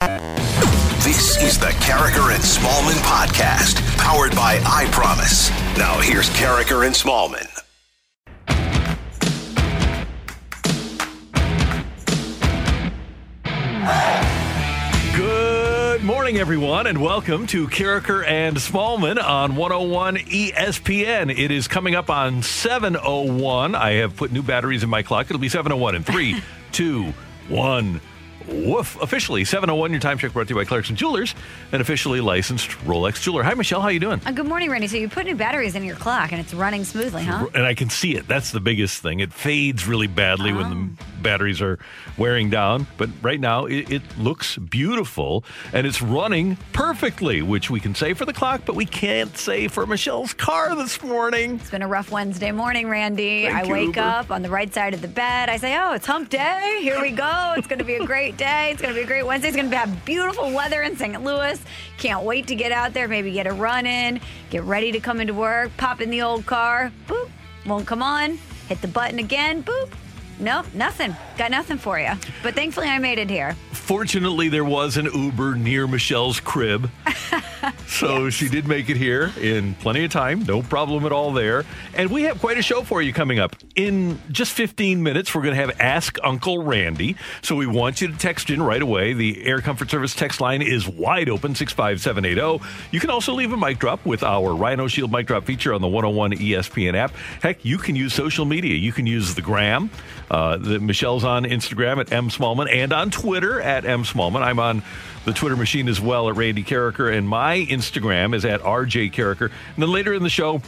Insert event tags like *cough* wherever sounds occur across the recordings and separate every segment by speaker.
Speaker 1: This is the Karraker and Smallman podcast, powered by I Promise. Now here's Karraker and Smallman.
Speaker 2: Good morning, everyone, and welcome to Karraker and Smallman on 101 ESPN. It is coming up on 701. I have put new batteries in my clock. It'll be 701 in three, *laughs* two, one. Woof. Officially 701, your time check brought to you by Clarkson Jewelers, an officially licensed Rolex jeweler. Hi, Michelle. How you doing?
Speaker 3: Uh, good morning, Randy. So you put new batteries in your clock and it's running smoothly, huh?
Speaker 2: And I can see it. That's the biggest thing. It fades really badly when the batteries are wearing down. But right now, it, it looks beautiful and it's running perfectly, which we can say for the clock, but we can't say for Michelle's car this morning.
Speaker 3: It's been a rough Wednesday morning, Randy.
Speaker 2: Thank
Speaker 3: I
Speaker 2: you,
Speaker 3: wake
Speaker 2: Uber.
Speaker 3: up on the right side of the bed. I say, "Oh, it's Hump Day. Here we go. It's going to be a great day. It's going to be a great Wednesday. It's going to have beautiful weather in St. Louis. Can't wait to get out there. Maybe get a run in. Get ready to come into work. Pop in the old car. Boop. Won't come on. Hit the button again. Boop. Nope, nothing. Got nothing for you. But thankfully, I made it here.
Speaker 2: Fortunately, there was an Uber near Michelle's crib. *laughs* So she did make it here in plenty of time. No problem at all there. And we have quite a show for you coming up. In just 15 minutes, we're going to have Ask Uncle Randy. So we want you to text in right away. The Air Comfort Service text line is wide open 65780. oh. You can also leave a mic drop with our Rhino Shield mic drop feature on the 101 ESPN app. Heck, you can use social media. You can use the gram. Uh, the, Michelle's on Instagram at M Smallman and on Twitter at M Smallman. I'm on the Twitter machine as well at Randy Karraker, and my Instagram is at RJ Karraker. And then later in the show,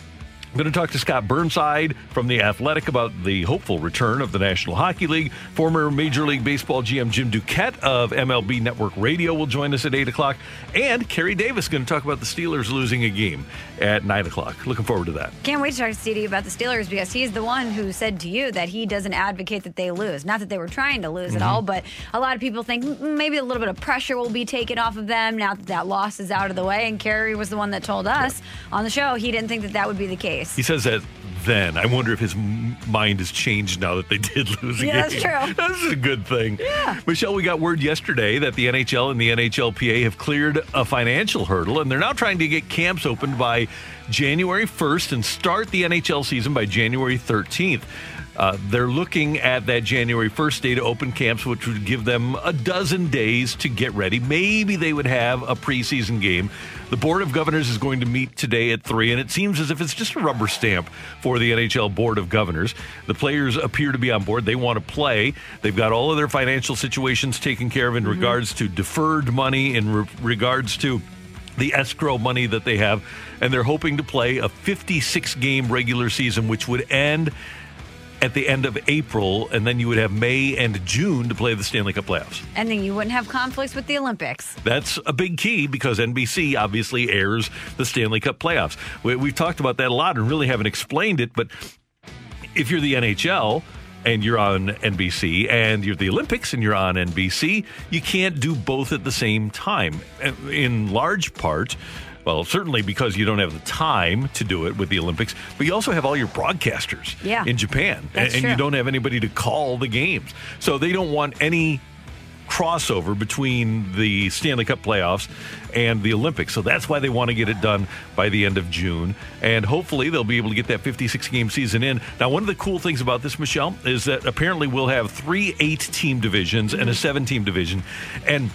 Speaker 2: I'm going to talk to Scott Burnside from The Athletic about the hopeful return of the National Hockey League. Former Major League Baseball GM Jim Duquette of MLB Network Radio will join us at 8 o'clock. And Kerry Davis is going to talk about the Steelers losing a game at 9 o'clock. Looking forward to that.
Speaker 3: Can't wait to talk to CD about the Steelers because he's the one who said to you that he doesn't advocate that they lose. Not that they were trying to lose at all, but a lot of people think mm, maybe a little bit of pressure will be taken off of them now that that loss is out of the way. And Kerry was the one that told us on the show he didn't think that that would be the case.
Speaker 2: He says that then. I wonder if his mind has changed now that they *laughs* did lose a
Speaker 3: Yeah,
Speaker 2: game.
Speaker 3: that's true. *laughs*
Speaker 2: That's a good thing. Yeah. Michelle, we got word yesterday that the NHL and the NHLPA have cleared a financial hurdle, and they're now trying to get camps opened by January 1st and start the NHL season by January 13th. Uh, they're looking at that January 1st day to open camps, which would give them a dozen days to get ready. Maybe they would have a preseason game. The Board of Governors is going to meet today at 3, and it seems as if it's just a rubber stamp for the NHL Board of Governors. The players appear to be on board. They want to play. They've got all of their financial situations taken care of in mm-hmm. regards to deferred money, in re- regards to the escrow money that they have, and they're hoping to play a 56 game regular season, which would end at the end of April, and then you would have May and June to play the Stanley Cup playoffs.
Speaker 3: And then you wouldn't have conflicts with the Olympics.
Speaker 2: That's a big key because NBC obviously airs the Stanley Cup playoffs. We, we've talked about that a lot and really haven't explained it, but if you're the NHL, and you're on NBC, and you're the Olympics and you're on NBC, you can't do both at the same time. In large part, well, certainly because you don't have the time to do it with the Olympics, but you also have all your broadcasters
Speaker 3: Yeah.
Speaker 2: in Japan,
Speaker 3: That's
Speaker 2: and, and you don't have anybody to call the games. So they don't want any crossover between the Stanley Cup playoffs and the Olympics. So that's why they want to get it done by the end of June. And hopefully they'll be able to get that 56 game season in. Now, one of the cool things about this, Michelle, is that apparently we'll have three eight team divisions and a seven team division. And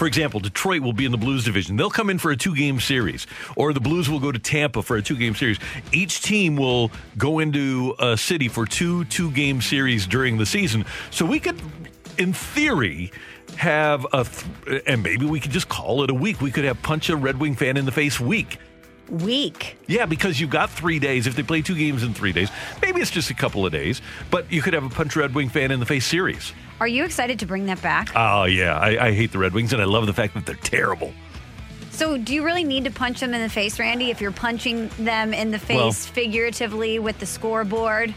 Speaker 2: for example, Detroit will be in the Blues division. They'll come in for a two game series, or the Blues will go to Tampa for a two game series. Each team will go into a city for two two game series during the season. So we could. in theory, have a, th- and maybe we could just call it a week. We could have punch a Red Wing fan in the face week.
Speaker 3: Week.
Speaker 2: Yeah, because you've got three days. If they play two games in three days, maybe it's just a couple of days, but you could have a punch Red Wing fan in the face series.
Speaker 3: Are you excited to bring that back?
Speaker 2: Oh, yeah. I, I hate the Red Wings, and I love the fact that they're terrible.
Speaker 3: So, do you really need to punch them in the face, Randy? If you're punching them in the face
Speaker 2: Well-
Speaker 3: figuratively with the scoreboard,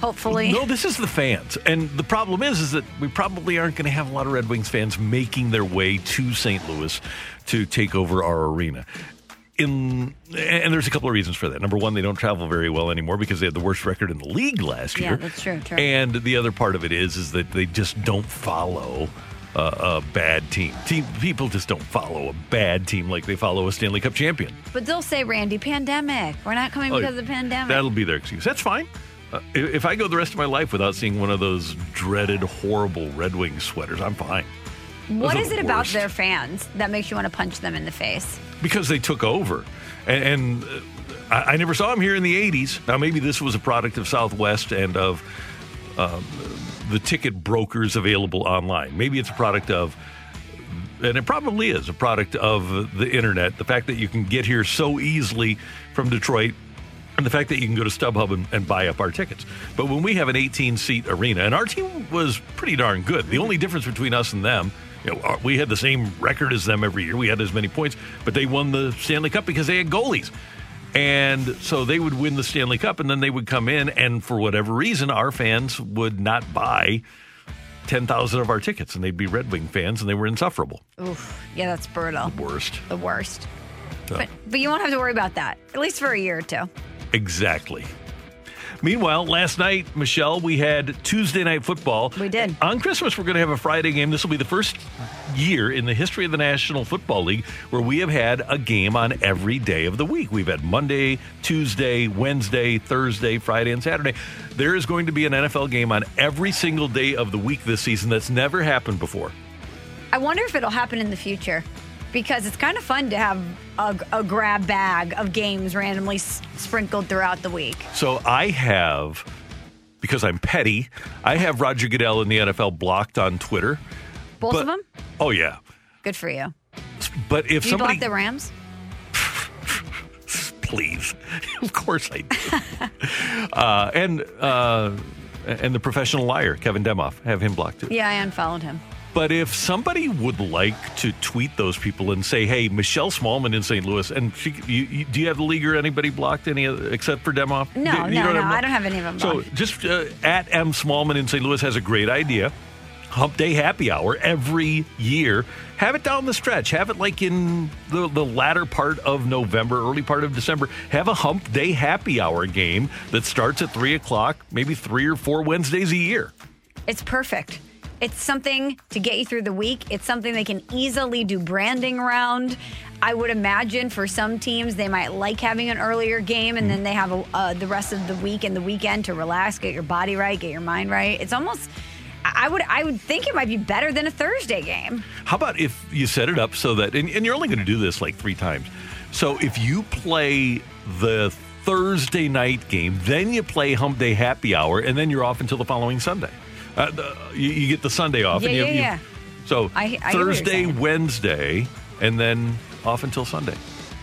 Speaker 3: hopefully.
Speaker 2: No, this is the fans. And the problem is, is that we probably aren't going to have a lot of Red Wings fans making their way to St. Louis to take over our arena. In and there's a couple of reasons for that. Number one, they don't travel very well anymore because they had the worst record in the league last
Speaker 3: Yeah,
Speaker 2: year.
Speaker 3: that's true, true.
Speaker 2: And the other part of it is, is that they just don't follow a, a bad team. Team people just don't follow a bad team like they follow a Stanley Cup champion.
Speaker 3: But they'll say, Randy, pandemic. We're not coming
Speaker 2: Oh,
Speaker 3: because of the pandemic.
Speaker 2: That'll be their excuse. That's fine. Uh, if I go the rest of my life without seeing one of those dreaded, horrible Red Wings sweaters, I'm fine.
Speaker 3: What is
Speaker 2: are
Speaker 3: is
Speaker 2: the
Speaker 3: it about their fans that makes you want to punch them in the face?
Speaker 2: Because they took over. And, and uh, I, I never saw them here in the 80s. Now, maybe this was a product of Southwest and of um, the ticket brokers available online. Maybe it's a product of and it probably is a product of the internet. The fact that you can get here so easily from Detroit, and the fact that you can go to StubHub and, and buy up our tickets. But when we have an 18 seat arena, and our team was pretty darn good. The only difference between us and them, you know, our- we had the same record as them every year. We had as many points, but they won the Stanley Cup because they had goalies. And so they would win the Stanley Cup, and then they would come in, and for whatever reason, our fans would not buy 10,000 of our tickets, and they'd be Red Wing fans, and they were insufferable.
Speaker 3: Oof. Yeah, that's brutal.
Speaker 2: Worst.
Speaker 3: The worst.
Speaker 2: So-
Speaker 3: But, but you won't have to worry about that, at least for a year or two.
Speaker 2: Exactly. Meanwhile, last night, Michelle, we had Tuesday night football.
Speaker 3: We did.
Speaker 2: On Christmas, we're going to have a Friday game. This will be the first year in the history of the National Football League where we have had a game on every day of the week. We've had Monday, Tuesday, Wednesday, Thursday, Friday, and Saturday. There is going to be an NFL game on every single day of the week this season. That's never happened before.
Speaker 3: I wonder if it'll happen in the future because it's kind of fun to have a, a grab bag of games randomly s- sprinkled throughout the week.
Speaker 2: So I have, because I'm petty, I have Roger Goodell in the NFL blocked on Twitter.
Speaker 3: Both
Speaker 2: But-
Speaker 3: of them?
Speaker 2: Oh, yeah.
Speaker 3: Good for you.
Speaker 2: But if
Speaker 3: Do you
Speaker 2: somebody
Speaker 3: block the Rams? *laughs*
Speaker 2: please. *laughs* of course I do. *laughs* uh, and uh, and the professional liar, Kevin Demoff, have him blocked too.
Speaker 3: Yeah, I unfollowed him.
Speaker 2: But if somebody would like to tweet those people and say, "Hey, Michelle Smallman in St. Louis," and she, you, you, do you have the league or anybody blocked any other- except for Demoff?
Speaker 3: No,
Speaker 2: You
Speaker 3: no, no, I don't have any of them
Speaker 2: So
Speaker 3: blocked.
Speaker 2: just uh, at M Smallman in St. Louis has a great idea. Hump Day Happy Hour every year. Have it down the stretch. Have it like in the, the latter part of November, early part of December. Have a Hump Day Happy Hour game that starts at 3 o'clock, maybe three or four Wednesdays a year.
Speaker 3: It's perfect. It's something to get you through the week. It's something they can easily do branding around. I would imagine for some teams they might like having an earlier game, and then they have a, uh, the rest of the week and the weekend to relax, get your body right, get your mind right. It's almost. I would I would think it might be better than a Thursday game.
Speaker 2: How about if you set it up so that, and, and you're only going to do this like three times. So if you play the Thursday night game, then you play Hump Day Happy Hour, and then you're off until the following Sunday. Uh, the, you, you get the Sunday off.
Speaker 3: Yeah,
Speaker 2: and you,
Speaker 3: yeah,
Speaker 2: you-
Speaker 3: yeah.
Speaker 2: So
Speaker 3: I- I hear what you're
Speaker 2: Thursday. Wednesday, and then off until Sunday.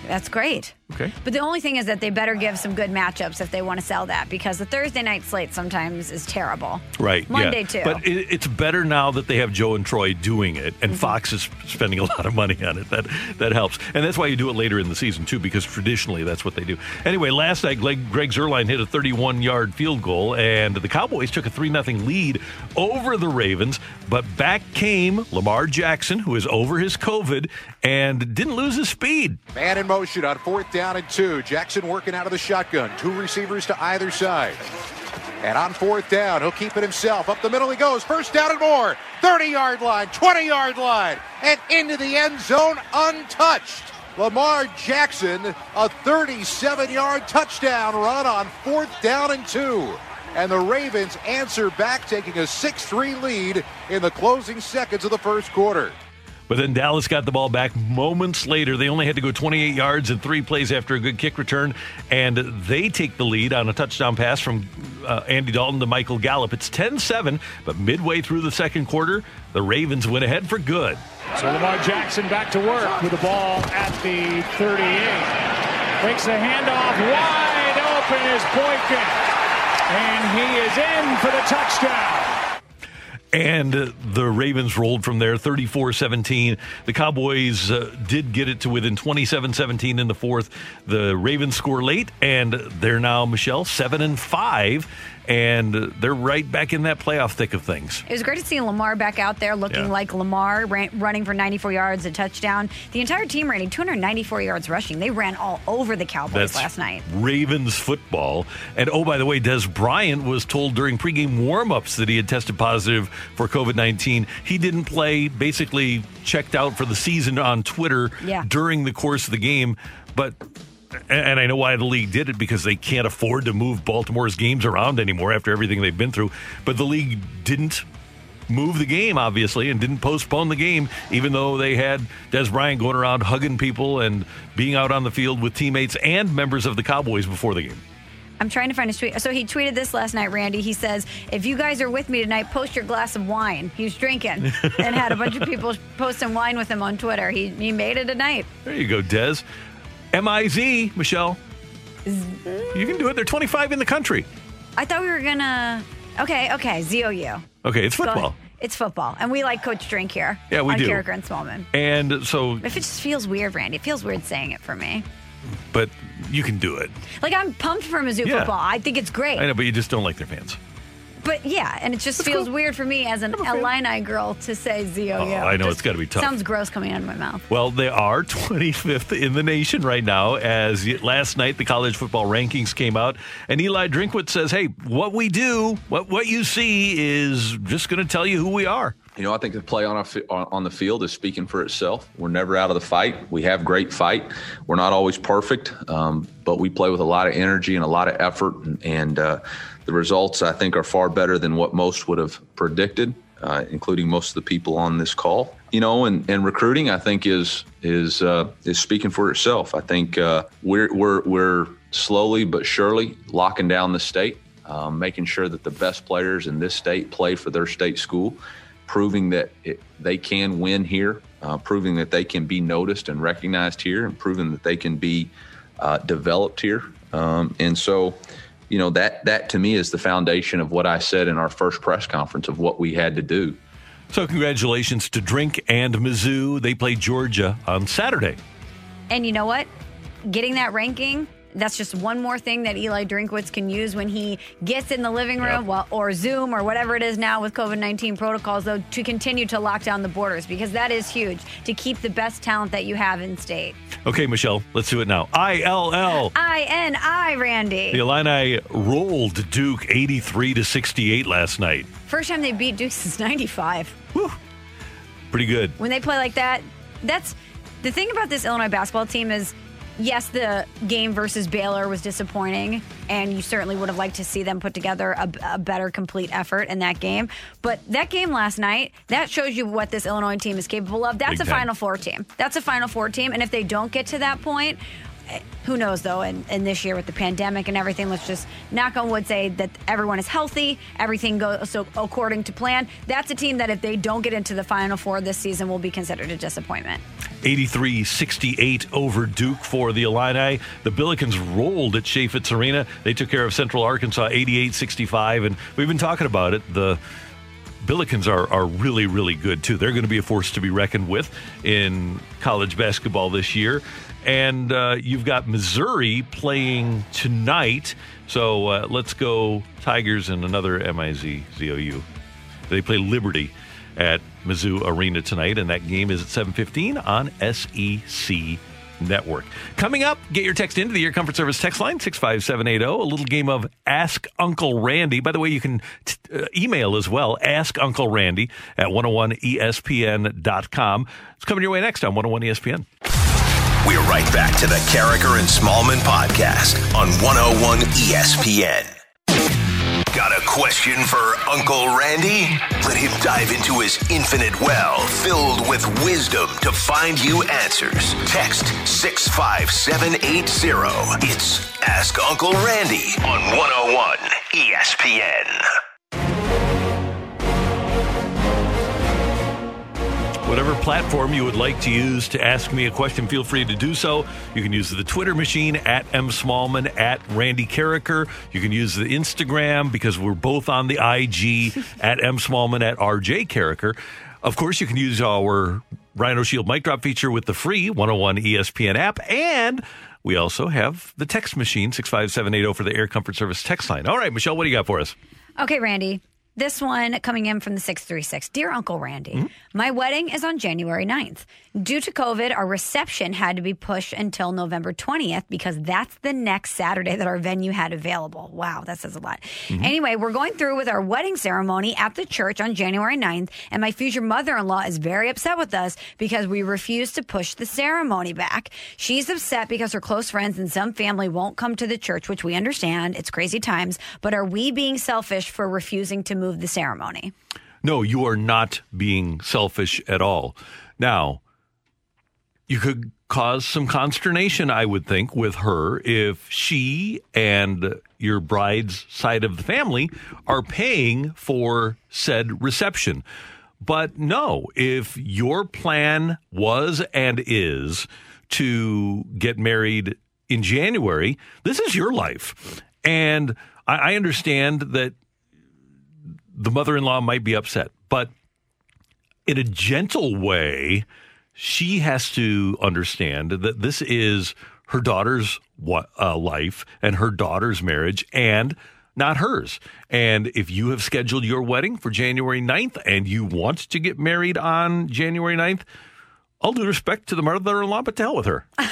Speaker 3: That's great.
Speaker 2: Okay.
Speaker 3: But the only thing is that they better give some good matchups if they want to sell that because the Thursday night slate sometimes is terrible.
Speaker 2: Right.
Speaker 3: Monday
Speaker 2: yeah.
Speaker 3: too.
Speaker 2: But it, it's better now that they have Joe and Troy doing it,
Speaker 3: Mm-hmm.
Speaker 2: and Fox is spending a *laughs* lot of money on it. That that helps, and that's why you do it later in the season too, because traditionally that's what they do. Anyway, last night Greg, Greg Zuerlein hit a 31-yard field goal, and the Cowboys took a three 0 lead over the Ravens. But back came Lamar Jackson, who is over his COVID and didn't lose his speed.
Speaker 4: Man in motion on fourth down and two. Jackson working out of the shotgun. Two receivers to either side. And on fourth down, he'll keep it himself. Up the middle he goes. First down and more. 30 yard line, 20 yard line, and into the end zone untouched. Lamar Jackson, a 37 yard touchdown run on fourth down and two. And the Ravens answer back, taking a 6 3 lead in the closing seconds of the first quarter.
Speaker 2: But then Dallas got the ball back moments later. They only had to go 28 yards in three plays after a good kick return, and they take the lead on a touchdown pass from uh, Andy Dalton to Michael Gallup. It's 10 7, but midway through the second quarter, the Ravens went ahead for good.
Speaker 5: So Lamar Jackson back to work with the ball at the 38. Makes the handoff wide open is Boykin. And he is in for the touchdown.
Speaker 2: And the Ravens rolled from there 34 17. The Cowboys uh, did get it to within 27 17 in the fourth. The Ravens score late, and they're now, Michelle, 7 and 5 and they're right back in that playoff thick of things.
Speaker 3: It was great to see Lamar back out there looking yeah. like Lamar, ran, running for 94 yards, a touchdown. The entire team ran 294 yards rushing. They ran all over the Cowboys
Speaker 2: That's
Speaker 3: last night.
Speaker 2: Ravens football. And oh, by the way, Dez Bryant was told during pregame warmups that he had tested positive for COVID 19. He didn't play, basically checked out for the season on Twitter
Speaker 3: yeah.
Speaker 2: during the course of the game. But and I know why the league did it because they can't afford to move Baltimore's games around anymore after everything they've been through. But the league didn't move the game, obviously, and didn't postpone the game, even though they had Dez Bryant going around hugging people and being out on the field with teammates and members of the Cowboys before the game.
Speaker 3: I'm trying to find his tweet. So he tweeted this last night, Randy. He says, If you guys are with me tonight, post your glass of wine. He was drinking *laughs* and had a bunch of people posting wine with him on Twitter. He, he made it a night.
Speaker 2: There you go, Dez. M-I-Z, Michelle. You can do it. They're 25 in the country.
Speaker 3: I thought we were going to. Okay, okay. Z-O-U.
Speaker 2: Okay, it's football.
Speaker 3: It's football. And we like Coach Drink here.
Speaker 2: Yeah, we
Speaker 3: on
Speaker 2: do.
Speaker 3: And Smallman.
Speaker 2: And so.
Speaker 3: If it just feels weird, Randy, it feels weird saying it for me.
Speaker 2: But you can do it.
Speaker 3: Like, I'm pumped for Mizzou yeah. football. I think it's great.
Speaker 2: I know, but you just don't like their fans.
Speaker 3: But yeah, and it just That's feels cool. weird for me as an Illini girl to say Z O U.
Speaker 2: Oh, I know it's got to be tough.
Speaker 3: Sounds gross coming out of my mouth.
Speaker 2: Well, they are *laughs* 25th in the nation right now. As last night the college football rankings came out, and Eli Drinkwitz says, "Hey, what we do, what what you see, is just going to tell you who we are."
Speaker 6: You know, I think the play on our, on the field is speaking for itself. We're never out of the fight. We have great fight. We're not always perfect, um, but we play with a lot of energy and a lot of effort, and, and uh, the results, I think, are far better than what most would have predicted, uh, including most of the people on this call. You know, and, and recruiting, I think, is is uh, is speaking for itself. I think uh, we're we're we're slowly but surely locking down the state, um, making sure that the best players in this state play for their state school, proving that it, they can win here, uh, proving that they can be noticed and recognized here, and proving that they can be uh, developed here. Um, and so you know that that to me is the foundation of what I said in our first press conference of what we had to do.
Speaker 2: So congratulations to Drink and Mizzou. They play Georgia on Saturday.
Speaker 3: And you know what? Getting that ranking that's just one more thing that Eli Drinkwitz can use when he gets in the living room yep. well, or Zoom or whatever it is now with COVID 19 protocols, though, to continue to lock down the borders because that is huge to keep the best talent that you have in state.
Speaker 2: Okay, Michelle, let's do it now. I L L.
Speaker 3: I N I, Randy.
Speaker 2: The Illini rolled Duke 83 to 68 last night.
Speaker 3: First time they beat Duke since 95.
Speaker 2: Whew. Pretty good.
Speaker 3: When they play like that, that's the thing about this Illinois basketball team is yes, the game versus Baylor was disappointing, and you certainly would have liked to see them put together a, a, better complete effort in that game. But that game last night, that shows you what this Illinois team is capable of. That's Big a time. Final Four team. That's a Final Four team. And if they don't get to that point, eh, who knows though and, and this year with the pandemic and everything let's just knock on wood say that everyone is healthy everything goes so according to plan that's a team that if they don't get into the final four this season will be considered a disappointment
Speaker 2: 83-68 over duke for the illini the billikens rolled at Chaifetz arena they took care of central arkansas 88-65 and we've been talking about it the Billikens are, are really, really good too. They're going to be a force to be reckoned with in college basketball this year. And uh, you've got Missouri playing tonight. So uh, let's go Tigers and another M-I-Z-Z-O-U. They play Liberty at Mizzou Arena tonight, and that game is at 7.15 on SEC Network. Coming up, get your text into the Air Comfort Service text line, 65780. A little game of Ask Uncle Randy. By the way, you can t- uh, email as well, Ask Uncle Randy at 101ESPN.com. It's coming your way next on 101 ESPN.
Speaker 1: We're right back to the Karraker and Smallman podcast on 101 ESPN. Got a question for Uncle Randy? Let him dive into his infinite well filled with wisdom to find you answers. Text 65780. It's Ask Uncle Randy on 101 ESPN.
Speaker 2: Whatever platform you would like to use to ask me a question, feel free to do so. You can use the Twitter machine at M Smallman at Randy Karraker. You can use the Instagram because we're both on the IG *laughs* at M Smallman at RJ Karraker. Of course, you can use our Rhino Shield mic drop feature with the free 101 ESPN app. And we also have the text machine, 65780 for the Air Comfort Service text line. All right, Michelle, what do you got for us?
Speaker 3: Okay, Randy. This one coming in from the 636. Dear Uncle Randy, hmm? my wedding is on January 9th. Due to COVID, our reception had to be pushed until November 20th because that's the next Saturday that our venue had available. Wow, that says a lot. Mm-hmm. Anyway, we're going through with our wedding ceremony at the church on January 9th, and my future mother in law is very upset with us because we refused to push the ceremony back. She's upset because her close friends and some family won't come to the church, which we understand. It's crazy times, but are we being selfish for refusing to move the ceremony?
Speaker 2: No, you are not being selfish at all. Now, you could cause some consternation, I would think, with her if she and your bride's side of the family are paying for said reception. But no, if your plan was and is to get married in January, this is your life. And I, I understand that the mother in law might be upset, but in a gentle way, she has to understand that this is her daughter's uh, life and her daughter's marriage and not hers. And if you have scheduled your wedding for January 9th and you want to get married on January 9th, all due respect to the mother in law, but to hell with her. *laughs*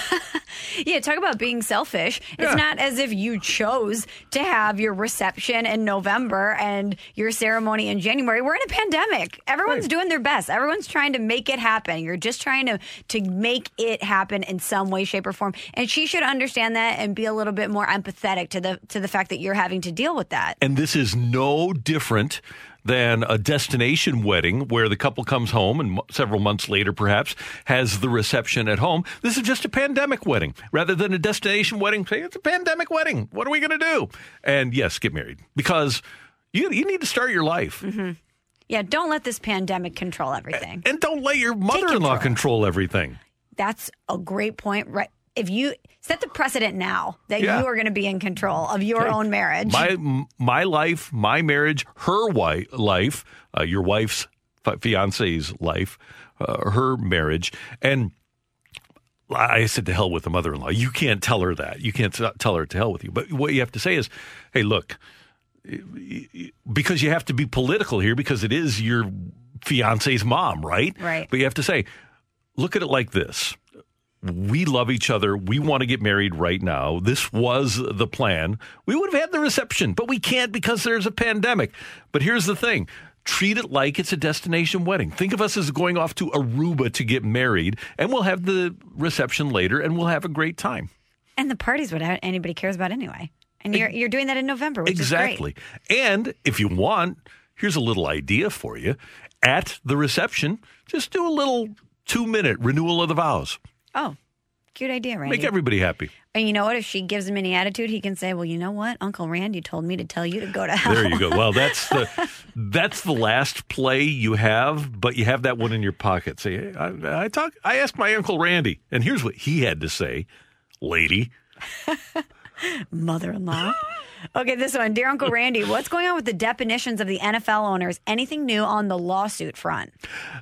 Speaker 3: Yeah, talk about being selfish.
Speaker 2: Yeah.
Speaker 3: It's not as if you chose to have your reception in November and your ceremony in January. We're in a pandemic. Everyone's
Speaker 2: Right.
Speaker 3: doing their best. Everyone's trying to make it happen. You're just trying to to make it happen in some way, shape, or form. And she should understand that and be a little bit more empathetic to the to the fact that you're having to deal with that.
Speaker 2: And this is no different than a destination wedding where the couple comes home and several months later, perhaps, has the reception at home. This is just a pandemic wedding rather than a destination wedding. Say it's a pandemic wedding. What are we going to do? And yes, get married because you, you need to start your life. Mm-hmm.
Speaker 3: Yeah, don't let this pandemic control everything.
Speaker 2: And don't let your mother in law
Speaker 3: control.
Speaker 2: control everything.
Speaker 3: That's a great point. Right. If you set the precedent now that
Speaker 2: Yeah.
Speaker 3: you are going to be in control of your own marriage.
Speaker 2: My my life, my marriage, her wife life, uh, your wife's fiance's life, uh, her marriage, and I said to hell with the mother-in-law. You can't tell her that. You can't t- tell her to hell with you. But what you have to say is, hey, look, because you have to be political here because it is your fiance's mom, right?
Speaker 3: Right.
Speaker 2: But you have to say, look at it like this. We love each other. We want to get married right now. This was the plan. We would have had the reception, but we can't because there's a pandemic. But here's the thing treat it like it's a destination wedding. Think of us as going off to Aruba to get married, and we'll have the reception later and we'll have a great time.
Speaker 3: And the party's what anybody cares about anyway. And you're you're doing that in November, which
Speaker 2: exactly.
Speaker 3: is great.
Speaker 2: And if you want, here's a little idea for you. At the reception, just do a little two minute renewal of the vows.
Speaker 3: Oh, cute idea, Randy.
Speaker 2: Make everybody happy.
Speaker 3: and you know what? If she gives him any attitude, he can say, "Well, you know what? Uncle Randy told me to tell you to go to hell."
Speaker 2: There you go. Well, *laughs* that's the that's the last play you have, but you have that one in your pocket. Say, hey, I, I talk. I asked my uncle Randy, and here's what he had to say, lady. *laughs*
Speaker 3: Mother-in-law. okay, this one, dear Uncle Randy, what's going on with the definitions of the NFL owners? Anything new on the lawsuit front?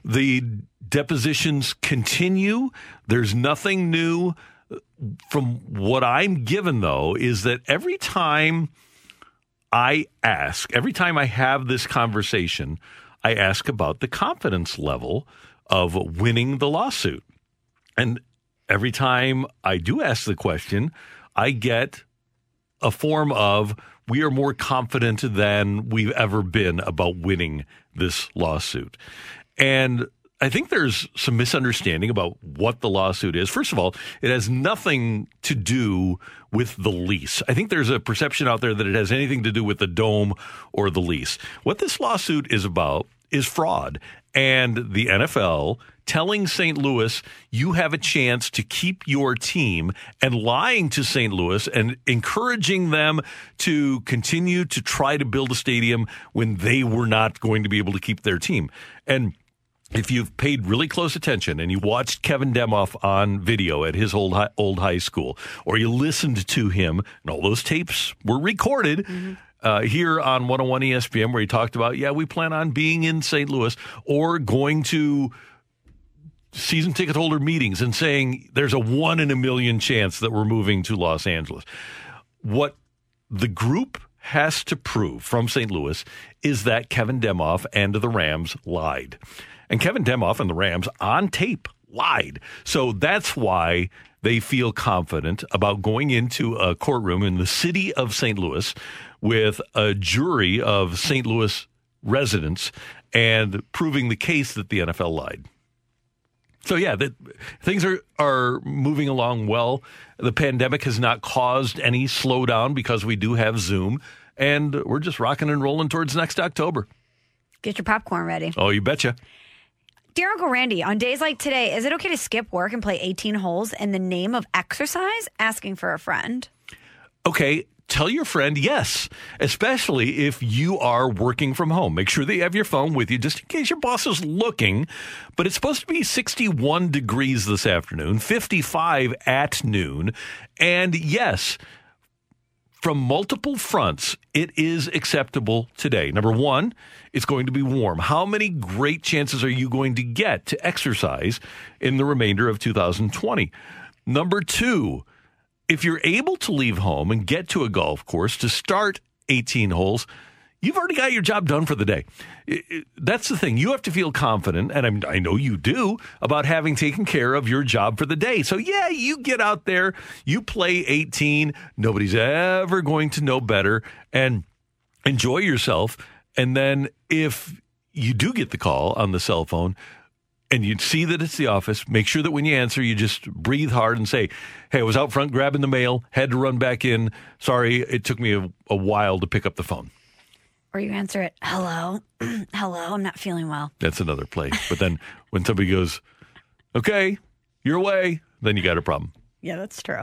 Speaker 2: The depositions continue. There's nothing new. From what I'm given, though, is that every time I ask, every time I have this conversation, I ask about the confidence level of winning the lawsuit. And every time I do ask the question, I get a form of we are more confident than we've ever been about winning this lawsuit. And I think there's some misunderstanding about what the lawsuit is. First of all, it has nothing to do with the lease. I think there's a perception out there that it has anything to do with the dome or the lease. What this lawsuit is about is fraud. And the NFL telling St. Louis you have a chance to keep your team and lying to St. Louis and encouraging them to continue to try to build a stadium when they were not going to be able to keep their team. And if you've paid really close attention and you watched Kevin Demoff on video at his old high, old high school, or you listened to him, and all those tapes were recorded mm-hmm. uh, here on 101 ESPN, where he talked about, yeah, we plan on being in St. Louis or going to season ticket holder meetings and saying there's a one in a million chance that we're moving to Los Angeles. What the group has to prove from St. Louis is that Kevin Demoff and the Rams lied. And Kevin Demoff and the Rams on tape lied. So that's why they feel confident about going into a courtroom in the city of St. Louis with a jury of St. Louis residents and proving the case that the NFL lied. So yeah, that things are are moving along well. The pandemic has not caused any slowdown because we do have Zoom, and we're just rocking and rolling towards next October.
Speaker 3: Get your popcorn ready.
Speaker 2: Oh, you betcha.
Speaker 3: Dear Uncle Randy, on days like today, is it okay to skip work and play 18 holes in the name of exercise? Asking for a friend.
Speaker 2: Okay, tell your friend yes, especially if you are working from home. Make sure that you have your phone with you just in case your boss is looking. But it's supposed to be 61 degrees this afternoon, 55 at noon. And yes, from multiple fronts, it is acceptable today. Number one, it's going to be warm. How many great chances are you going to get to exercise in the remainder of 2020? Number two, if you're able to leave home and get to a golf course to start 18 holes, you've already got your job done for the day. That's the thing. You have to feel confident, and i know you do, about having taken care of your job for the day. So, yeah, you get out there, you play 18. Nobody's ever going to know better, and enjoy yourself. And then if you do get the call on the cell phone, and you see that it's the office, make sure that when you answer, you just breathe hard and say, Hey, I was out front grabbing the mail, had to run back in. Sorry, it took me a, a while to pick up the phone
Speaker 3: or you answer it, hello, *clears throat* hello, I'm not feeling well.
Speaker 2: That's another play. But then when somebody goes, okay, your way, then you got a problem.
Speaker 3: Yeah, that's true.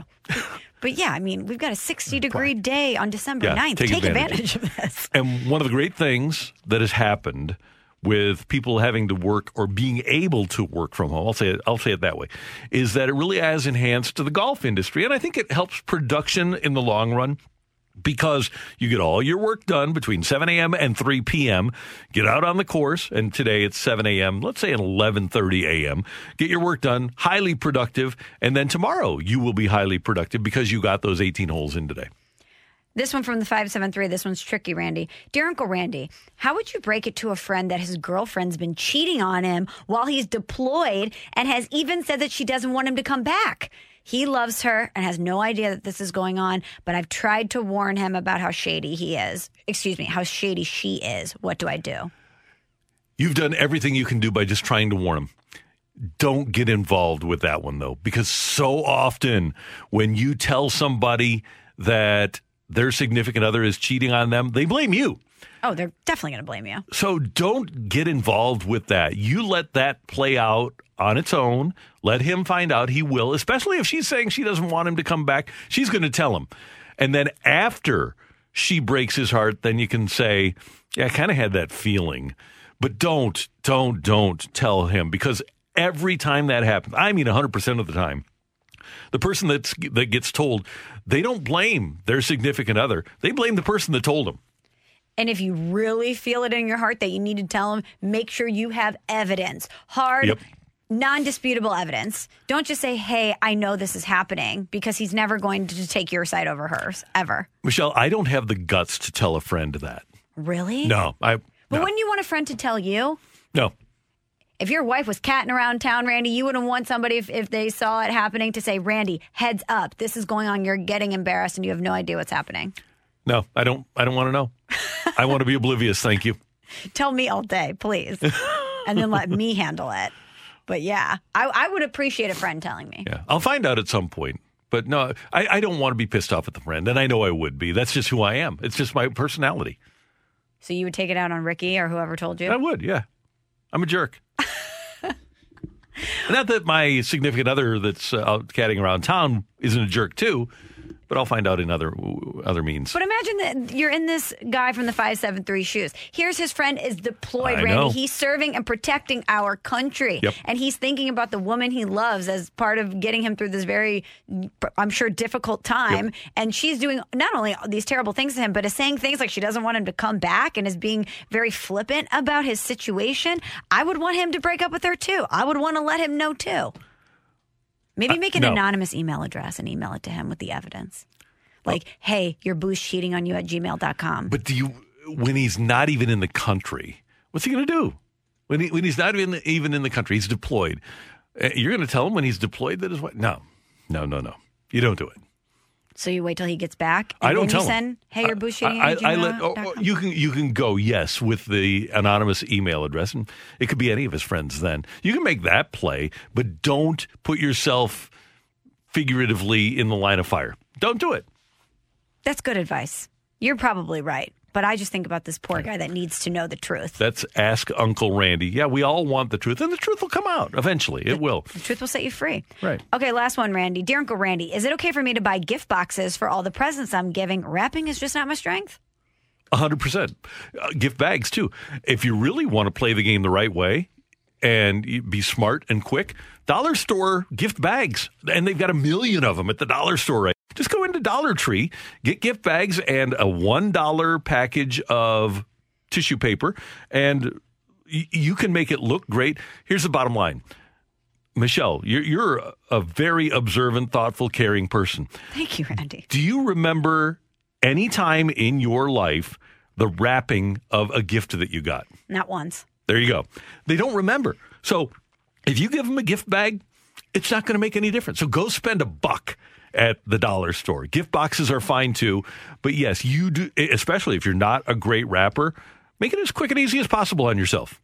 Speaker 3: But yeah, I mean, we've got a 60 degree day on December yeah, 9th. Take, take advantage. advantage of this.
Speaker 2: And one of the great things that has happened with people having to work or being able to work from home, I'll say it, I'll say it that way, is that it really has enhanced the golf industry. And I think it helps production in the long run because you get all your work done between 7 a.m. and 3 p.m. Get out on the course, and today it's 7 a.m. Let's say at 11:30 a.m. Get your work done, highly productive, and then tomorrow you will be highly productive because you got those 18 holes in today.
Speaker 3: This one from the 573. This one's tricky, Randy. Dear Uncle Randy, how would you break it to a friend that his girlfriend's been cheating on him while he's deployed and has even said that she doesn't want him to come back? He loves her and has no idea that this is going on, but I've tried to warn him about how shady he is. Excuse me, how shady she is. What do I do?
Speaker 2: You've done everything you can do by just trying to warn him. Don't get involved with that one, though, because so often when you tell somebody that their significant other is cheating on them, they blame you.
Speaker 3: Oh, they're definitely going to blame you.
Speaker 2: So don't get involved with that. You let that play out on its own. Let him find out. He will, especially if she's saying she doesn't want him to come back. She's going to tell him. And then after she breaks his heart, then you can say, Yeah, I kind of had that feeling. But don't, don't, don't tell him because every time that happens, I mean 100% of the time, the person that's, that gets told, they don't blame their significant other. They blame the person that told them.
Speaker 3: And if you really feel it in your heart that you need to tell them, make sure you have evidence. Hard, yep. Non disputable evidence. Don't just say, hey, I know this is happening because he's never going to take your side over hers, ever.
Speaker 2: Michelle, I don't have the guts to tell a friend that.
Speaker 3: Really?
Speaker 2: No. I.
Speaker 3: But
Speaker 2: no.
Speaker 3: wouldn't you want a friend to tell you?
Speaker 2: No.
Speaker 3: If your wife was catting around town, Randy, you wouldn't want somebody, if, if they saw it happening, to say, Randy, heads up, this is going on. You're getting embarrassed and you have no idea what's happening.
Speaker 2: No, I don't. I don't want to know. I want to be oblivious. Thank you. *laughs*
Speaker 3: Tell me all day, please, *laughs* and then let me handle it. But yeah, I, I would appreciate a friend telling me.
Speaker 2: Yeah, I'll find out at some point. But no, I, I don't want to be pissed off at the friend, and I know I would be. That's just who I am. It's just my personality.
Speaker 3: So you would take it out on Ricky or whoever told you?
Speaker 2: I would, yeah. I'm a jerk. *laughs* Not that my significant other that's uh, out caddying around town isn't a jerk too, but I'll find out in other other means.
Speaker 3: But imagine that you're in this guy from the 573 shoes. Here's his friend is deployed,
Speaker 2: I
Speaker 3: Randy.
Speaker 2: know.
Speaker 3: He's serving and protecting our country.
Speaker 2: Yep.
Speaker 3: And he's thinking about the woman he loves as part of getting him through this very, I'm sure, difficult time. And she's doing not only these terrible things to him, but is saying things like she doesn't want him to come back and is being very flippant about his situation. I would want him to break up with her too. I would want to let him know too. Maybe make an
Speaker 2: Uh, no.
Speaker 3: anonymous email address and email it to him with the evidence. Like, hey, your boo's cheating on you at gmail.com.
Speaker 2: But do you, when he's not even in the country, what's he going to do? When, he, when he's not even, even in the country, he's deployed. Uh, You're going to tell him when he's deployed that his wife? No, no, no, no. You don't do it.
Speaker 3: So you wait till he gets back. And
Speaker 2: I don't
Speaker 3: then
Speaker 2: tell
Speaker 3: you
Speaker 2: him.
Speaker 3: hey, your boo's cheating
Speaker 2: I. I, I let oh, you can you can go yes with the anonymous email address, and it could be any of his friends. Then you can make that play, but don't put yourself figuratively in the line of fire. Don't do it.
Speaker 3: That's good advice. You're probably right. But I just think about this poor guy that needs to know the truth.
Speaker 2: That's ask Uncle Randy. Yeah, we all want the truth, and the truth will come out eventually. It will.
Speaker 3: The truth will set you free.
Speaker 2: Right.
Speaker 3: Okay, last one, Randy. Dear Uncle Randy, is it okay for me to buy gift boxes for all the presents I'm giving? Wrapping is just not my strength.
Speaker 2: A hundred percent. Uh, Gift bags too. If you really want to play the game the right way and be smart and quick, dollar store gift bags, and they've got a million of them at the dollar store. Right. Just go into Dollar Tree, get gift bags and a one dollar package of tissue paper, and y- you can make it look great. Here's the bottom line. Michelle, you're, you're a very observant, thoughtful, caring person.
Speaker 3: Thank you, Randy.
Speaker 2: Do you remember any time in your life the wrapping of a gift that you got?
Speaker 3: Not once.
Speaker 2: There you go. They don't remember. So if you give them a gift bag, it's not going to make any difference. So go spend a buck at the dollar store. Gift boxes are fine too. But yes, you do, especially if you're not a great wrapper, make it as quick and easy as possible on yourself.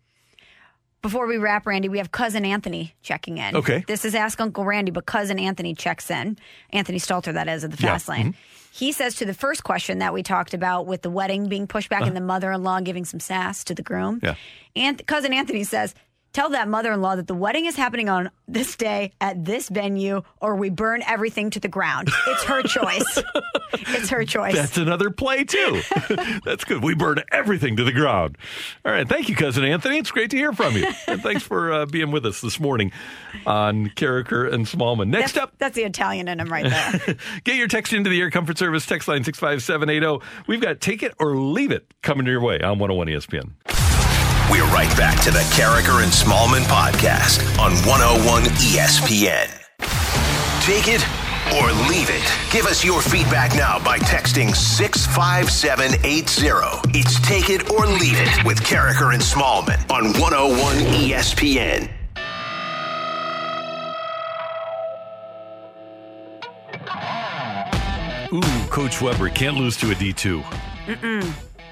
Speaker 3: Before we wrap, Randy, we have cousin Anthony checking in.
Speaker 2: Okay.
Speaker 3: This is Ask Uncle Randy, but cousin Anthony checks in. Anthony Stalter, that is, of the
Speaker 2: Yeah.
Speaker 3: Fast Lane. Mm-hmm. He says to the first question that we talked about with the wedding being pushed back and uh-huh. the mother in law giving some sass to the groom.
Speaker 2: Yeah.
Speaker 3: And cousin Anthony says, Tell that mother in law that the wedding is happening on this day at this venue, or we burn everything to the ground. It's her choice. *laughs* it's her choice.
Speaker 2: That's another play too. *laughs* That's good. We burn everything to the ground. All right. Thank you, cousin Anthony. It's great to hear from you. And thanks for uh, being with us this morning on Karraker and Smallman. Next
Speaker 3: that's,
Speaker 2: up,
Speaker 3: that's the Italian in him right there. *laughs*
Speaker 2: get your text into the Air Comfort Service text line 65780. We've got Take It or Leave It coming your way on 101 ESPN.
Speaker 1: We're right back to the Karraker and Smallman podcast on 101 ESPN. Take it or leave it. Give us your feedback now by texting 65780. It's Take It or Leave It with Karraker and Smallman on 101 ESPN.
Speaker 2: Ooh, Coach Weber can't lose to a D2.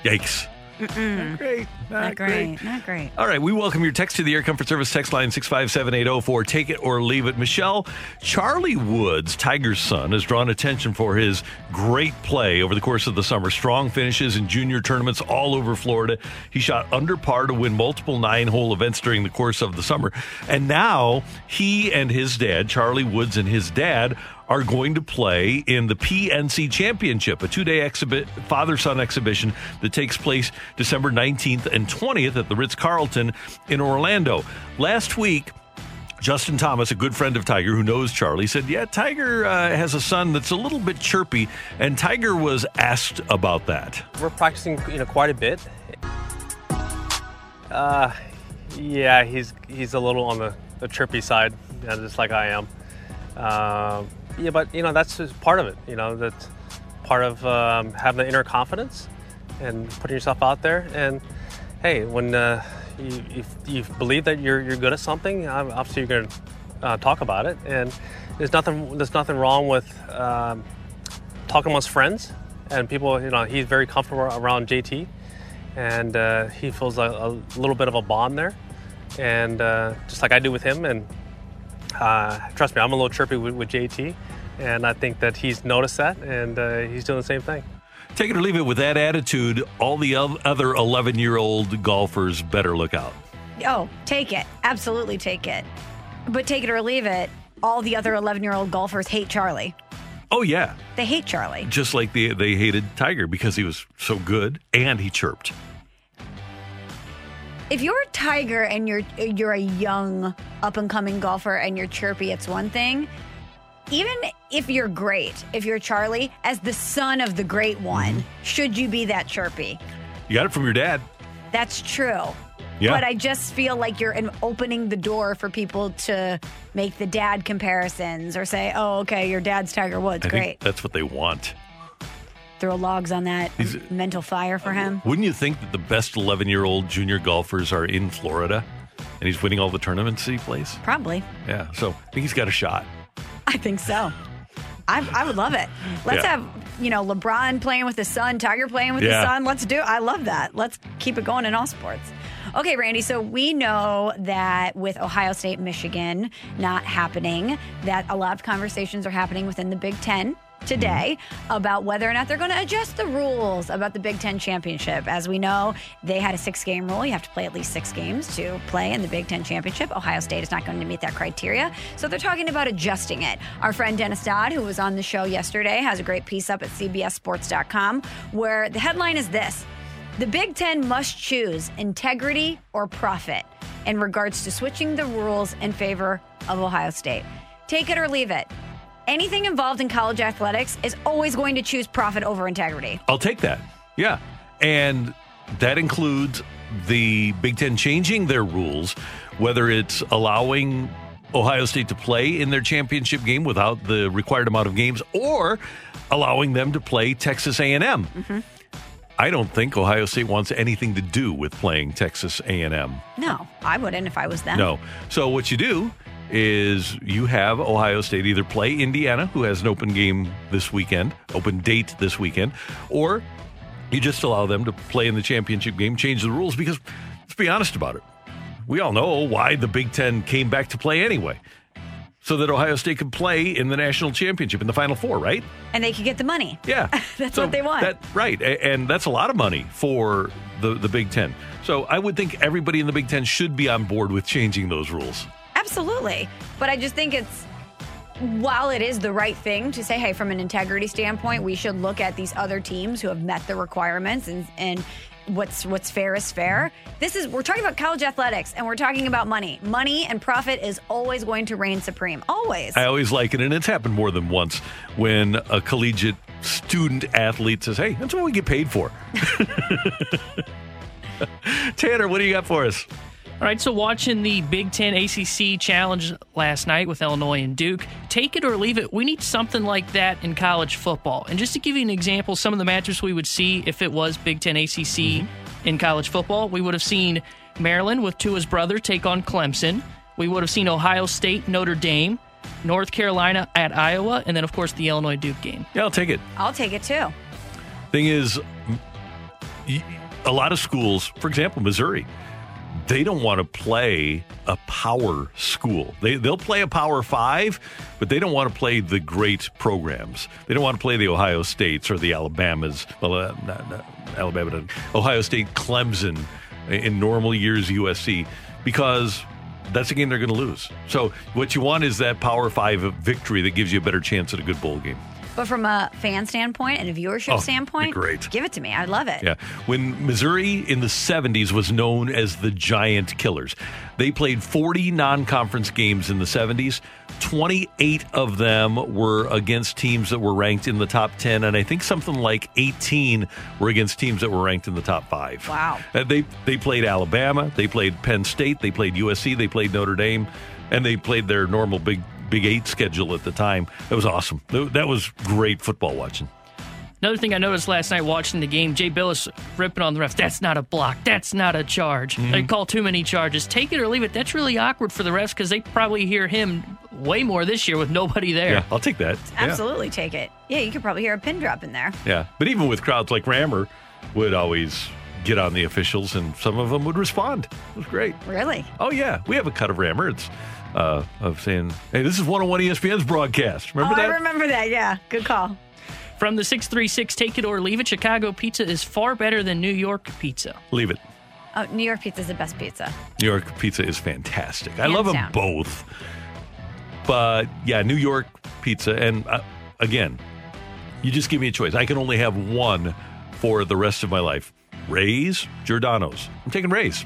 Speaker 2: Yikes. Not great.
Speaker 3: Not great. Not great.
Speaker 2: All right, we welcome your text to the Air Comfort Service text line 65780 for Take It or Leave It. Michelle, Charlie Woods, Tiger's son, has drawn attention for his great play over the course of the summer. Strong finishes in junior tournaments all over Florida. He shot under par to win multiple nine hole events during the course of the summer. And now he and his dad, Charlie Woods and his dad, are going to play in the PNC Championship, a two day exhibit, father son exhibition that takes place December 19th and 20th at the Ritz Carlton in Orlando. Last week, Justin Thomas, a good friend of Tiger who knows Charlie, said, Yeah, Tiger uh, has a son that's a little bit chirpy. And Tiger was asked about that.
Speaker 7: We're practicing, you know, quite a bit. Uh, yeah, he's he's a little on the, the chirpy side, just like I am. Uh, yeah, but you know that's part of it. You know that's part of um, having the inner confidence and putting yourself out there. And hey, when uh, you, if you believe that you're you're good at something, obviously you're going to uh, talk about it. And there's nothing there's nothing wrong with um, talking amongst friends and people. You know, he's very comfortable around JT, and uh, he feels a, a little bit of a bond there. and uh, just like I do with him. And uh, trust me, I'm a little chirpy with, with JT, and I think that he's noticed that, and uh, he's doing the same thing.
Speaker 2: Take it or leave it with that attitude, all the other 11 year old golfers better look out.
Speaker 3: Oh, take it. Absolutely take it. But take it or leave it. All the other 11 year old golfers hate Charlie.
Speaker 2: Oh, yeah.
Speaker 3: They hate Charlie.
Speaker 2: Just like they, they hated Tiger because he was so good and he chirped.
Speaker 3: If you're a Tiger and you're you're a young up and coming golfer and you're chirpy, it's one thing. Even if you're great, if you're Charlie, as the son of the great one, should you be that chirpy?
Speaker 2: You got it from your dad.
Speaker 3: That's true.
Speaker 2: Yeah.
Speaker 3: But I just feel like you're opening the door for people to make the dad comparisons or say, "Oh, okay, your dad's Tiger Woods,
Speaker 2: I
Speaker 3: great."
Speaker 2: that's what they want.
Speaker 3: Throw logs on that
Speaker 2: He's-
Speaker 3: mental fire for him.
Speaker 2: Wouldn't you think that the best 11 year old junior golfers are in Florida and he's winning all the tournaments he plays?
Speaker 3: Probably.
Speaker 2: Yeah. So I think he's got a shot.
Speaker 3: I think so. I, I would love it. Let's
Speaker 2: Yeah.
Speaker 3: have, you know, LeBron playing with his son, Tiger playing with
Speaker 2: Yeah.
Speaker 3: his son. Let's do I love that. Let's keep it going in all sports. Okay, Randy, so we know that with Ohio State, Michigan not happening, that a lot of conversations are happening within the Big Ten today about whether or not they're going to adjust the rules about the Big Ten championship. As we know, they had a six game rule. You have to play at least six games to play in the Big Ten championship. Ohio State is not going to meet that criteria. So they're talking about adjusting it. Our friend Dennis Dodd, who was on the show yesterday, has a great piece up at CBSSports.com where the headline is this The Big Ten must choose integrity or profit in regards to switching the rules in favor of Ohio State. Take it or leave it. Anything involved in college athletics is always going to choose profit over integrity.
Speaker 2: I'll take that. Yeah. And that includes the Big Ten changing their rules, whether it's allowing Ohio State to play in their championship game without the required amount of games or allowing them to play Texas A&M. Mm-hmm. I don't think Ohio State wants anything to do with playing Texas A&M.
Speaker 3: No, I wouldn't if I was them.
Speaker 2: No. So what you do is you have Ohio State either play Indiana, who has an open game this weekend, open date this weekend, or you just allow them to play in the championship game, change the rules because let's be honest about it. We all know why the Big Ten came back to play anyway. So that Ohio State could play in the national championship in the final four, right?
Speaker 3: And they could get the money.
Speaker 2: Yeah, *laughs*
Speaker 3: That's
Speaker 2: So
Speaker 3: what they want.
Speaker 2: That, right, and that's a lot of money for the the Big Ten. So I would think everybody in the Big Ten should be on board with changing those rules.
Speaker 3: Absolutely. But I just think it's while it is the right thing to say, hey, from an integrity standpoint, we should look at these other teams who have met the requirements and and what's what's fair is fair. This is we're talking about college athletics and we're talking about money. Money and profit is always going to reign supreme. Always.
Speaker 2: I always like it, and it's happened more than once when a collegiate student athlete says, "Hey, that's what we get paid for." *laughs* Tanner, what do you got for us?
Speaker 8: All right, so watching the Big Ten ACC Challenge last night with Illinois and Duke, take it or leave it. We need something like that in college football. And just to give you an example, some of the matchups we would see if it was Big Ten ACC mm-hmm. in college football, we would have seen Maryland with Tua's brother take on Clemson. We would have seen Ohio State, Notre Dame, North Carolina at Iowa, and then, of course, the Illinois Duke game.
Speaker 2: Yeah, I'll take it.
Speaker 3: I'll take it too.
Speaker 2: Thing is, a lot of schools, for example, Missouri, they don't want to play a power school. They they'll play a power five, but they don't want to play the great programs. They don't want to play the Ohio States or the Alabamas. Well, uh, not, not Alabama. Ohio State, Clemson, in normal years USC, because that's a game they're going to lose. So what you want is that power five victory that gives you a better chance at a good bowl game.
Speaker 3: But from a fan standpoint and a viewership
Speaker 2: Oh,
Speaker 3: standpoint,
Speaker 2: great.
Speaker 3: give it to me. I love it.
Speaker 2: Yeah. When Missouri in the 70s was known as the Giant Killers, they played 40 non conference games in the 70s. 28 of them were against teams that were ranked in the top 10, and I think something like 18 were against teams that were ranked in the top five.
Speaker 3: Wow.
Speaker 2: Uh, They, they played Alabama, they played Penn State, they played USC, they played Notre Dame, and they played their normal Big, Big Eight schedule at the time. That was awesome. That that was great football watching.
Speaker 8: Another thing I noticed last night watching the game, Jay Bilas ripping on the refs. That's not a block. That's not a charge.
Speaker 2: Mm-hmm.
Speaker 8: They call too many charges. Take it or leave it. That's really awkward for the refs because they probably hear him way more this year with nobody there.
Speaker 2: Yeah, I'll take that. Yeah.
Speaker 3: Absolutely take it. Yeah, you could probably hear a pin drop in there.
Speaker 2: Yeah, but even with crowds like Rammer would always get on the officials, and some of them would respond. It was great.
Speaker 3: Really?
Speaker 2: Oh yeah, we have a cut of Rammer. It's uh, of saying, "Hey, this is 101 ESPN's broadcast." Remember
Speaker 3: oh,
Speaker 2: that?
Speaker 3: I remember that. Yeah. Good call.
Speaker 8: From the 636 Take It or Leave It, Chicago pizza is far better than New York pizza.
Speaker 2: Leave it.
Speaker 3: Oh, New York pizza is the best pizza.
Speaker 2: New York pizza is fantastic. I
Speaker 3: Hands
Speaker 2: love them both. But yeah, New York pizza. And uh, again, you just give me a choice. I can only have one for the rest of my life Ray's, Giordano's. I'm taking Ray's.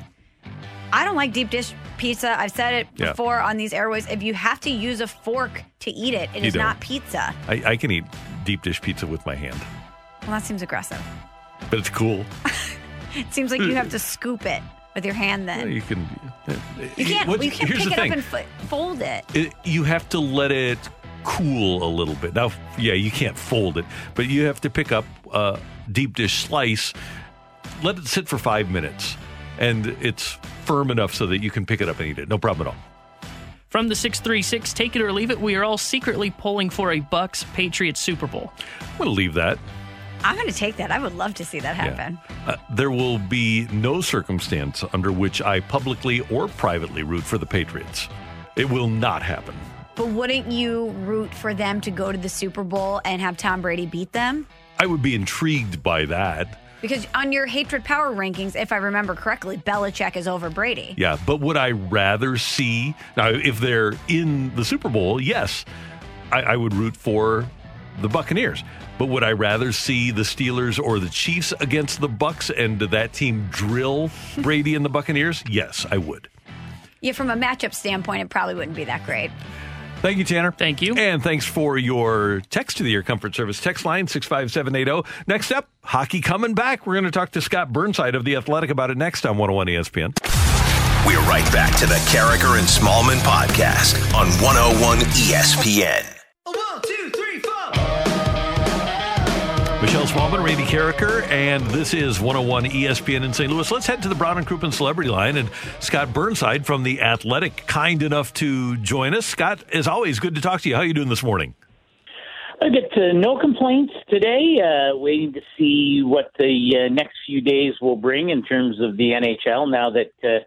Speaker 3: I don't like deep dish pizza. I've said it
Speaker 2: Yeah.
Speaker 3: before on these airways. If you have to use a fork to eat it, it
Speaker 2: You
Speaker 3: is
Speaker 2: don't.
Speaker 3: not pizza.
Speaker 2: I, I can eat deep dish pizza with my hand,
Speaker 3: Well, that seems aggressive.
Speaker 2: but it's cool. *laughs*
Speaker 3: It seems like you have to scoop it with your hand then.
Speaker 2: You can.
Speaker 3: You can't, you can't
Speaker 2: here's
Speaker 3: pick
Speaker 2: the
Speaker 3: it
Speaker 2: thing.
Speaker 3: up and fo- fold it.
Speaker 2: it, you have to let it cool a little bit. Now, yeah, you can't fold it, but you have to pick up a deep dish slice, let it sit for five minutes, and it's firm enough so that you can pick it up and eat it. No problem at all.
Speaker 8: From the 636 Take It or Leave It, we are all secretly pulling for a Bucks Patriots Super Bowl.
Speaker 2: I'm going to leave that.
Speaker 3: I'm going to take that. I would love to see that happen.
Speaker 2: Uh, there will be no circumstance under which I publicly or privately root for the Patriots. It will not happen.
Speaker 3: But wouldn't you root for them to go to the Super Bowl and have Tom Brady beat them?
Speaker 2: I would be intrigued by that.
Speaker 3: Because on your hatred power rankings, if I remember correctly, Belichick is over Brady.
Speaker 2: Yeah, but would I rather see now if they're in the Super Bowl? Yes, I, I would root for the Buccaneers. But would I rather see the Steelers or the Chiefs against the Bucks and that team drill Brady and the Buccaneers? Yes, I would.
Speaker 3: Yeah, from a matchup standpoint, it probably wouldn't be that great.
Speaker 2: Thank you, Tanner.
Speaker 8: Thank you.
Speaker 2: And thanks for your text to the Air Comfort Service text line 65780. Next up, hockey coming back. We're going to talk to Scott Burnside of The Athletic about it next on 101 ESPN.
Speaker 1: We're right back to the Karraker and Smallmon podcast on 101 ESPN.
Speaker 2: Michelle Smallmon, Randy Karraker, and this is 101 ESPN in St. Louis. Let's head to the Brown and Crouppen Celebrity Line and Scott Burnside from The Athletic, kind enough to join us. Scott, as always, good to talk to you. How are you doing this morning?
Speaker 9: I get uh, no complaints today. Uh, waiting to see what the uh, next few days will bring in terms of the NHL. Now that uh,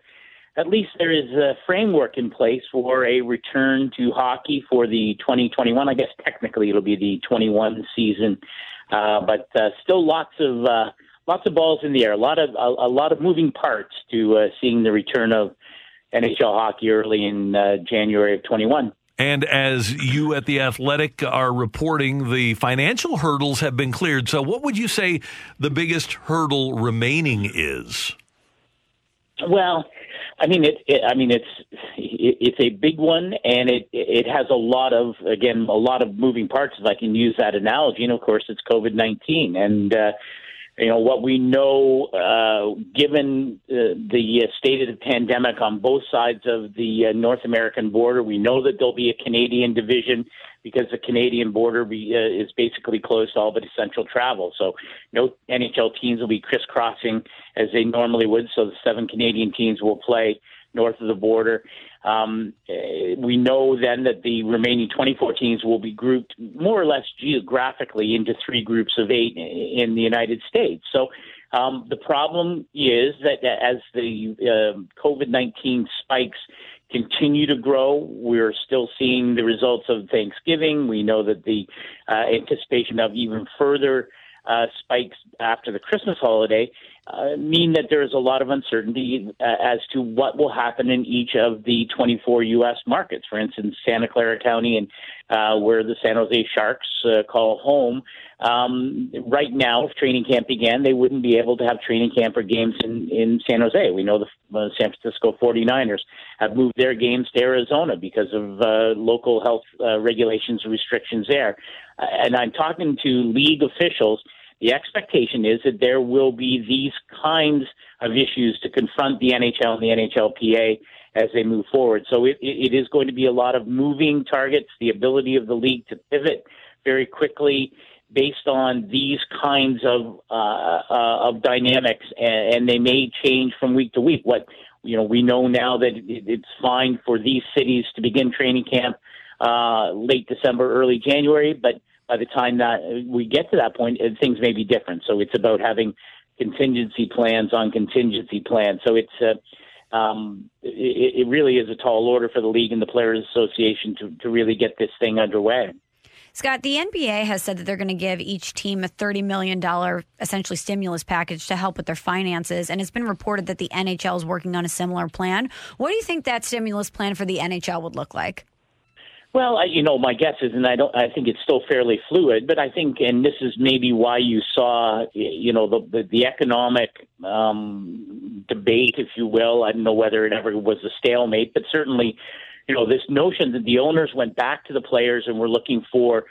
Speaker 9: at least there is a framework in place for a return to hockey for the 2021. I guess technically it'll be the 21 season, uh, but uh, still lots of uh, lots of balls in the air. A lot of a, a lot of moving parts to uh, seeing the return of NHL hockey early in uh, January of 21.
Speaker 2: And as you at The Athletic are reporting, the financial hurdles have been cleared. So, what would you say the biggest hurdle remaining is?
Speaker 9: Well, I mean, it, it I mean, it's it, it's a big one, and it it has a lot of again a lot of moving parts. If I can use that analogy, and of course, it's COVID nineteen, and uh, you know what we know, uh, given uh, the uh, state of the pandemic on both sides of the uh, North American border, we know that there'll be a Canadian division because the Canadian border be, uh, is basically closed to all but essential travel. So no NHL teams will be crisscrossing as they normally would. So the seven Canadian teams will play north of the border. Um, eh, we know then that the remaining 24 teams will be grouped more or less geographically into three groups of eight in the United States. So um, the problem is that as the uh, COVID 19 spikes continue to grow, we're still seeing the results of Thanksgiving. We know that the uh, anticipation of even further uh, spikes after the Christmas holiday uh, mean that there is a lot of uncertainty uh, as to what will happen in each of the 24 U.S. markets. For instance, Santa Clara County and uh, where the San Jose Sharks uh, call home. Um, right now, if training camp began, they wouldn't be able to have training camp or games in, in San Jose. We know the uh, San Francisco 49ers have moved their games to Arizona because of uh, local health regulations and restrictions there. And I'm talking to league officials the expectation is that there will be these kinds of issues to confront the NHL and the NHLPA as they move forward. So it, it is going to be a lot of moving targets, the ability of the league to pivot very quickly based on these kinds of uh, uh, of dynamics, and, and they may change from week to week. What you know, we know now that it, it's fine for these cities to begin training camp uh, late December, early January, but by the time that we get to that point, things may be different. So it's about having contingency plans on contingency plans. So it's uh, um, it, it really is a tall order for the league and the Players Association to, to really get this thing underway.
Speaker 3: Scott, the NBA has said that they're going to give each team a $30 million essentially stimulus package to help with their finances. And it's been reported that the NHL is working on a similar plan. What do you think that stimulus plan for the NHL would look like?
Speaker 9: Well, I, you know, my guess is, and I don't, I think it's still fairly fluid, but I think, and this is maybe why you saw, you know, the the, the economic um, debate, if you will. I don't know whether it ever was a stalemate, but certainly, you know, this notion that the owners went back to the players and were looking for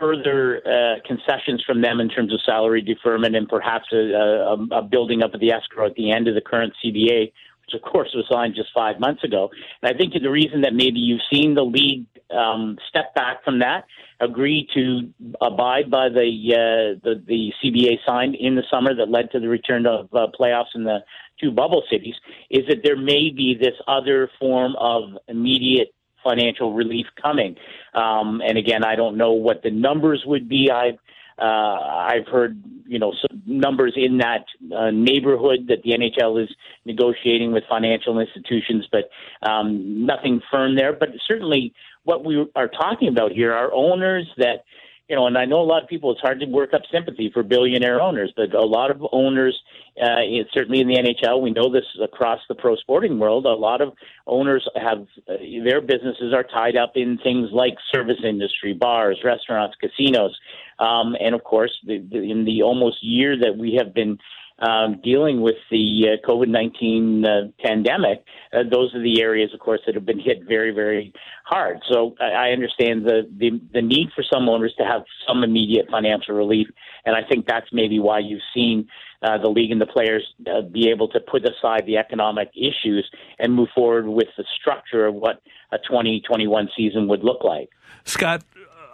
Speaker 9: further uh, concessions from them in terms of salary deferment and perhaps a, a, a building up of the escrow at the end of the current CBA which of course was signed just five months ago. And I think the reason that maybe you've seen the league um, step back from that, agree to abide by the, uh, the the CBA signed in the summer that led to the return of uh, playoffs in the two bubble cities, is that there may be this other form of immediate financial relief coming. Um, and again, I don't know what the numbers would be. I've uh, I've heard, you know, numbers in that uh, neighborhood that the NHL is negotiating with financial institutions, but um, nothing firm there. But certainly, what we are talking about here are owners that you know, and I know a lot of people, it's hard to work up sympathy for billionaire owners, but a lot of owners, uh, certainly in the NHL, we know this across the pro sporting world, a lot of owners have, uh, their businesses are tied up in things like service industry, bars, restaurants, casinos. Um, and of course, the, the, in the almost year that we have been um, dealing with the uh, COVID 19 uh, pandemic, uh, those are the areas, of course, that have been hit very, very hard. So I, understand the, the, the need for some owners to have some immediate financial relief. And I think that's maybe why you've seen uh, the league and the players uh, be able to put aside the economic issues and move forward with the structure of what a 2021 season would look like.
Speaker 2: Scott,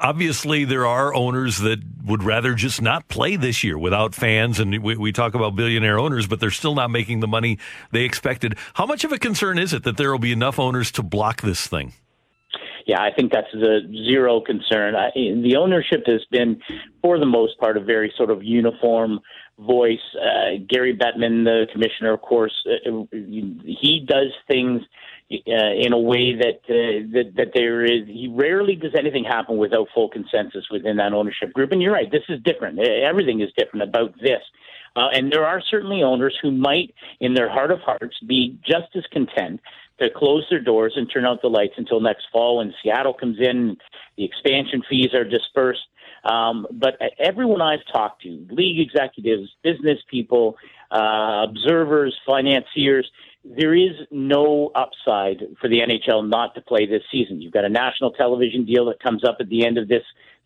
Speaker 2: obviously there are owners that would rather just not play this year without fans and we, we, talk about billionaire owners but they're still not making the money they expected how much of a concern is it that there will be enough owners to block this thing
Speaker 9: yeah, I think that's a zero concern. I, the ownership has been, for the most part, a very sort of uniform voice. Uh, Gary Bettman, the commissioner, of course, uh, he does things uh, in a way that, uh, that that there is. He rarely does anything happen without full consensus within that ownership group. And you're right, this is different. Everything is different about this. Uh, and there are certainly owners who might, in their heart of hearts, be just as content to close their doors and turn out the lights until next fall when Seattle comes in, the expansion fees are dispersed. Um, but everyone I've talked to, league executives, business people, uh, observers, financiers, there is no upside for the NHL not to play this season. You've got a national television deal that comes up at the end of this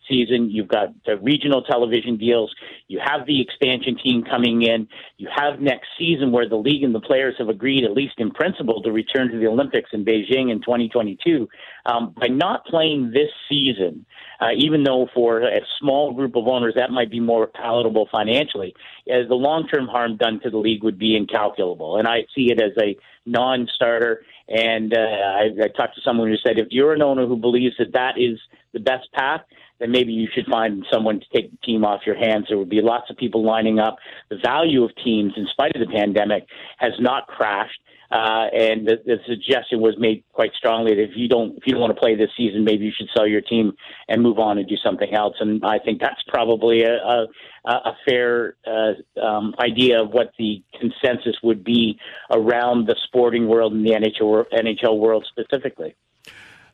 Speaker 9: season. You've got the regional television deals. You have the expansion team coming in. You have next season where the league and the players have agreed, at least in principle, to return to the Olympics in Beijing in 2022. Um, by not playing this season, uh, even though for a small group of owners that might be more palatable financially, as the long-term harm done to the league would be incalculable. And I see it as a non-starter. And uh, I, I talked to someone who said, if you're an owner who believes that that is the best path, then maybe you should find someone to take the team off your hands. There would be lots of people lining up. The value of teams, in spite of the pandemic, has not crashed. Uh, and the, the, suggestion was made quite strongly that if you don't if you don't want to play this season, maybe you should sell your team and move on and do something else. And I think that's probably a a, a fair uh, um, idea of what the consensus would be around the sporting world and the NHL NHL world specifically.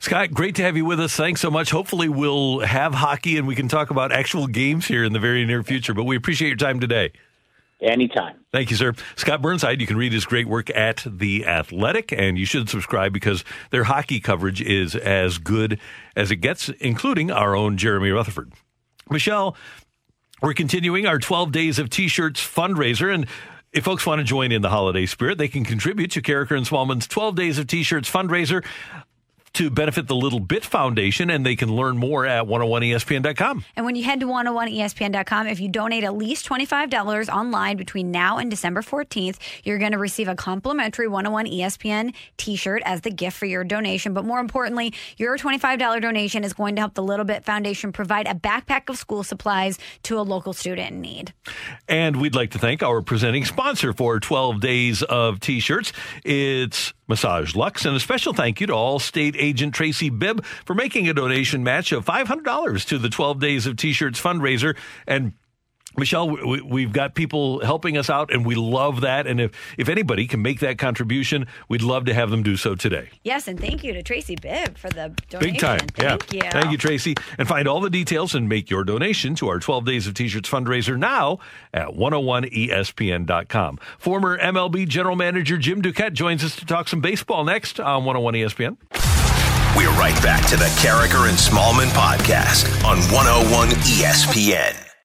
Speaker 2: Scott, great to have you with us. Thanks so much. Hopefully, we'll have hockey and we can talk about actual games here in the very near future. But we appreciate your time today.
Speaker 9: Anytime.
Speaker 2: Thank you, sir. Scott Burnside, you can read his great work at The Athletic, and you should subscribe because their hockey coverage is as good as it gets, including our own Jeremy Rutherford. Michelle, we're continuing our 12 Days of T shirts fundraiser, and if folks want to join in the holiday spirit, they can contribute to Karraker and Smallmon's 12 Days of T shirts fundraiser to benefit the Little Bit Foundation, and they can learn more at 101ESPN.com.
Speaker 3: And when you head to 101ESPN.com, if you donate at least $25 online between now and December 14th, you're going to receive a complimentary 101 ESPN t shirt as the gift for your donation. But more importantly, your $25 donation is going to help the Little Bit Foundation provide a backpack of school supplies to a local student in need.
Speaker 2: And we'd like to thank our presenting sponsor for 12 days of t shirts. It's Massage Luxe. And a special thank you to Allstate agent Tracy Bibb for making a donation match of $500 to the 12 Days of T shirts fundraiser. And Michelle, we, have got people helping us out, and we love that. And if, if anybody can make that contribution, we'd love to have them do so today.
Speaker 3: Yes, and thank you to Tracy Bibb for the donation.
Speaker 2: Big time.
Speaker 3: Thank
Speaker 2: yeah.
Speaker 3: you.
Speaker 2: Thank you, Tracy. And find all the details and make your donation to our 12 Days of T-Shirts fundraiser now at 101ESPN.com. Former MLB General Manager Jim Duquette joins us to talk some baseball next on 101 ESPN.
Speaker 1: We're right back to the Karraker and Smallmon podcast on 101 ESPN.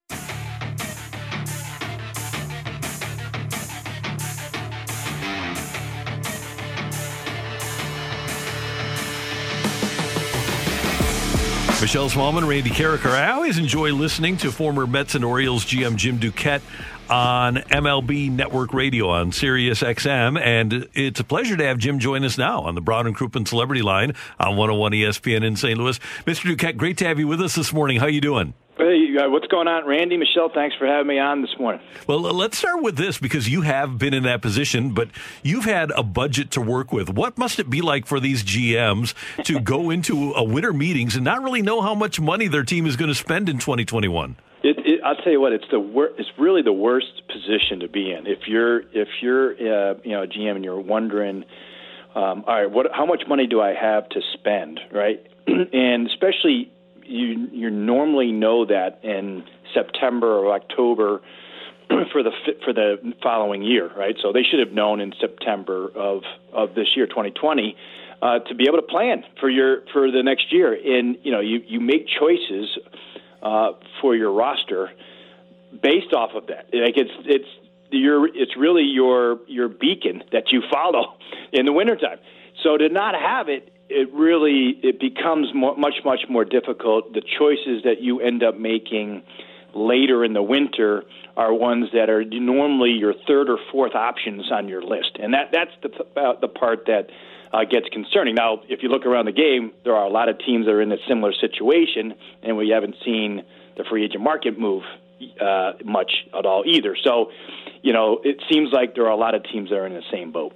Speaker 2: Michelle Smallmon, Randy Karraker. I always enjoy listening to former Mets and Orioles GM Jim Duquette on MLB Network Radio on Sirius XM. And it's a pleasure to have Jim join us now on the Brown and Crouppen Celebrity Line on 101 ESPN in St. Louis. Mr. Duquette, great to have you with us this morning. How are you doing?
Speaker 10: Hey, uh, what's going on, Randy? Michelle, thanks for having me on this morning.
Speaker 2: Well, let's start with this because you have been in that position, but you've had a budget to work with. What must it be like for these GMs to go *laughs* into a winter meetings and not really know how much money their team is going to spend in 2021?
Speaker 10: It, it, I'll tell you what, it's the wor- it's really the worst position to be in. If you're if you're uh, you know a GM and you're wondering, um, all right, what how much money do I have to spend, right? *clears throat* and especially you you normally know that in September or October *clears throat* for the for the following year, right? So they should have known in September of of this year, 2020, uh, to be able to plan for your for the next year. And you know, you you make choices uh, for your roster based off of that. Like it's it's your it's really your your beacon that you follow *laughs* in the wintertime. So to not have it it really it becomes more, much much more difficult. The choices that you end up making later in the winter are ones that are normally your third or fourth options on your list, and that that's the uh, the part that uh, gets concerning. Now, if you look around the game, there are a lot of teams that are in a similar situation, and we haven't seen the free agent market move uh, much at all either. So, you know, it seems like there are a lot of teams that are in the same boat.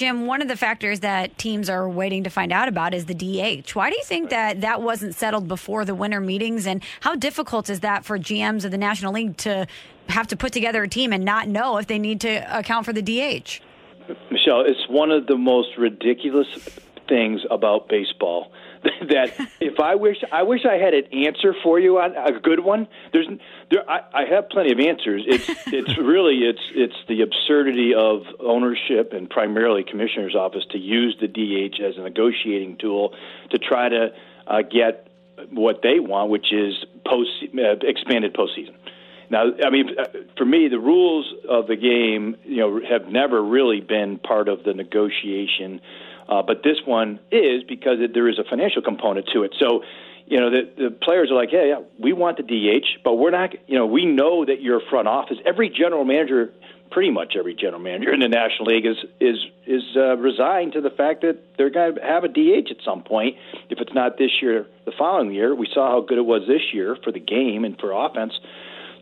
Speaker 3: Jim, one of the factors that teams are waiting to find out about is the DH. Why do you think that that wasn't settled before the winter meetings? And how difficult is that for GMs of the National League to have to put together a team and not know if they need to account for the DH?
Speaker 10: Michelle, it's one of the most ridiculous things about baseball *laughs* that if I wish I wish I had an answer for you on a good one. There's there I, I have plenty of answers. It's *laughs* it's really it's it's the absurdity of ownership and primarily commissioner's office to use the DH as a negotiating tool to try to uh, get what they want, which is post uh, expanded postseason. Now, I mean, uh, for me, the rules of the game, you know, have never really been part of the negotiation uh, but this one is because it, there is a financial component to it. So, you know, the, the players are like, yeah, yeah, we want the DH, but we're not, you know, we know that you're front office. Every general manager, pretty much every general manager in the National League is is is uh, resigned to the fact that they're going to have a DH at some point. If it's not this year, the following year. We saw how good it was this year for the game and for offense.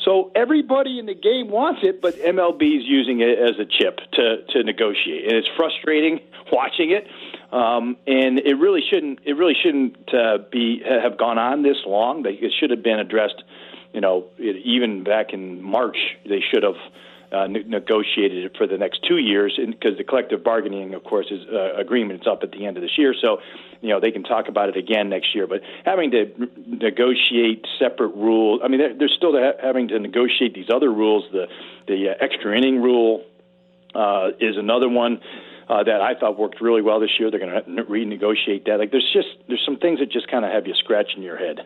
Speaker 10: So everybody in the game wants it, but MLB is using it as a chip to to negotiate, and it's frustrating watching it. Um, and it really shouldn't it really shouldn't uh, be have gone on this long. It should have been addressed. You know, it, even back in March, they should have uh, ne- negotiated it for the next two years, because the collective bargaining, of course, is uh, agreement is up at the end of this year. So, you know, they can talk about it again next year. But having to re- negotiate separate rules, I mean, they're, they're still ha- having to negotiate these other rules. The the uh, extra inning rule uh, is another one. Uh, that I thought worked really well this year. They're going to renegotiate that. Like there's just there's some things that just kind of have you scratching your head.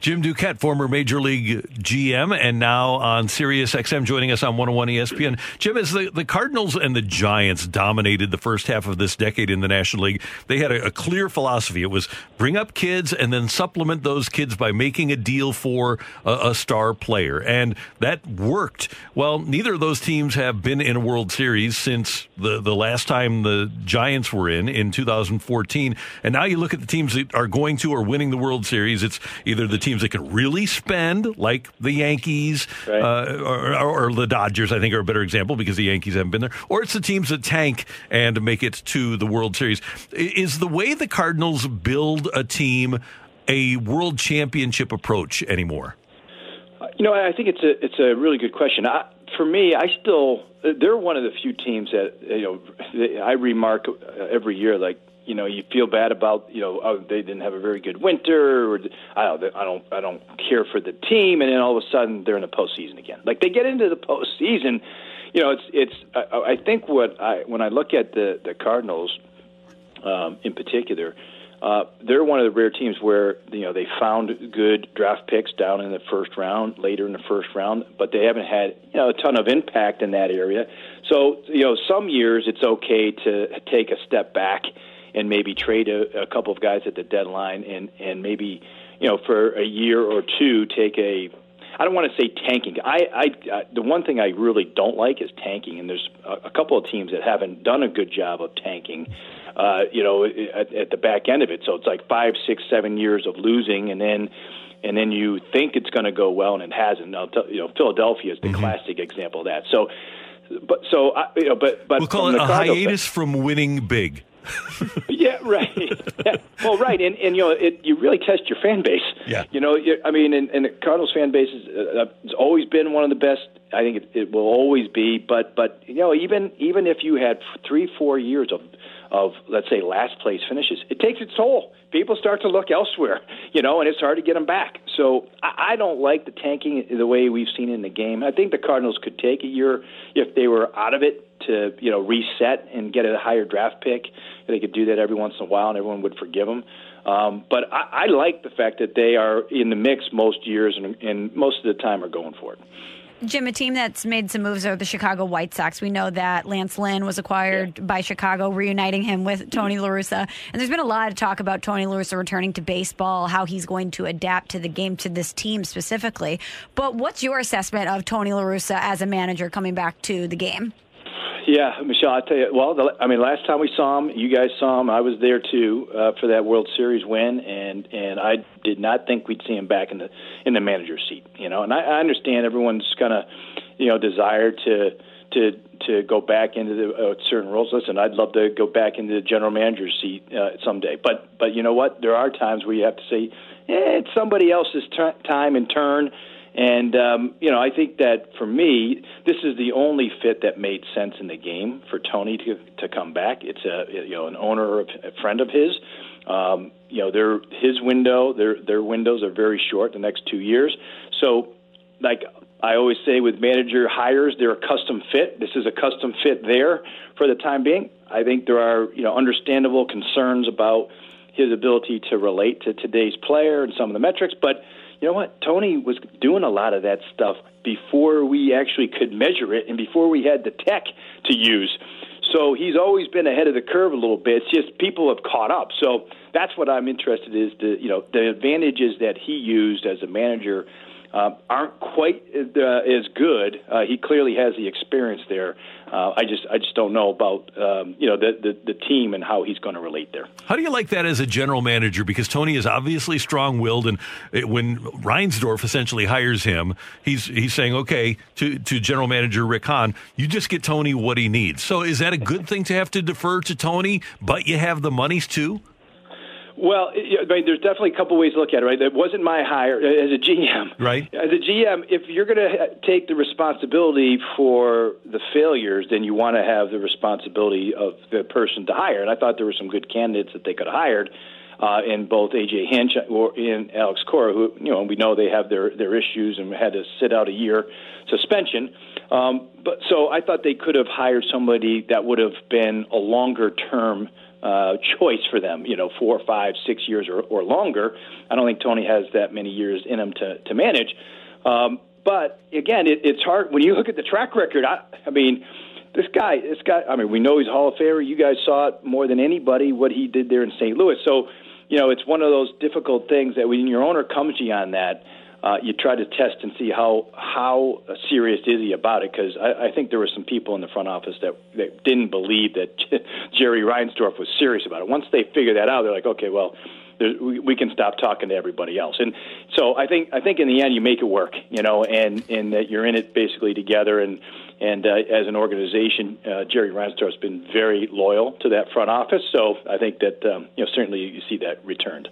Speaker 2: Jim Duquette, former Major League GM, and now on Sirius XM, joining us on 101 ESPN. Jim, as the, the Cardinals and the Giants dominated the first half of this decade in the National League, they had a, a clear philosophy. It was bring up kids and then supplement those kids by making a deal for a, a star player, and that worked. Well, neither of those teams have been in a World Series since the the last time the Giants were in in 2014, and now you look at the teams that are going to or winning the World Series. It's either the teams that can really spend, like the Yankees
Speaker 10: Right.
Speaker 2: uh, or, or, or the Dodgers. I think are a better example because the Yankees haven't been there, or it's the teams that tank and make it to the World Series. Is the way the Cardinals build a team a World Championship approach anymore?
Speaker 10: You know, I think it's a it's a really good question. I, for me, I still they're one of the few teams that you know I remark uh, every year like you know you feel bad about you know oh they didn't have a very good winter or I don't I don't I don't care for the team and then all of a sudden they're in the postseason again. Like they get into the postseason, you know it's it's I, I think what I when I look at the the Cardinals um, in particular. Uh, they're one of the rare teams where you know they found good draft picks down in the first round, later in the first round, but they haven't had you know a ton of impact in that area. So you know some years it's okay to take a step back and maybe trade a, a couple of guys at the deadline and and maybe you know for a year or two take a I don't want to say tanking. I, I, I the one thing I really don't like is tanking, and there's a, a couple of teams that haven't done a good job of tanking. Uh, you know, at, at the back end of it, so it's like five, six, seven years of losing, and then and then you think it's going to go well, and it hasn't. Now, t- you know, Philadelphia is the classic example of that. So, but so I, you know, but but
Speaker 2: We'll call it a hiatus from winning big. *laughs* *laughs*
Speaker 10: yeah, right. Yeah. *laughs* Well, right, and and you know, it, you really test your fan base.
Speaker 2: Yeah.
Speaker 10: You know, I mean, and, and the Cardinals fan base is, uh, has always been one of the best. I think it, it will always be. But but you know, even even if you had three four years of of let's say last place finishes, it takes its toll. People start to look elsewhere, *laughs* you know, and it's hard to get them back. So I, I don't like the tanking the way we've seen in the game. I think the Cardinals could take a year if they were out of it to you know reset and get a higher draft pick. They could do that every once in a while, and everyone would forgive them. Um, but I, I like the fact that they are in the mix most years, and, and most of the time are going for it.
Speaker 3: Jim, a team that's made some moves are the Chicago White Sox. We know that Lance Lynn was acquired by Chicago, reuniting him with Tony La Russa. And there's been a lot of talk about Tony La Russa returning to baseball, how he's going to adapt to the game, to this team specifically. But what's your assessment of Tony La Russa as a manager coming back to the game?
Speaker 10: Yeah, Michelle, I tell you, well, the, I mean, last time we saw him, you guys saw him. I was there too uh, for that World Series win, and and I did not think we'd see him back in the in the manager's seat. You know, and I, I understand everyone's kind of, you know, desire to to to go back into the uh, certain roles. Listen, I'd love to go back into the general manager's seat uh, someday, but but you know what? There are times where you have to say, eh, it's somebody else's t- time and turn. And um, you know, I think that for me, this is the only fit that made sense in the game for Tony to to come back. It's a you know an owner, of, a friend of his. Um, you know, their his window, their their windows are very short, the next two years. So, like I always say with manager hires, they're a custom fit. This is a custom fit there for the time being. I think there are you know understandable concerns about his ability to relate to today's player and some of the metrics, but you know what? Tony was doing a lot of that stuff before we actually could measure it and before we had the tech to use. So he's always been ahead of the curve a little bit. It's just people have caught up. So that's what I'm interested is the you know the advantages that he used as a manager uh, aren't quite uh, as good. Uh, he clearly has the experience there. Uh, I just I just don't know about um, you know the, the the team and how he's going to relate there.
Speaker 2: How do you like that as a general manager? Because Tony is obviously strong-willed, and it, when Reinsdorf essentially hires him, he's he's saying, "Okay, to to general manager Rick Hahn, you just get Tony what he needs." So, is that a good thing to have to defer to Tony, but you have the monies too?
Speaker 10: Well, I mean, there's definitely a couple ways to look at it, right? That wasn't my hire as a GM.
Speaker 2: Right.
Speaker 10: As a GM, if you're going to take the responsibility for the failures, then you want to have the responsibility of the person to hire. And I thought there were some good candidates that they could have hired. uh, in both AJ Hinch or in Alex Cora, who you know we know they have their their issues and had to sit out a year suspension. Um, but so I thought they could have hired somebody that would have been a longer term uh, choice for them, you know, four, five, six years or, or longer. I don't think Tony has that many years in him to, to manage. Um, but again, it, it's hard when you look at the track record. I, I mean, this guy, this guy. I mean, we know he's a Hall of Famer. You guys saw it more than anybody what he did there in St. Louis. So, you know, it's one of those difficult things that when your owner comes to you on that, uh, you try to test and see how how serious is he about it. Because I, I think there were some people in the front office that, that didn't believe that *laughs* Jerry Reinsdorf was serious about it. Once they figure that out, they're like, okay, well, we, we can stop talking to everybody else. And so I think I think in the end you make it work, you know, and and that you're in it basically together. And and uh, as an organization, uh, Jerry Reinsdorf has been very loyal to that front office. So I think that um, you know certainly you see that returned.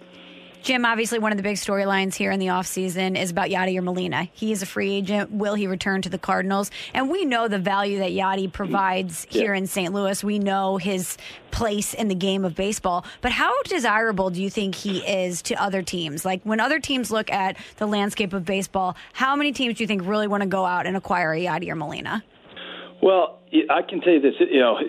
Speaker 3: Jim, obviously, one of the big storylines here in the offseason is about Yadier Molina. He is a free agent. Will he return to the Cardinals? And we know the value that Yadi provides here in St. Louis. We know his place in the game of baseball. But how desirable do you think he is to other teams? Like when other teams look at the landscape of baseball, how many teams do you think really want to go out and acquire a Yadier Molina?
Speaker 10: Well, I can tell you this. You know,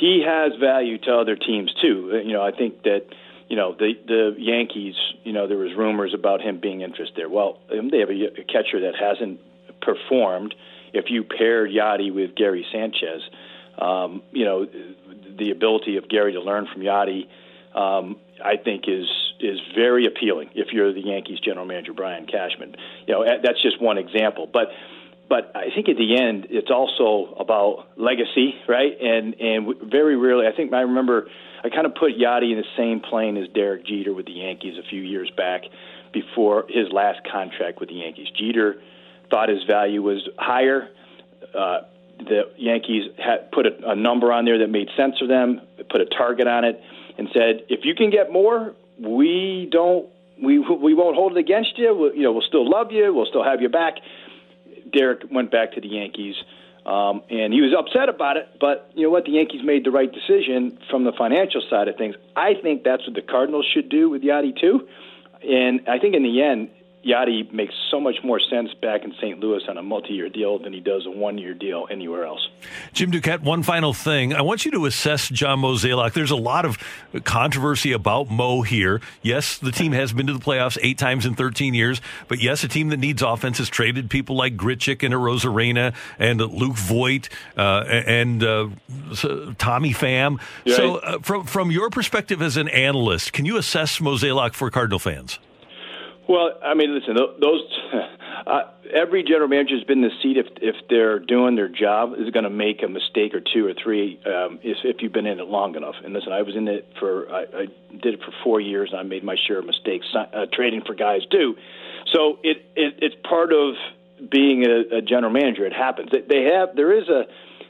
Speaker 10: he has value to other teams too. You know, I think that you know the the Yankees. You know there was rumors about him being interested there. Well, um, they have a, a catcher that hasn't performed. If you paired Yadi with Gary Sanchez, um, you know the ability of Gary to learn from Yadi, um, I think is is very appealing. If you're the Yankees general manager Brian Cashman, you know that's just one example, but but I think at the end it's also about legacy, right? And and very rarely, I think I remember I kind of put Yadi in the same plane as Derek Jeter with the Yankees a few years back before his last contract with the Yankees. Jeter thought his value was higher. Uh, the Yankees had put a, a number on there that made sense for them, put a target on it, and said, if you can get more, we don't, we we won't hold it against you. We'll, you know, we'll still love you. We'll still have you back. Derek went back to the Yankees um, and he was upset about it, but you know what? The Yankees made the right decision from the financial side of things. I think that's what the Cardinals should do with Yadi too. And I think in the end, Yadi makes so much more sense back in St. Louis on a multi-year deal than he does a one-year deal anywhere else.
Speaker 2: Jim Duquette, one final thing. I want you to assess John Mozeliak. There's a lot of controversy about Mo here. Yes, the team has been to the playoffs eight times in 13 years, but yes, a team that needs offense has traded people like Grichuk and Arozarena and Luke Voit uh, and uh, Tommy Pham. Right. So, uh, from from your perspective as an analyst, can you assess Mozeliak for Cardinal fans?
Speaker 10: Well, I mean, listen, those *laughs* uh, every general manager has been in the seat if if they're doing their job is going to make a mistake or two or three um, if if you've been in it long enough. And listen, I was in it for I, I did it for four years and I made my share of mistakes uh, trading for guys too. So it, it it's part of being a, a general manager. It happens. They, they have there is a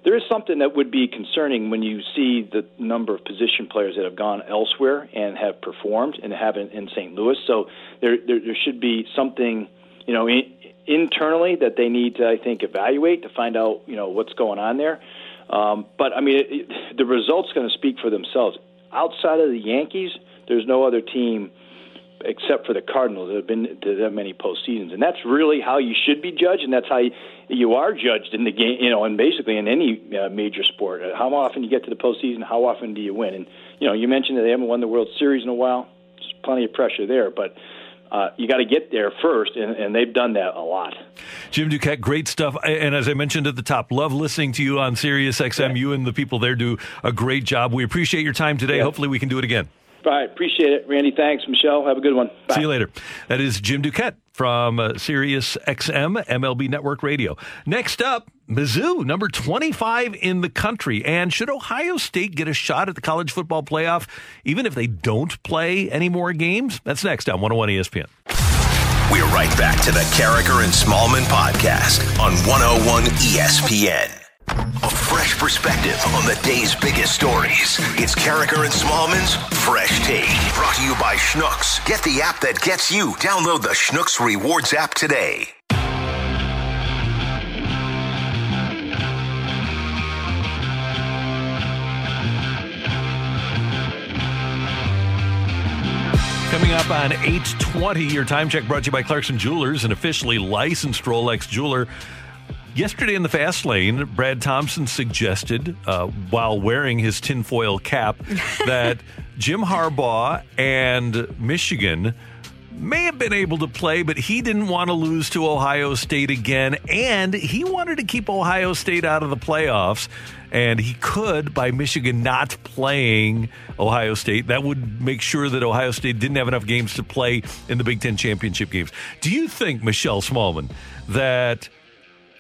Speaker 10: there is something that would be concerning when you see the number of position players that have gone elsewhere and have performed and haven't in St. Louis. So there, there, there should be something, you know, in, internally that they need to, I think, evaluate to find out, you know, what's going on there. Um, but I mean, it, it, the results going to speak for themselves. Outside of the Yankees, there's no other team except for the Cardinals that have been to that many postseasons, and that's really how you should be judged, and that's how you, you are judged in the game, you know, and basically in any uh, major sport. Uh, how often you get to the postseason, how often do you win? And you know, you mentioned that they haven't won the World Series in a while. There's plenty of pressure there, but. Uh, you got to get there first, and, and, they've done that a lot.
Speaker 2: Jim Duquette, great stuff. And as I mentioned at the top, love listening to you on Sirius XM. Yeah. You and the people there do a great job. We appreciate your time today. Yeah. Hopefully, we can do it again.
Speaker 10: All right, appreciate it, Randy. Thanks, Michelle. Have a good one.
Speaker 2: Bye. See you later. That is Jim Duquette from uh, Sirius XM MLB Network Radio. Next up, Mizzou, number 25 in the country. And should Ohio State get a shot at the college football playoff, even if they don't play any more games? That's next on 101 ESPN.
Speaker 1: We're right back to the Karraker and Smallmon podcast on 101 ESPN. A fresh perspective on the day's biggest stories. It's Karraker and Smallmon's Fresh Take. Brought to you by Schnucks. Get the app that gets you. Download the Schnucks Rewards app today.
Speaker 2: Coming up on 820. Your time check brought to you by Clarkson Jewelers, an officially licensed Rolex jeweler. Yesterday in the fast lane, Brad Thompson suggested, uh, while wearing his tinfoil cap, *laughs* that Jim Harbaugh and Michigan may have been able to play, but he didn't want to lose to Ohio State again, and he wanted to keep Ohio State out of the playoffs. And he could by Michigan not playing Ohio State. That would make sure that Ohio State didn't have enough games to play in the Big Ten championship games. Do you think, Michelle Smallmon, that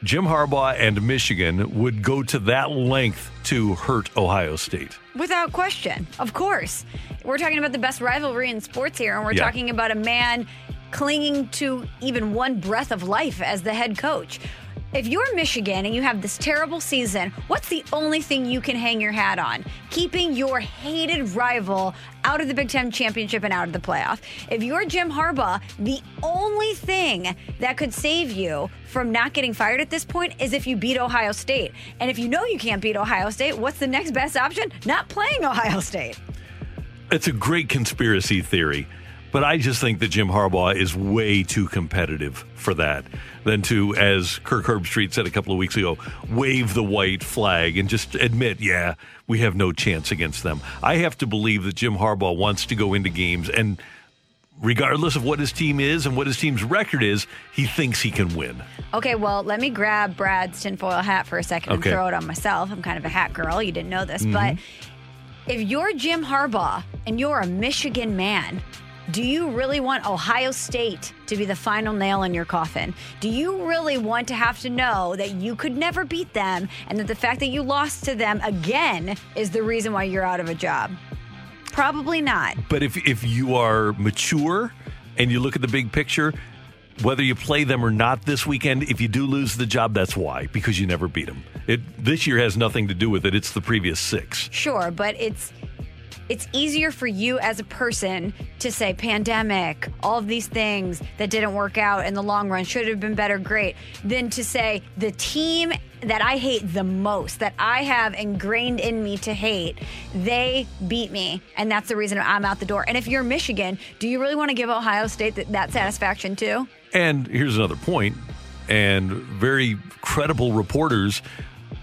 Speaker 2: Jim Harbaugh and Michigan would go to that length to hurt Ohio State?
Speaker 3: Without question. Of course. We're talking about the best rivalry in sports here, and we're
Speaker 2: Yeah.
Speaker 3: talking about a man clinging to even one breath of life as the head coach. If you're Michigan and you have this terrible season, what's the only thing you can hang your hat on? Keeping your hated rival out of the Big Ten championship and out of the playoff. If you're Jim Harbaugh, the only thing that could save you from not getting fired at this point is if you beat Ohio State. And if you know you can't beat Ohio State, what's the next best option? Not playing Ohio State.
Speaker 2: It's a great conspiracy theory, but I just think that Jim Harbaugh is way too competitive for that than to, as Kirk Herbstreit said a couple of weeks ago, wave the white flag and just admit, yeah, we have no chance against them. I have to believe that Jim Harbaugh wants to go into games and regardless of what his team is and what his team's record is, he thinks he can win.
Speaker 3: Okay, well, let me grab Brad's tinfoil hat for a second
Speaker 2: Okay.
Speaker 3: and throw it on myself. I'm kind of a hat girl. You didn't know this,
Speaker 2: Mhm.
Speaker 3: but if you're Jim Harbaugh and you're a Michigan man, do you really want Ohio State to be the final nail in your coffin? Do you really want to have to know that you could never beat them and that the fact that you lost to them again is the reason why you're out of a job? Probably not.
Speaker 2: But if if you are mature and you look at the big picture, whether you play them or not this weekend, if you do lose the job, that's why because you never beat them. It this year has nothing to do with it. It's the previous six.
Speaker 3: Sure, but it's it's easier for you as a person to say pandemic, all of these things that didn't work out in the long run should have been better, great, than to say the team that I hate the most, that I have ingrained in me to hate, they beat me, and that's the reason I'm out the door. And if you're Michigan, do you really want to give Ohio State that, that satisfaction too?
Speaker 2: And here's another point, and very credible reporters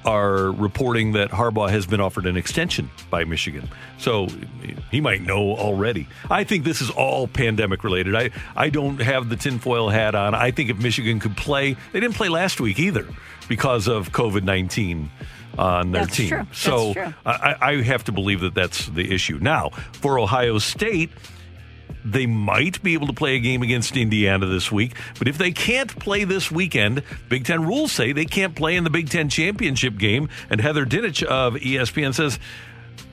Speaker 2: are reporting that Harbaugh has been offered an extension by Michigan. So he might know already. I think this is all pandemic related. I, I don't have the tinfoil hat on. I think if Michigan could play, they didn't play last week either because of COVID 19 on their
Speaker 3: That's
Speaker 2: team.
Speaker 3: true. That's
Speaker 2: So
Speaker 3: true.
Speaker 2: I, I have to believe that that's the issue. Now, for Ohio State, they might be able to play a game against Indiana this week, but if they can't play this weekend, Big Ten rules say they can't play in the Big Ten championship game. And Heather Dinich of ESPN says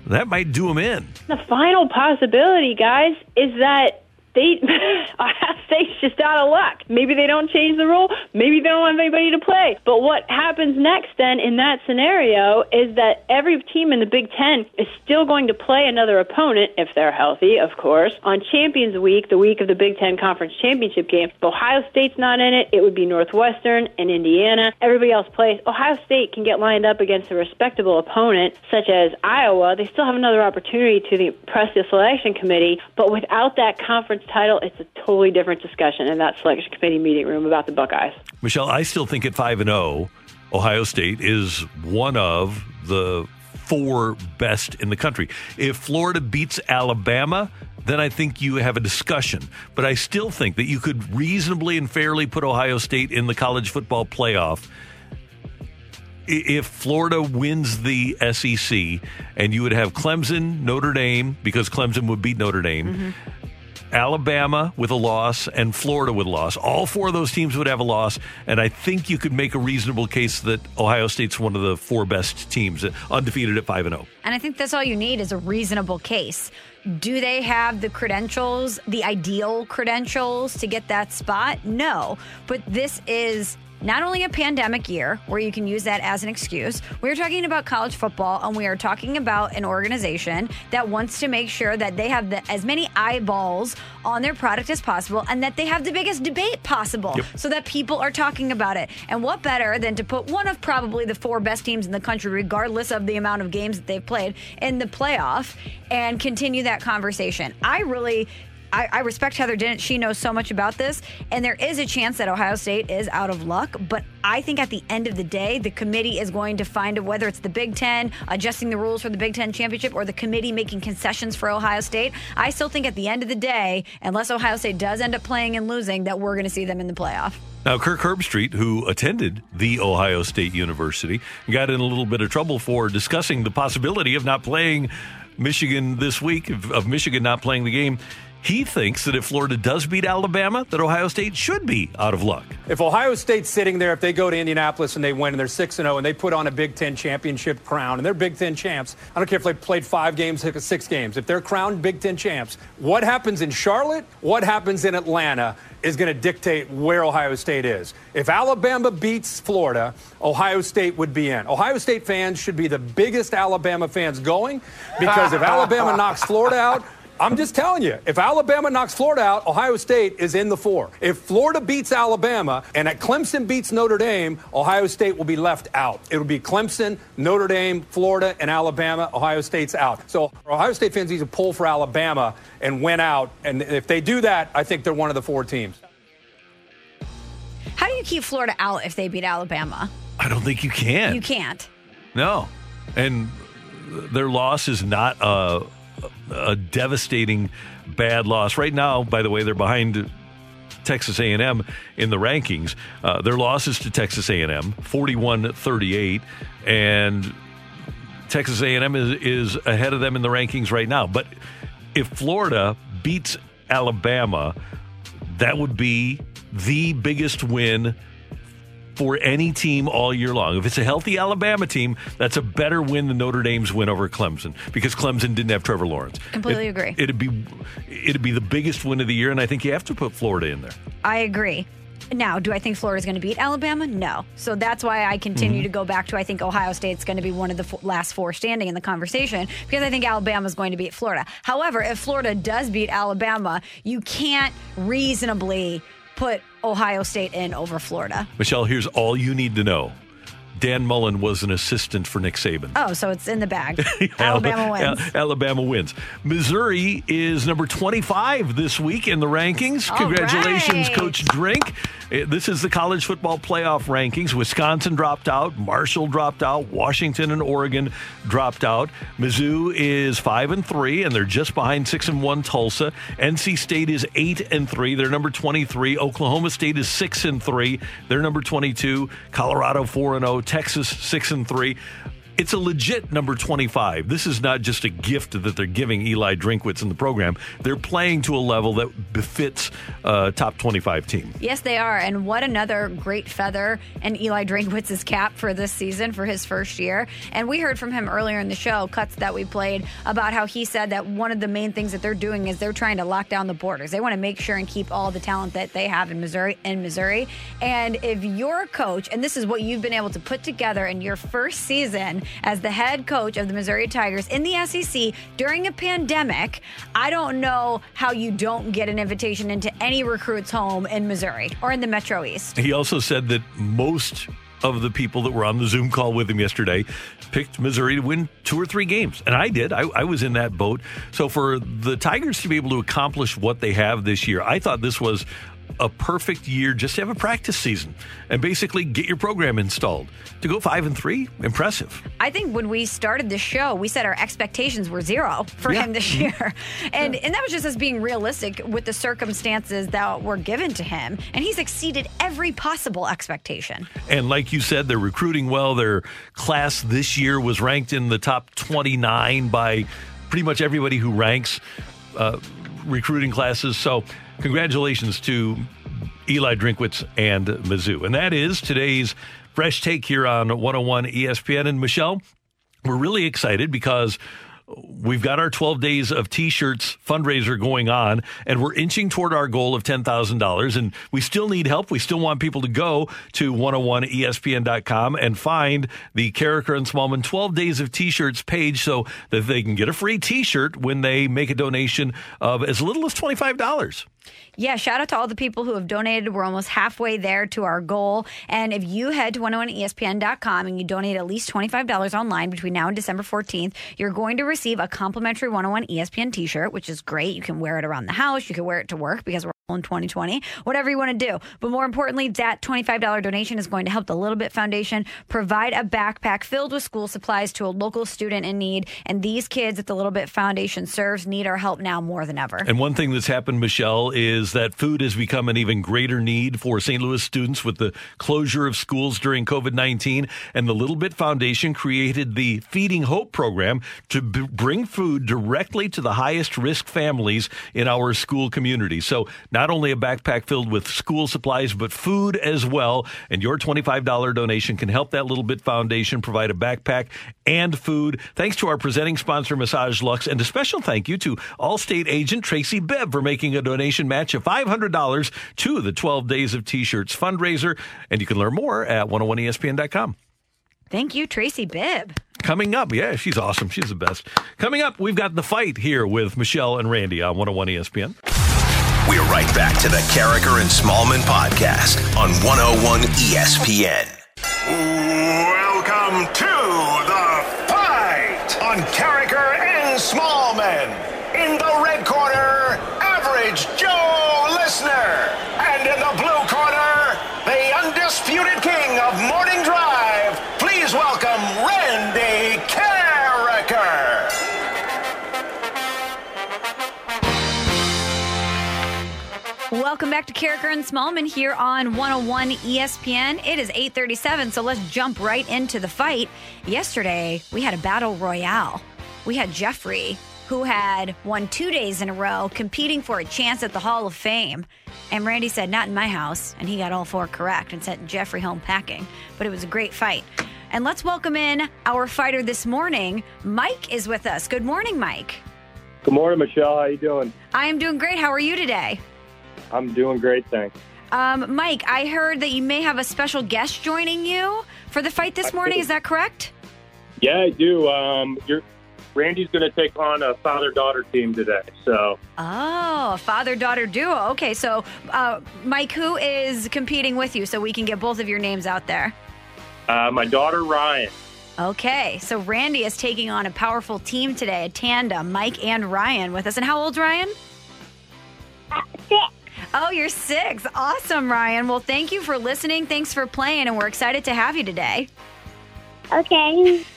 Speaker 2: that might do them in.
Speaker 11: The final possibility, guys, is that they *laughs* Ohio State's just out of luck. Maybe they don't change the rule. Maybe they don't have anybody to play. But what happens next then in that scenario is that every team in the Big Ten is still going to play another opponent, if they're healthy, of course, on Champions Week, the week of the Big Ten Conference Championship game. If Ohio State's not in it, it would be Northwestern and Indiana. Everybody else plays. Ohio State can get lined up against a respectable opponent, such as Iowa. They still have another opportunity to impress the selection committee, but without that conference title, it's a totally different discussion in that selection committee meeting room about the Buckeyes.
Speaker 2: Michelle, I still think at 5 and 0, Ohio State is one of the four best in the country. If Florida beats Alabama, then I think you have a discussion. But I still think that you could reasonably and fairly put Ohio State in the college football playoff if Florida wins the SEC and you would have Clemson, Notre Dame, because Clemson would beat Notre Dame, mm-hmm. Alabama with a loss, and Florida with a loss. All four of those teams would have a loss, and I think you could make a reasonable case that Ohio State's one of the four best teams, uh, undefeated at 5 and oh. 0.
Speaker 3: And I think that's all you need is a reasonable case. Do they have the credentials, the ideal credentials to get that spot? No. But this is not only a pandemic year where you can use that as an excuse, we're talking about college football and we are talking about an organization that wants to make sure that they have the, as many eyeballs on their product as possible and that they have the biggest debate possible
Speaker 12: Yep.
Speaker 3: so that people are talking about it. And what better than to put one of probably the four best teams in the country, regardless of the amount of games that they've played, in the playoff and continue that conversation? I really. I, I respect Heather Dinich. She knows so much about this. And there is a chance that Ohio State is out of luck. But I think at the end of the day, the committee is going to find whether it's the Big Ten adjusting the rules for the Big Ten championship or the committee making concessions for Ohio State. I still think at the end of the day, unless Ohio State does end up playing and losing, that we're going to see them in the playoff.
Speaker 2: Now, Kirk Herbstreit, who attended the Ohio State University, got in a little bit of trouble for discussing the possibility of not playing Michigan this week, of Michigan not playing the game. He thinks that if Florida does beat Alabama, that Ohio State should be out of luck.
Speaker 12: If Ohio State's sitting there, if they go to Indianapolis and they win and they're 6 0 and they put on a Big Ten championship crown and they're Big Ten champs, I don't care if they played five games, six games, if they're crowned Big Ten champs, what happens in Charlotte, what happens in Atlanta is going to dictate where Ohio State is. If Alabama beats Florida, Ohio State would be in. Ohio State fans should be the biggest Alabama fans going because if *laughs* Alabama knocks Florida out, I'm just telling you, if Alabama knocks Florida out, Ohio State is in the four. If Florida beats Alabama and at Clemson beats Notre Dame, Ohio State will be left out. It'll be Clemson, Notre Dame, Florida, and Alabama. Ohio State's out. So Ohio State fans need to pull for Alabama and win out. And if they do that, I think they're one of the four teams.
Speaker 3: How do you keep Florida out if they beat Alabama?
Speaker 2: I don't think you can.
Speaker 3: You can't.
Speaker 2: No. And their loss is not a a devastating bad loss. Right now, by the way, they're behind Texas A&M in the rankings. Uh, their losses to Texas A&M, 41-38, and Texas A&M is, is ahead of them in the rankings right now. But if Florida beats Alabama, that would be the biggest win for any team all year long. If it's a healthy Alabama team, that's a better win than Notre Dame's win over Clemson because Clemson didn't have Trevor Lawrence.
Speaker 3: Completely
Speaker 2: it,
Speaker 3: agree.
Speaker 2: It'd be it'd be the biggest win of the year, and I think you have to put Florida in there.
Speaker 3: I agree. Now, do I think Florida's going to beat Alabama? No. So that's why I continue mm-hmm. to go back to I think Ohio State's going to be one of the f- last four standing in the conversation because I think Alabama's going to beat Florida. However, if Florida does beat Alabama, you can't reasonably put Ohio State in over Florida.
Speaker 2: Michelle, here's all you need to know. Dan Mullen was an assistant for Nick Saban.
Speaker 3: Oh, so it's in the bag. *laughs* Alabama wins.
Speaker 2: Alabama wins. Missouri is number 25 this week in the rankings.
Speaker 3: All
Speaker 2: Congratulations,
Speaker 3: right.
Speaker 2: Coach Drink. Eh, This is the college football playoff rankings. Wisconsin dropped out, Marshall dropped out, Washington and Oregon dropped out. Mizzou is 5 and 3 and they're just behind 6 and 1 Tulsa. NC State is 8 and 3, they're number 23. Oklahoma State is 6 and 3, they're number 22. Colorado 4 and 0, Texas 6 and 3. It's a legit number 25. This is not just a gift that they're giving Eli Drinkwitz in the program. They're playing to a level that befits a top 25 team.
Speaker 3: Yes, they are. And what another great feather in Eli Drinkwitz's cap for this season for his first year. And we heard from him earlier in the show, cuts that we played, about how he said that one of the main things that they're doing is they're trying to lock down the borders. They want to make sure and keep all the talent that they have in Missouri in Missouri. And if you're a coach, and this is what you've been able to put together in your first season as the head coach of the Missouri Tigers in the SEC during a pandemic, I don't know how you don't get an invitation into any recruit's home in Missouri or in the Metro East.
Speaker 2: He also said that most of the people that were on the Zoom call with him yesterday picked Missouri to win two or three games. And I did. I, I, was in that boat. So for the Tigers to be able to accomplish what they have this year, I thought this was a perfect year just to have a practice season and basically get your program installed. To go five and three, impressive.
Speaker 3: I think when we started the show, we said our expectations were zero for
Speaker 2: Yeah.
Speaker 3: him this year. And and that was just us being realistic with the circumstances that were given to him. And he's exceeded every possible expectation.
Speaker 2: And like you said, they're recruiting well. Their class this year was ranked in the top 29 by pretty much everybody who ranks uh, recruiting classes. So, congratulations to Eli Drinkwitz and Mizzou. And that is today's fresh take here on 101 ESPN. And Michelle, we're really excited because we've got our 12 days of t-shirts fundraiser going on and we're inching toward our goal of $10,000 and we still need help. We still want people to go to 101ESPN.com and find the Karraker and Smallmon 12 days of t-shirts page so that they can get a free t-shirt when they make a donation of as little as $25.
Speaker 3: Yeah, shout out to all the people who have donated. We're almost halfway there to our goal. And if you head to 101ESPN.com and you donate at least $25 online between now and December 14th, you're going to receive a complimentary 101 ESPN t shirt, which is great. You can wear it around the house, you can wear it to work because we're in 2020, whatever you want to do. But more importantly, that $25 donation is going to help the Little Bit Foundation provide a backpack filled with school supplies to a local student in need. And these kids that the Little Bit Foundation serves need our help now more than ever.
Speaker 2: And one thing that's happened, Michelle, is that food has become an even greater need for St. Louis students with the closure of schools during COVID 19. And the Little Bit Foundation created the Feeding Hope program to b- bring food directly to the highest risk families in our school community. So, not only a backpack filled with school supplies, but food as well. And your $25 donation can help that Little Bit Foundation provide a backpack and food. Thanks to our presenting sponsor, Massage Luxe, and a special thank you to Allstate agent Tracy Bibb for making a donation match of $500 to the 12 Days of T-Shirts fundraiser. And you can learn more at 101ESPN.com.
Speaker 3: Thank you, Tracy Bibb.
Speaker 2: Coming up, yeah, she's awesome. She's the best. Coming up, we've got the fight here with Michelle and Randy on 101 ESPN.
Speaker 1: We're right back to the Karraker and Smallmon podcast on 101 ESPN. Welcome to the fight on Karraker and Smallmon. In the red corner, average Joe Listener. And in the blue corner, the undisputed king of morning drive. Welcome
Speaker 3: back to Karraker and Smallmon here on 101 ESPN. It is 8:37, so let's jump right into the fight. Yesterday, we had a battle royale. We had Jeffrey, who had won two days in a row, competing for a chance at the Hall of Fame. And Randy said, "Not in my house," and he got all four correct and sent Jeffrey home packing. But it was a great fight. And let's welcome in our fighter this morning. Mike is with us. Good morning, Mike.
Speaker 13: Good morning, Michelle. How you doing?
Speaker 3: I am doing great. How are you today?
Speaker 13: I'm doing great, thanks.
Speaker 3: Um, Mike, I heard that you may have a special guest joining you for the fight this
Speaker 13: I
Speaker 3: morning.
Speaker 13: do.
Speaker 3: Is that correct?
Speaker 13: Yeah, I do. Um, you're, Randy's going to take on a father-daughter team today. So
Speaker 3: Oh, father daughter duo. Okay, so uh, Mike, who is competing with you so we can get both of your names out there?
Speaker 13: uh, my daughter Ryan.
Speaker 3: Okay, so Randy is taking on a powerful team today, a tandem, Mike and Ryan with us. And how old's Ryan?
Speaker 14: Six.
Speaker 3: Oh, you're six. Awesome, Ryan. Well, thank you for listening. Thanks for playing, and we're excited to have you today.
Speaker 14: Okay. *laughs*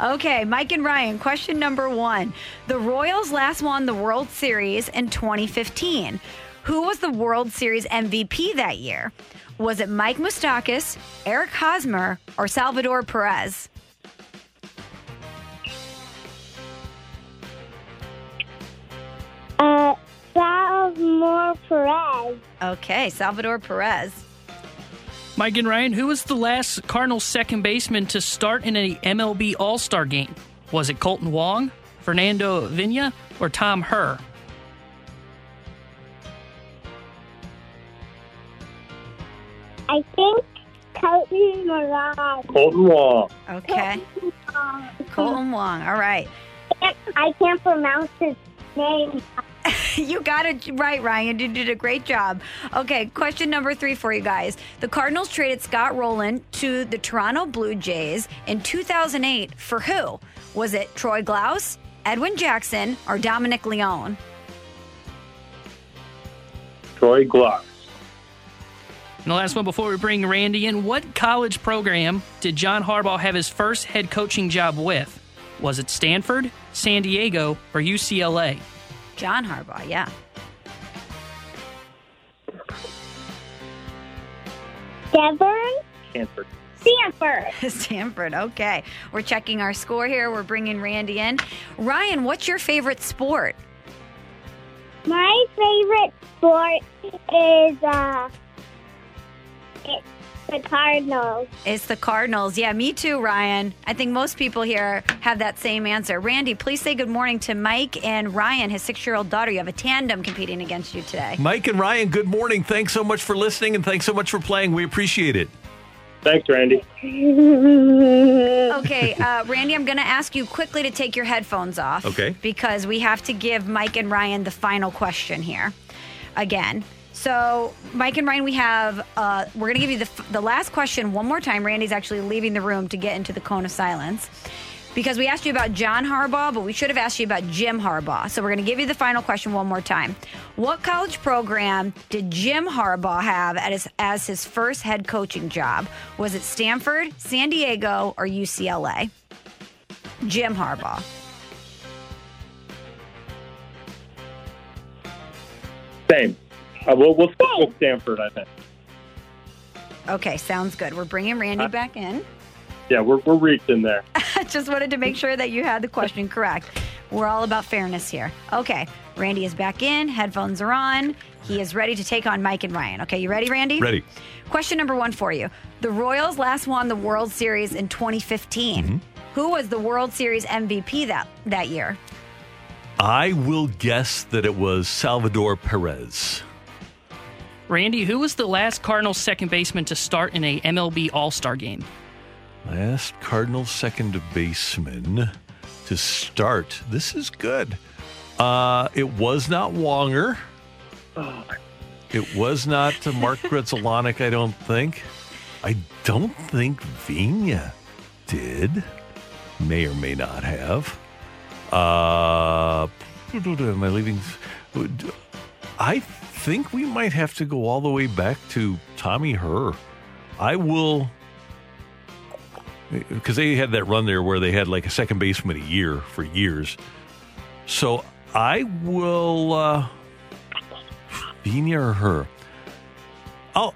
Speaker 3: Okay, Mike and Ryan, question number one. The Royals last won the World Series in 2015. Who was the World Series MVP that year? Was it Mike Moustakas, Eric Hosmer, or Salvador Perez?
Speaker 14: Uh, Salvador Perez.
Speaker 3: Okay, Salvador Perez.
Speaker 8: Mike and Ryan, who was the last Cardinals second baseman to start in a MLB All Star game? Was it Kolten Wong, Fernando Vina, or Tom Herr?
Speaker 14: I think Colton Moran.
Speaker 13: Kolten Wong.
Speaker 3: Okay. Kolten Wong. All right.
Speaker 14: I can't pronounce his name. *laughs*
Speaker 3: you got it right, Ryan. You did a great job. Okay, question number three for you guys. The Cardinals traded Scott Rolen to the Toronto Blue Jays in 2008 for who? Was it Troy Glaus, Edwin Jackson, or Dominic Leone?
Speaker 13: Troy Glock.
Speaker 8: And the last one before we bring Randy in, what college program did John Harbaugh have his first head coaching job with? Was it Stanford, San Diego, or UCLA?
Speaker 3: John Harbaugh, yeah.
Speaker 14: Devon
Speaker 13: Stanford.
Speaker 14: Stanford. *laughs*
Speaker 3: Stanford, okay. We're checking our score here. We're bringing Randy in. Ryan, what's your favorite sport?
Speaker 14: My favorite sport is uh, it's the Cardinals.
Speaker 3: It's the Cardinals. Yeah, me too, Ryan. I think most people here have that same answer. Randy, please say good morning to Mike and Ryan, his six year old daughter. You have a tandem competing against you today.
Speaker 2: Mike and Ryan, good morning. Thanks so much for listening and thanks so much for playing. We appreciate it.
Speaker 13: Thanks, Randy. *laughs*
Speaker 3: Okay, uh, Randy, I'm going to ask you quickly to take your headphones off.
Speaker 2: Okay.
Speaker 3: Because we have to give Mike and Ryan the final question here. again. So, Mike and Ryan, we have, uh, we're going to give you the, the last question one more time. Randy's actually leaving the room to get into the cone of silence because we asked you about John Harbaugh, but we should have asked you about Jim Harbaugh. So, we're going to give you the final question one more time. What college program did Jim Harbaugh have as, as his first head coaching job? Was it Stanford, San Diego, or UCLA? Jim Harbaugh.
Speaker 13: Same. Uh, we'll, we'll stick with Stanford, I think.
Speaker 3: Okay, sounds good. We're bringing Randy back in.
Speaker 13: Yeah, we're, we're reaching there. *laughs*
Speaker 3: Just wanted to make sure that you had the question correct. We're all about fairness here. Okay, Randy is back in. Headphones are on. He is ready to take on Mike and Ryan. Okay, you ready, Randy?
Speaker 2: Ready.
Speaker 3: Question number one for you. The Royals last won the World Series in 2015. Who was the World Series MVP that, that year?
Speaker 2: I will guess that it was Salvador Perez.
Speaker 8: Randy, who was the last Cardinals second baseman to start in a MLB All Star game?
Speaker 2: Last Cardinals second baseman to start. This is good. Uh, it was not Wonger. It was not Mark *laughs* Grudzielanek, I don't think. I don't think Vina did. May or may not have. Uh, *laughs* am I leaving? I think we might have to go all the way back to Tommy Herr. I will because they had that run there where they had like a second baseman a year for years. So I will uh Vina or Herr. I'll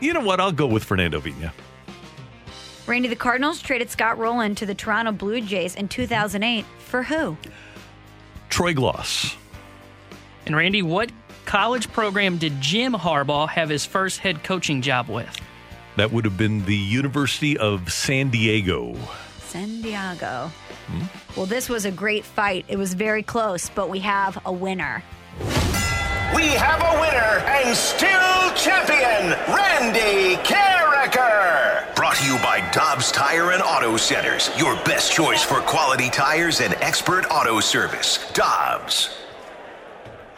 Speaker 2: you know what? I'll go with Fernando Vina.
Speaker 3: Randy, the Cardinals traded Scott Rolen to the Toronto Blue Jays in 2008 for who?
Speaker 2: Troy Glaus.
Speaker 8: And Randy, what college program did Jim Harbaugh have his first head coaching job with?
Speaker 2: That would have been the University of San Diego.
Speaker 3: San Diego. Hmm? Well, this was a great fight. It was very close, but we have a winner.
Speaker 1: We have a winner and still champion, Randy Karraker. Brought to you by Dobbs Tire and Auto Centers, your best choice for quality tires and expert auto service. Dobbs.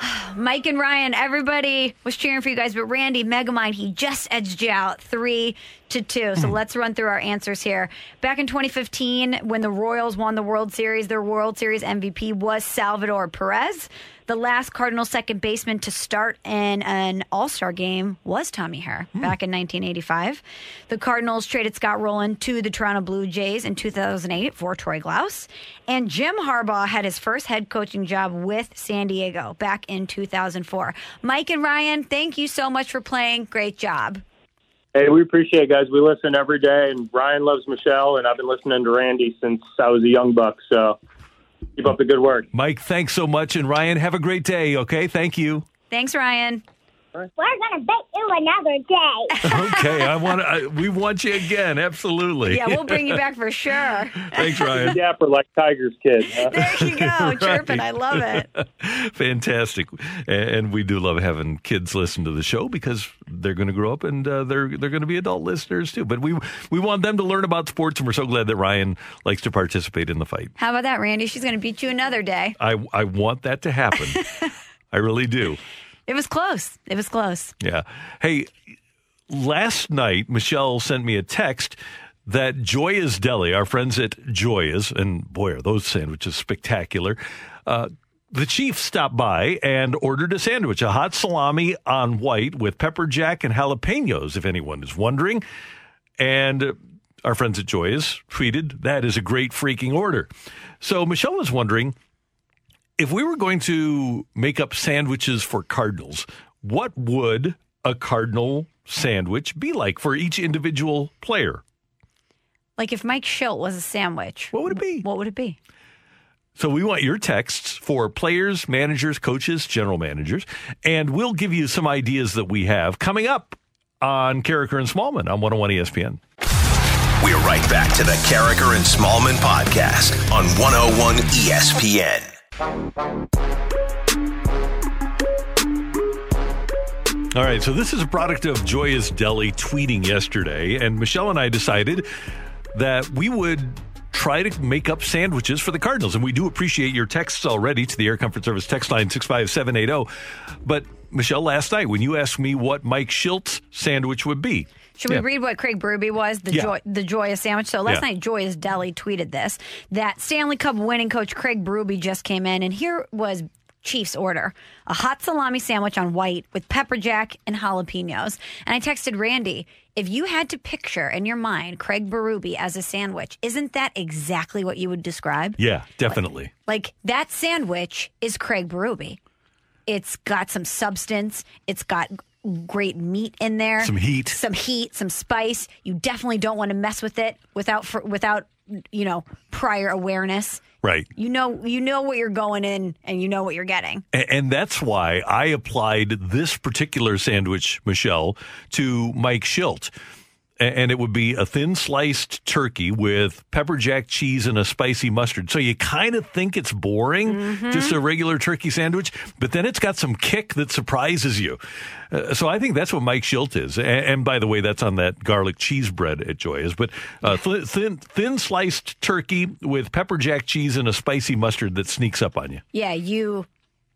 Speaker 1: *sighs*
Speaker 3: Mike and Ryan, everybody was cheering for you guys, but Randy Megamind, he just edged you out three to two. So mm. let's run through our answers here. Back in 2015, when the Royals won the World Series, their World Series MVP was Salvador Perez. The last Cardinal second baseman to start in an All Star game was Tommy Herr hmm. back in 1985. The Cardinals traded Scott Rolen to the Toronto Blue Jays in 2008 for Troy Glaus. And Jim Harbaugh had his first head coaching job with San Diego back in 2004. Mike and Ryan, thank you so much for playing. Great job.
Speaker 13: Hey, we appreciate it, guys. We listen every day, and Ryan loves Michelle, and I've been listening to Randy since I was a young buck. So keep up the good work.
Speaker 2: Mike, thanks so much. And Ryan, have a great day, okay? Thank you.
Speaker 3: Thanks, Ryan.
Speaker 14: We're gonna bet you another day. *laughs*
Speaker 2: Okay, I want to. We want you again. Absolutely.
Speaker 3: Yeah, we'll bring you back for *laughs* sure.
Speaker 2: Thanks, Ryan.
Speaker 13: Dapper like Tiger's kid. Huh?
Speaker 3: There you go, *laughs* chirping. I love it.
Speaker 2: Fantastic, and we do love having kids listen to the show because they're going to grow up and uh, they're they're going to be adult listeners too. But we we want them to learn about sports, and we're so glad that Ryan likes to participate in the fight.
Speaker 3: How about that, Randy? She's going to beat you another day.
Speaker 2: I I want that to happen. I really do.
Speaker 3: It was close. It was close.
Speaker 2: Yeah. Hey, last night Michelle sent me a text that Gioia's Deli, our friends at Gioia's, and boy, are those sandwiches spectacular. Uh, the chief stopped by and ordered a sandwich, a hot salami on white with pepper jack and jalapenos, if anyone is wondering. And our friends at Gioia's tweeted, that is a great freaking order. So Michelle was wondering if we were going to make up sandwiches for Cardinals, what would a Cardinal sandwich be like for each individual player?
Speaker 3: Like if Mike Shildt was a sandwich,
Speaker 2: what would it be?
Speaker 3: What would it be?
Speaker 2: So we want your texts for players, managers, coaches, general managers, and we'll give you some ideas that we have coming up on Karraker and Smallmon on 101 ESPN.
Speaker 1: We're right back to the Karraker and Smallmon podcast on 101 ESPN.
Speaker 2: All right, so this is a product of Gioia's Deli tweeting yesterday, and Michelle and I decided that we would try to make up sandwiches for the Cardinals. And we do appreciate your texts already to the Air Comfort Service text line 65780. But Michelle, last night when you asked me what Mike Shildt's sandwich would be.
Speaker 3: Should
Speaker 2: Yeah.
Speaker 3: we read what Craig Berube was? The
Speaker 2: Yeah.
Speaker 3: joy, the joyous sandwich. So last
Speaker 2: Yeah.
Speaker 3: night, Gioia's Deli tweeted this that Stanley Cup winning coach Craig Berube just came in, and here was Chiefs order: a hot salami sandwich on white with pepper jack and jalapenos. And I texted Randy, if you had to picture in your mind Craig Berube as a sandwich, isn't that exactly what you would describe?
Speaker 2: Yeah, definitely.
Speaker 3: Like that sandwich is Craig Berube. It's got some substance. It's got great meat in there.
Speaker 2: Some heat.
Speaker 3: Some heat, some spice. You definitely don't want to mess with it without for, without you know prior awareness.
Speaker 2: Right.
Speaker 3: You know you know what you're going in and you know what you're getting.
Speaker 2: A- And that's why I applied this particular sandwich, Michelle, to Mike Shildt. And it would be a thin sliced turkey with pepper jack cheese and a spicy mustard. So you kind of think it's boring,
Speaker 3: Mhm.
Speaker 2: just a regular turkey sandwich, but then it's got some kick that surprises you. Uh, so I think that's what Mike Shildt is. A- And, by the way, that's on that garlic cheese bread at Gioia's. But uh, th- thin, thin sliced turkey with pepper jack cheese and a spicy mustard that sneaks up on you.
Speaker 3: Yeah, you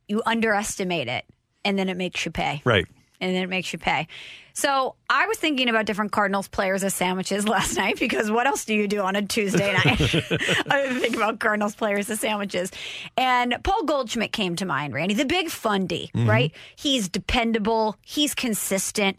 Speaker 3: you underestimate it and then it makes you pay.
Speaker 2: Right.
Speaker 3: And then it makes you pay. So I was thinking about different Cardinals players as sandwiches *laughs* last night because what else do you do on a Tuesday night? *laughs* *laughs* I was thinking about Cardinals players as sandwiches. And Paul Goldschmidt came to mind, Randy, the big fundy,
Speaker 15: Mhm.
Speaker 3: right? He's dependable, he's consistent.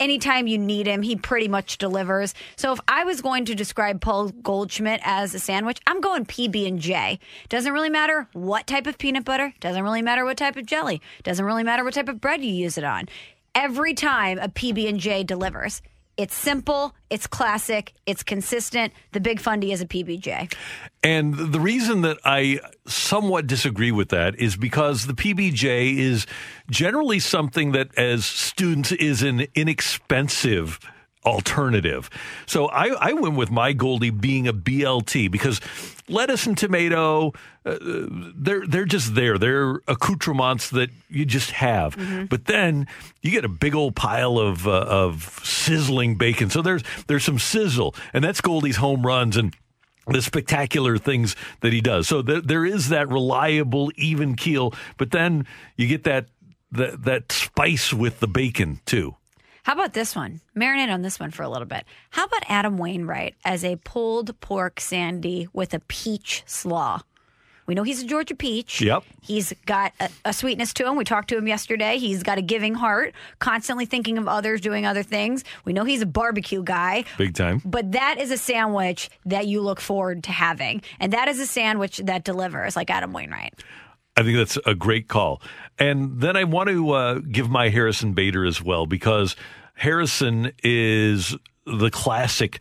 Speaker 3: Anytime you need him, he pretty much delivers. So if I was going to describe Paul Goldschmidt as a sandwich, I'm going PB and J. Doesn't really matter what type of peanut butter, doesn't really matter what type of jelly, doesn't really matter what type of bread you use it on. Every time a PB and J delivers, it's simple, it's classic, it's consistent. The Big Fundy is a PBJ.
Speaker 2: And the reason that I somewhat disagree with that is because the PBJ is generally something that, as students, is an inexpensive alternative. So I, I went with my Goldie being a BLT because lettuce and tomato, uh, they're they're just there. They're accoutrements that you just have. But then you get a big old pile of uh, of sizzling bacon. So there's there's some sizzle, and that's Goldie's home runs and the spectacular things that he does. So th- there is that reliable, even keel, but then you get that that that spice with the bacon too.
Speaker 3: How about this one? Marinate on this one for a little bit. How about Adam Wainwright as a pulled pork sandy with a peach slaw? We know he's a Georgia peach.
Speaker 2: Yep.
Speaker 3: He's got a, a sweetness to him. We talked to him yesterday. He's got a giving heart, constantly thinking of others, doing other things. We know he's a barbecue guy.
Speaker 2: Big time.
Speaker 3: But that is a sandwich that you look forward to having. And that is a sandwich that delivers, like Adam Wainwright.
Speaker 2: I think that's a great call. And then I want to uh, give my Harrison Bader as well because Harrison is the classic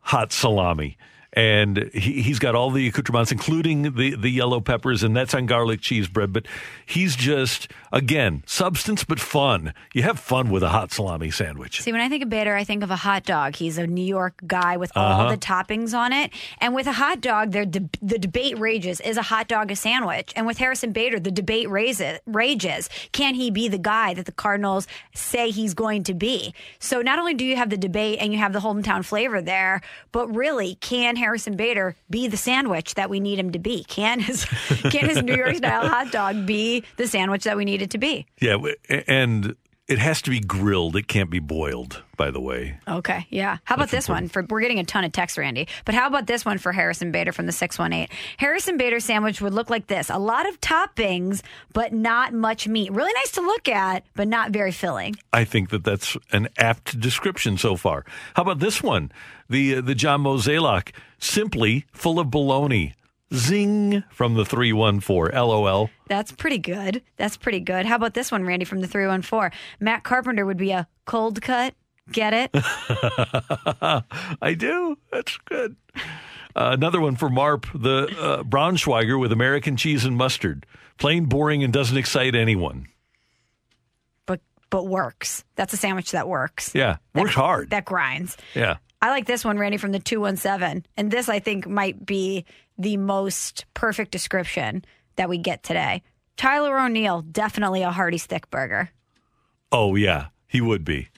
Speaker 2: hot salami. And he, he's got all the accoutrements, including the, the yellow peppers, and that's on garlic cheese bread. But he's just, again, substance but fun. You have fun with a hot salami sandwich.
Speaker 3: See, when I think of Bader, I think of a hot dog. He's a New York guy with all
Speaker 2: Uh-huh.
Speaker 3: the toppings on it. And with a hot dog, de- the debate rages: is a hot dog a sandwich? And with Harrison Bader, the debate raises, rages: can he be the guy that the Cardinals say he's going to be? So not only do you have the debate and you have the hometown flavor there, but really, can Harrison Bader be the sandwich that we need him to be? Can his *laughs* can his New York style hot dog be the sandwich that we need it to be?
Speaker 2: Yeah, and it has to be grilled. It can't be boiled, by the way.
Speaker 3: Okay, yeah. How about this one? For we're getting a ton of text, Randy. But how about this one for Harrison Bader from the six one eight? Harrison Bader sandwich would look like this: a lot of toppings, but not much meat. Really nice to look at, but not very filling.
Speaker 2: I think that that's an apt description so far. How about this one? The uh, the John Mozeliak, simply full of baloney. Zing from the 314. LOL.
Speaker 3: That's pretty good. That's pretty good. How about this one, Randy from the three one four? Matt Carpenter would be a cold cut. Get it? *laughs*
Speaker 2: I do. That's good. Uh, another one for Marp, the uh, Braunschweiger with American cheese and mustard. Plain boring and doesn't excite anyone.
Speaker 3: but but works. That's a sandwich that works.
Speaker 2: Yeah, works hard.
Speaker 3: That grinds.
Speaker 2: Yeah.
Speaker 3: I like this one, Randy, from the 217. And this, I think, might be the most perfect description that we get today. Tyler O'Neill, definitely a hearty stick burger.
Speaker 2: Oh, yeah, he would be.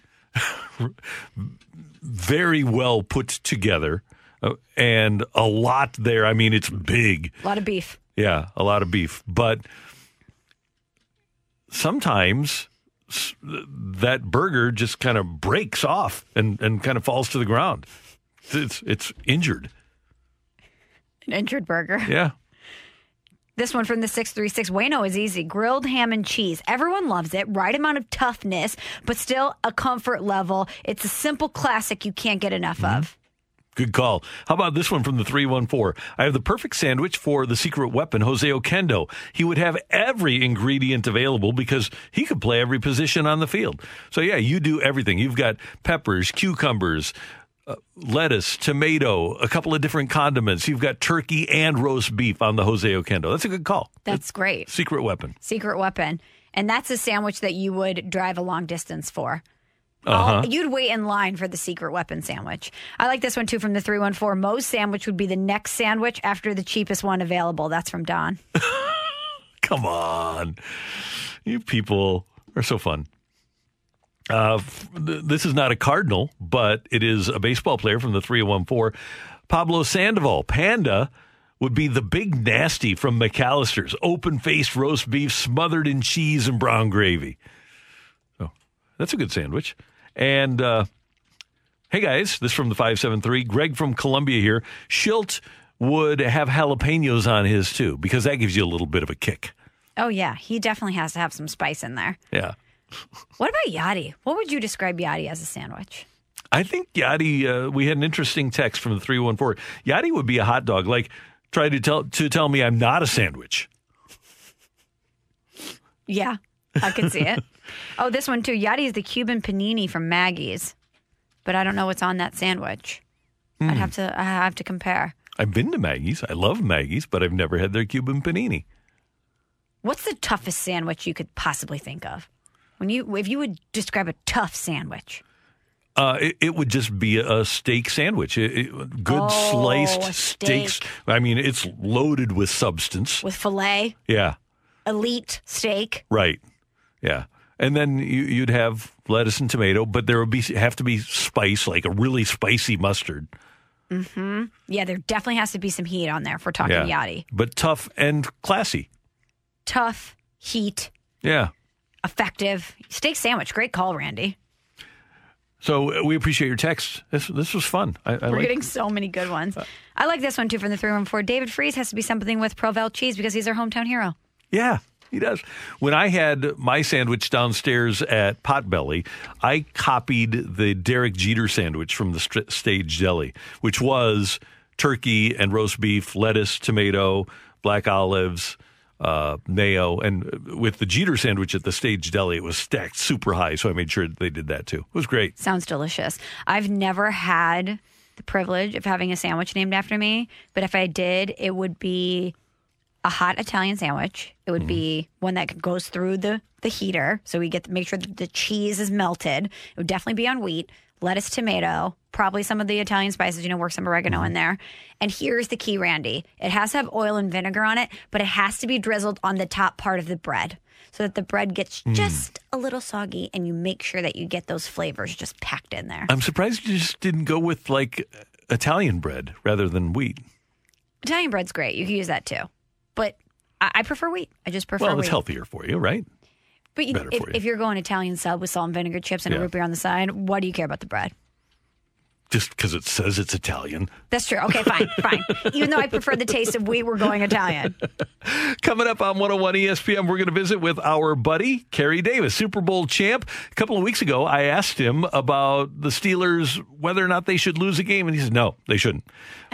Speaker 2: Very well put together uh, and a lot there. I mean, it's big.
Speaker 3: A lot of beef.
Speaker 2: Yeah, a lot of beef. But sometimes that burger just kind of breaks off and, and kind of falls to the ground. It's it's injured.
Speaker 3: An injured burger. *laughs*
Speaker 2: Yeah.
Speaker 3: This one from the 636 Wayno is easy. Grilled ham and cheese. Everyone loves it. Right amount of toughness, but still a comfort level. It's a simple classic you can't get enough mm-hmm. of.
Speaker 2: Good call. How about this one from the 314? I have the perfect sandwich for the secret weapon, Jose Oquendo. He would have every ingredient available because he could play every position on the field. So, yeah, you do everything. You've got peppers, cucumbers, uh, lettuce, tomato, a couple of different condiments. You've got turkey and roast beef on the Jose Oquendo. That's a good call.
Speaker 3: That's great.
Speaker 2: Secret weapon.
Speaker 3: Secret weapon. And that's a sandwich that you would drive a long distance for.
Speaker 2: Uh-huh.
Speaker 3: All- You'd wait in line for the secret weapon sandwich. I like this one too from the 314. Moe's sandwich would be the next sandwich after the cheapest one available. That's from Don. *laughs*
Speaker 2: Come on. You people are so fun. Uh, f- this is not a Cardinal, but it is a baseball player from the 314. Pablo Sandoval. Panda would be the big nasty from McAllister's. Open faced roast beef smothered in cheese and brown gravy. So that's a good sandwich. And uh, hey, guys, this from the 573. Greg from Columbia here. Shildt would have jalapenos on his too, because that gives you a little bit of a kick.
Speaker 3: Oh, yeah. He definitely has to have some spice in there.
Speaker 2: Yeah.
Speaker 3: What about Yadi? What would you describe Yadi as a sandwich?
Speaker 2: I think Yadi, uh, we had an interesting text from the 314. Yadi would be a hot dog. Like, try to tell, to tell me I'm not a sandwich.
Speaker 3: Yeah, I can see it. oh, this one too. Yadi is the Cuban panini from Maggie's, but I don't know what's on that sandwich. I'd
Speaker 2: Hmm.
Speaker 3: have to. I have to compare.
Speaker 2: I've been to Maggie's. I love Maggie's, but I've never had their Cuban panini.
Speaker 3: What's the toughest sandwich you could possibly think of? When you, if you would describe a tough sandwich,
Speaker 2: Uh, it, it would just be a steak sandwich. It, it- good
Speaker 3: Oh,
Speaker 2: sliced
Speaker 3: a
Speaker 2: steaks.
Speaker 3: steak.
Speaker 2: I mean, it's loaded with substance.
Speaker 3: with filet,
Speaker 2: Yeah,
Speaker 3: elite steak.
Speaker 2: right. Yeah. And then you, you'd have lettuce and tomato, but there would be have to be spice, like a really spicy mustard.
Speaker 3: Mm-hmm. Yeah, there definitely has to be some heat on there if we're talking
Speaker 2: yeah.
Speaker 3: Yadi.
Speaker 2: But tough and classy.
Speaker 3: Tough, heat,
Speaker 2: Yeah.
Speaker 3: effective steak sandwich. Great call, Randy.
Speaker 2: So uh, we appreciate your text. This this was fun. I, I
Speaker 3: We're
Speaker 2: like.
Speaker 3: getting so many good ones. I like this one too from the 314. David Freese has to be something with Provel cheese because he's our hometown hero.
Speaker 2: Yeah, *laughs* he does. When I had my sandwich downstairs at Potbelly, I copied the Derek Jeter sandwich from the st- stage deli, which was turkey and roast beef, lettuce, tomato, black olives, uh, mayo, and with the Jeter sandwich at the stage deli, it was stacked super high. So I made sure they did that too. It was great.
Speaker 3: Sounds delicious. I've never had the privilege of having a sandwich named after me, but if I did, it would be a hot Italian sandwich. It would be one that goes through the the heater, so we get to make sure that the cheese is melted. It would definitely be on wheat, lettuce, tomato, probably some of the Italian spices. You know, work some oregano in there. And here's the key, Randy: it has to have oil and vinegar on it, but it has to be drizzled on the top part of the bread. So that the bread gets
Speaker 2: Mm.
Speaker 3: just a little soggy, and you make sure that you get those flavors just packed in there.
Speaker 2: I'm surprised you just didn't go with like Italian bread rather than wheat.
Speaker 3: Italian bread's great; you can use that too, but I, I prefer wheat. I just prefer
Speaker 2: well,
Speaker 3: wheat.
Speaker 2: it's healthier for you, right?
Speaker 3: But you, if,
Speaker 2: you.
Speaker 3: if you're going Italian sub with salt and vinegar chips and a
Speaker 2: Yeah.
Speaker 3: root beer on the side, what do you care about the bread?
Speaker 2: Just because it says it's Italian.
Speaker 3: That's true. Okay, fine, *laughs* fine. Even though I prefer the taste of wheat, we're going Italian.
Speaker 2: Coming up on 101 ESPN, we're going to visit with our buddy, Kerry Davis, Super Bowl champ. A couple of weeks ago, I asked him about the Steelers, whether or not they should lose a game, and he said, no, they shouldn't.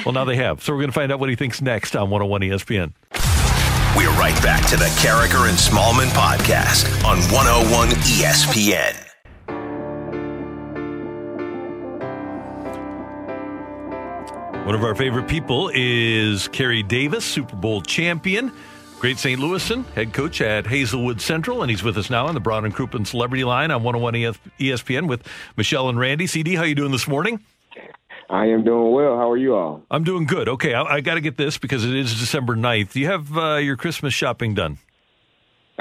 Speaker 2: Well, now they have. So we're going to find out what he thinks next on 101 ESPN.
Speaker 1: We're right back to the Karraker and Smallmon podcast on 101 ESPN.
Speaker 2: One of our favorite people is Kerry Davis, Super Bowl champion. Great St. Louisan, head coach at Hazelwood Central, and he's with us now on the Brown and Crouppen Celebrity Line on 101 ESPN with Michelle and Randy. CD, how you doing this morning?
Speaker 15: I am doing well. How are you all?
Speaker 2: I'm doing good. Okay, I, I got to get this because it is December 9th. Do you have uh, your Christmas shopping done? *laughs*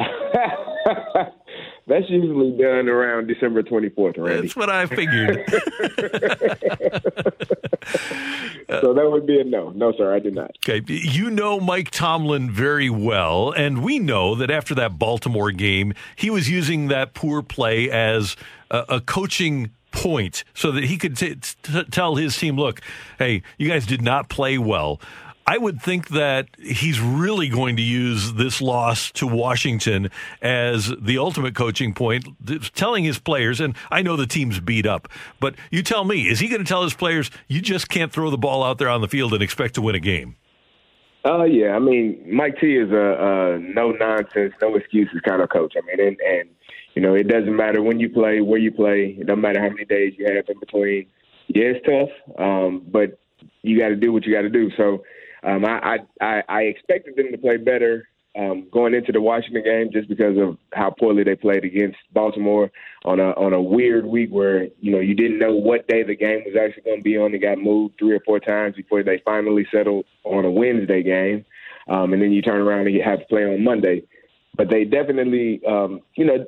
Speaker 15: That's usually done around December 24th, Randy.
Speaker 2: That's what I figured. *laughs*
Speaker 15: so that would be a no. No, sir, I did not.
Speaker 2: Okay, you know Mike Tomlin very well, and we know that after that Baltimore game, he was using that poor play as a, a coaching point so that he could t- t- tell his team, look, hey, you guys did not play well. I would think that he's really going to use this loss to Washington as the ultimate coaching point, telling his players, and I know the team's beat up, but you tell me, is he going to tell his players, you just can't throw the ball out there on the field and expect to win a game?
Speaker 15: Uh, yeah, I mean, Mike T is a, a no nonsense, no excuses kind of coach. I mean, and, and you know, it doesn't matter when you play, where you play. It doesn't matter how many days you have in between. Yeah, it's tough, um, but you got to do what you got to do. So um, I, I I expected them to play better um, going into the Washington game just because of how poorly they played against Baltimore on a on a weird week where you know you didn't know what day the game was actually going to be on. It got moved three or four times before they finally settled on a Wednesday game, um, and then you turn around and you have to play on Monday. But they definitely, um, you know,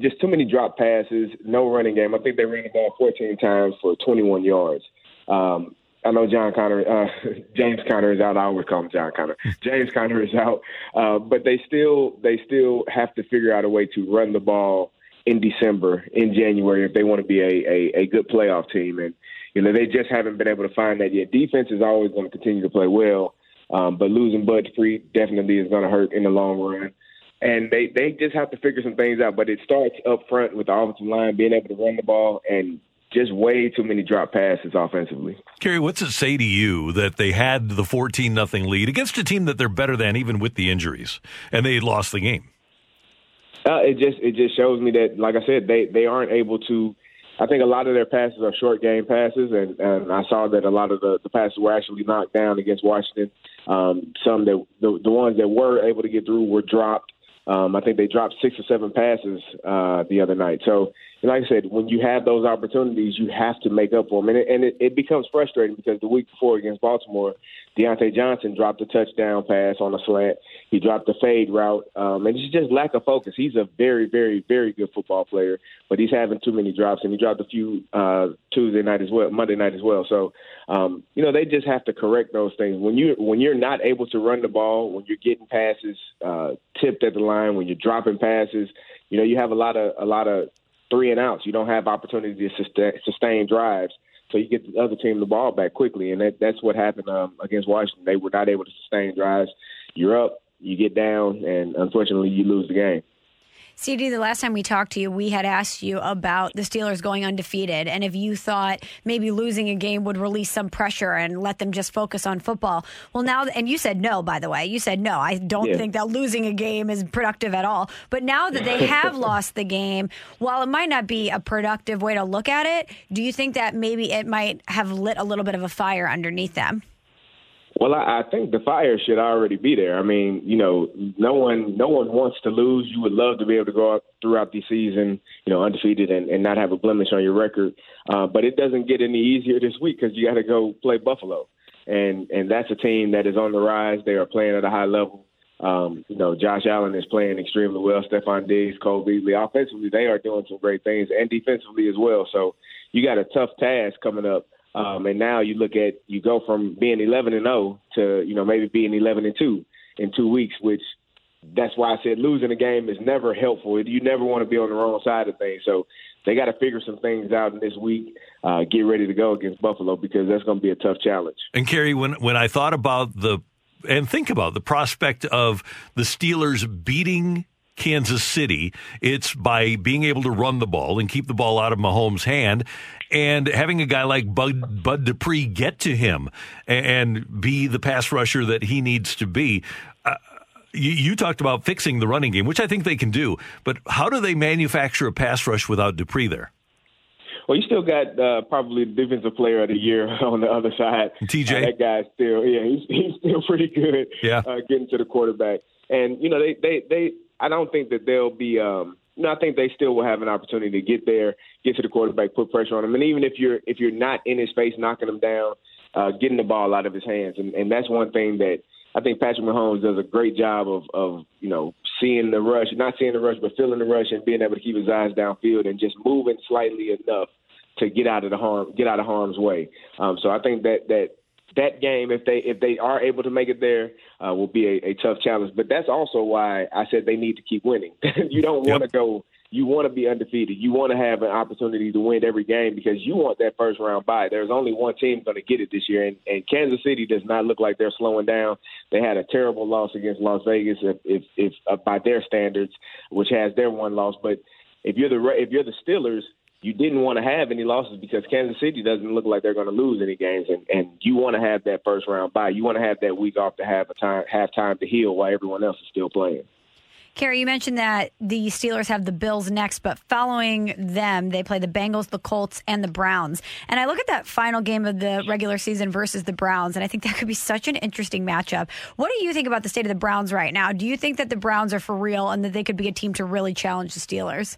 Speaker 15: just too many drop passes, no running game. I think they ran the ball 14 times for 21 yards. Um, I know John Connor, uh, *laughs* James Conner is out. I always call him John Connor. *laughs* James Conner is out, uh, but they still they still have to figure out a way to run the ball in December, in January, if they want to be a, a, a good playoff team. And you know they just haven't been able to find that yet. Defense is always going to continue to play well, um, but losing Bud Dupree definitely is going to hurt in the long run. And they they just have to figure some things out. But it starts up front with the offensive line being able to run the ball and just way too many drop passes offensively.
Speaker 2: Kerry, what's it say to you that they had the 14 nothing lead against a team that they're better than even with the injuries and they lost the game?
Speaker 15: Uh, it just it just shows me that, like I said, they they aren't able to. I think a lot of their passes are short game passes, and, and I saw that a lot of the, the passes were actually knocked down against Washington. Um, some that the, the ones that were able to get through were dropped. Um, I think they dropped six or seven passes uh, the other night. So and like I said, when you have those opportunities, you have to make up for them. And it, and it, it becomes frustrating because the week before against Baltimore, Diontae Johnson dropped a touchdown pass on a slant. He dropped a fade route. Um, and it's just lack of focus. He's a very, very, very good football player, but he's having too many drops. And he dropped a few uh, Tuesday night as well, Monday night as well. So, um, you know, they just have to correct those things. When, you, when you're not able to run the ball, when you're getting passes uh, tipped at the line, when you're dropping passes, you know, you have a lot of a lot of three and outs. You don't have opportunity to sustain, drives. So you get the other team the ball back quickly, and that, that's what happened um, against Washington. They were not able to sustain drives. You're up, you get down, and unfortunately, you lose the game.
Speaker 3: CD, the last time we talked to you, we had asked you about the Steelers going undefeated and if you thought maybe losing a game would release some pressure and let them just focus on football. Well, now, and you said no, by the way. You said no. I don't yeah. think that losing a game is productive at all. But now that they have *laughs* lost the game, while it might not be a productive way to look at it, do you think that maybe it might have lit a little bit of a fire underneath them?
Speaker 15: Well, I, I think the fire should already be there. I mean, you know, no one no one wants to lose. You would love to be able to go out throughout the season, you know, undefeated and, and not have a blemish on your record. Uh, but it doesn't get any easier this week because you got to go play Buffalo, and and that's a team that is on the rise. They are playing at a high level. Um, you know, Josh Allen is playing extremely well. Stefon Diggs, Cole Beasley, offensively, they are doing some great things, and defensively as well. So you got a tough task coming up um, and now you look at you go from being 11 and 0 to you know maybe being 11 and 2 in two weeks, which that's why I said losing a game is never helpful. You never want to be on the wrong side of things. So they got to figure some things out in this week. Uh, get ready to go against Buffalo because that's going to be a tough challenge.
Speaker 2: And Carey, when when I thought about the and think about the prospect of the Steelers beating Kansas City, it's by being able to run the ball and keep the ball out of Mahomes' hand and having a guy like Bud, Bud Dupree get to him and be the pass rusher that he needs to be. Uh, you, you, talked about fixing the running game, which I think they can do, but how do they manufacture a pass rush without Dupree there?
Speaker 15: Well, you still got uh, probably the defensive player of the year *laughs* on the other side.
Speaker 2: TJ,
Speaker 15: uh, that guy's still, yeah, he's, he's still pretty good.
Speaker 2: Yeah,
Speaker 15: uh, getting to the quarterback, and you know they they they. I don't think that they'll be. Um, you I think they still will have an opportunity to get there, get to the quarterback, put pressure on him, and even if you're if you're not in his face, knocking him down, uh, getting the ball out of his hands, and, and that's one thing that I think Patrick Mahomes does a great job of of you know seeing the rush, not seeing the rush, but feeling the rush and being able to keep his eyes downfield and just moving slightly enough to get out of the harm, get out of harm's way. Um, so I think that that that game, if they if they are able to make it there, uh, will be a, a tough challenge. But that's also why I said they need to keep winning. *laughs* you don't want to go. You want to be undefeated. You want to have an opportunity to win every game because you want that first round bye. There's only one team going to get it this year, and, and Kansas City does not look like they're slowing down. They had a terrible loss against Las Vegas, if, if, if uh, by their standards, which has their one loss. But if you're the if you're the Steelers, you didn't want to have any losses because Kansas City doesn't look like they're going to lose any games, and, and you want to have that first round bye. You want to have that week off to have a time have time to heal while everyone else is still playing.
Speaker 3: Carey, you mentioned that the Steelers have the Bills next, but following them, they play the Bengals, the Colts, and the Browns. And I look at that final game of the regular season versus the Browns, and I think that could be such an interesting matchup. What do you think about the state of the Browns right now? Do you think that the Browns are for real and that they could be a team to really challenge the Steelers?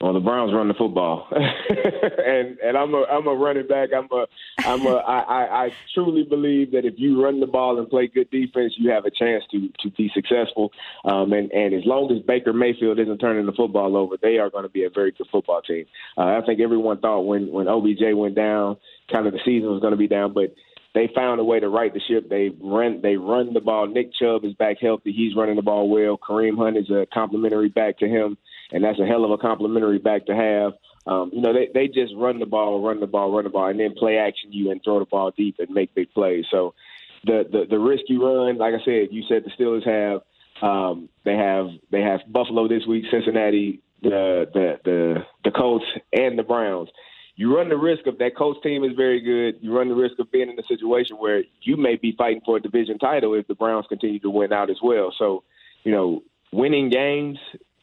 Speaker 15: Well, the Browns run the football, *laughs* and and I'm a I'm a running back. I'm a I'm a I, I, truly believe that if you run the ball and play good defense, you have a chance to to be successful. Um, and and as long as Baker Mayfield isn't turning the football over, they are going to be a very good football team. Uh, I think everyone thought when when OBJ went down, kind of the season was going to be down, but they found a way to right the ship. They run they run the ball. Nick Chubb is back healthy. He's running the ball well. Kareem Hunt is a complimentary back to him and that's a hell of a complimentary back to have. Um, you know, they they just run the ball, run the ball, run the ball, and then play action you and throw the ball deep and make big plays. So the the, the risk you run, like I said, you said the Steelers have um, they have they have Buffalo this week, Cincinnati, the the the the Colts, and the Browns. You run the risk of that Colts team is very good. You run the risk of being in a situation where you may be fighting for a division title if the Browns continue to win out as well. So, you know, winning games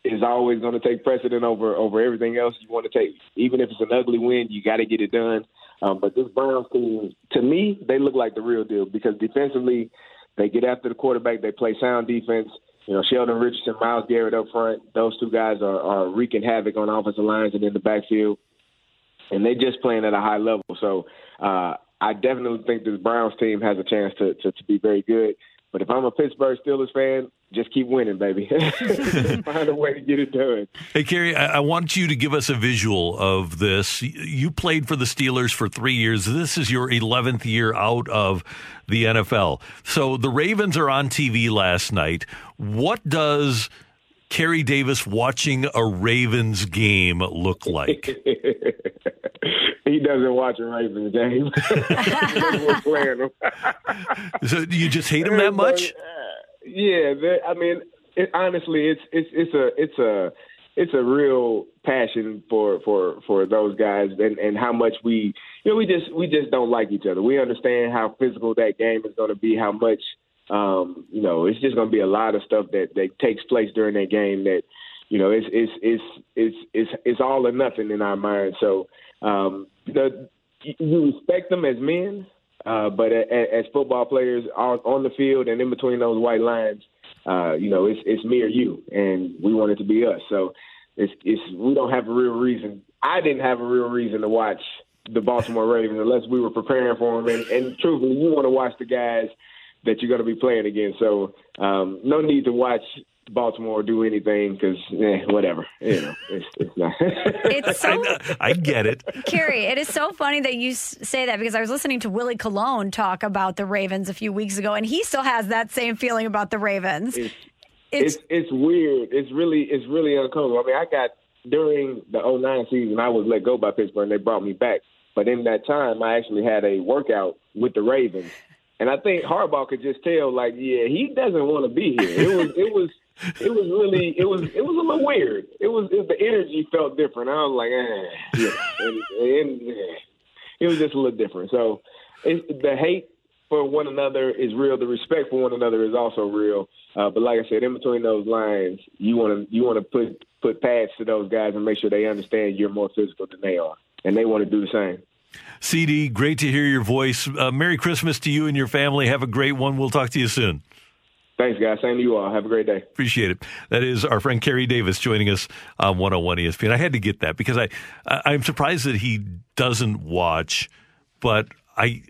Speaker 15: is always going to take precedent over over everything else you want to take. Even if it's an ugly win, you got to get it done. Um, but this Browns team, to me, they look like the real deal because defensively, they get after the quarterback. They play sound defense. You know, Sheldon Richardson, Myles Garrett up front. Those two guys are, are wreaking havoc on offensive lines and in the backfield, and they just playing at a high level. So uh, I definitely think this Browns team has a chance to, to to be very good. But if I'm a Pittsburgh Steelers fan, just keep winning, baby. *laughs* *laughs* Find a way to get it done.
Speaker 2: Hey, Carey, I, I want you to give us a visual of this. You played for the Steelers for three years. This is your 11th year out of the NFL. So the Ravens are on TV last night. What does Carey Davis watching a Ravens game look like? *laughs*
Speaker 15: he doesn't watch a Ravens game. *laughs* We're playing them. *laughs*
Speaker 2: so you just hate him that much?
Speaker 15: Yeah, I mean, it, honestly, it's it's it's a it's a it's a real passion for for for those guys and and how much we you know we just we just don't like each other. We understand how physical that game is going to be, how much um, you know it's just going to be a lot of stuff that that takes place during that game that you know it's it's it's it's it's it's all or nothing in our mind. So um, the you respect them as men, uh, but as football players on, on the field and in between those white lines, uh, you know, it's it's me or you, and we want it to be us. So it's it's we don't have a real reason. I didn't have a real reason to watch the Baltimore Ravens unless we were preparing for them. And, and truthfully, you want to watch the guys that you're going to be playing against. So um, no need to watch Baltimore do anything because eh, whatever you know it's, it's not. *laughs*
Speaker 3: it's so.
Speaker 2: I, I, get it,
Speaker 3: Carey. It is so funny that you say that because I was listening to Willie Colon talk about the Ravens a few weeks ago, and he still has that same feeling about the Ravens.
Speaker 15: It's it's, it's, it's weird. It's really it's really uncomfortable. I mean, I got during the 09 season, I was let go by Pittsburgh, and they brought me back. But in that time, I actually had a workout with the Ravens. And I think Harbaugh could just tell, like, yeah, he doesn't want to be here. It was, it was, it was really it was it was a little weird. It was it, the energy felt different. I was like, eh, yeah, and, and, yeah. it was just a little different. So it, the hate for one another is real. The respect for one another is also real. Uh, but like I said, in between those lines, you want to you want to put put pads to those guys and make sure they understand you're more physical than they are, and they want to do the same.
Speaker 2: CD, great to hear your voice. Uh, Merry Christmas to you and your family. Have a great one. We'll talk to you soon.
Speaker 15: Thanks, guys. Same to you all. Have a great day.
Speaker 2: Appreciate it. That is our friend Carey Davis joining us on 101 ESPN. I had to get that because I, I'm surprised that he doesn't watch, but I,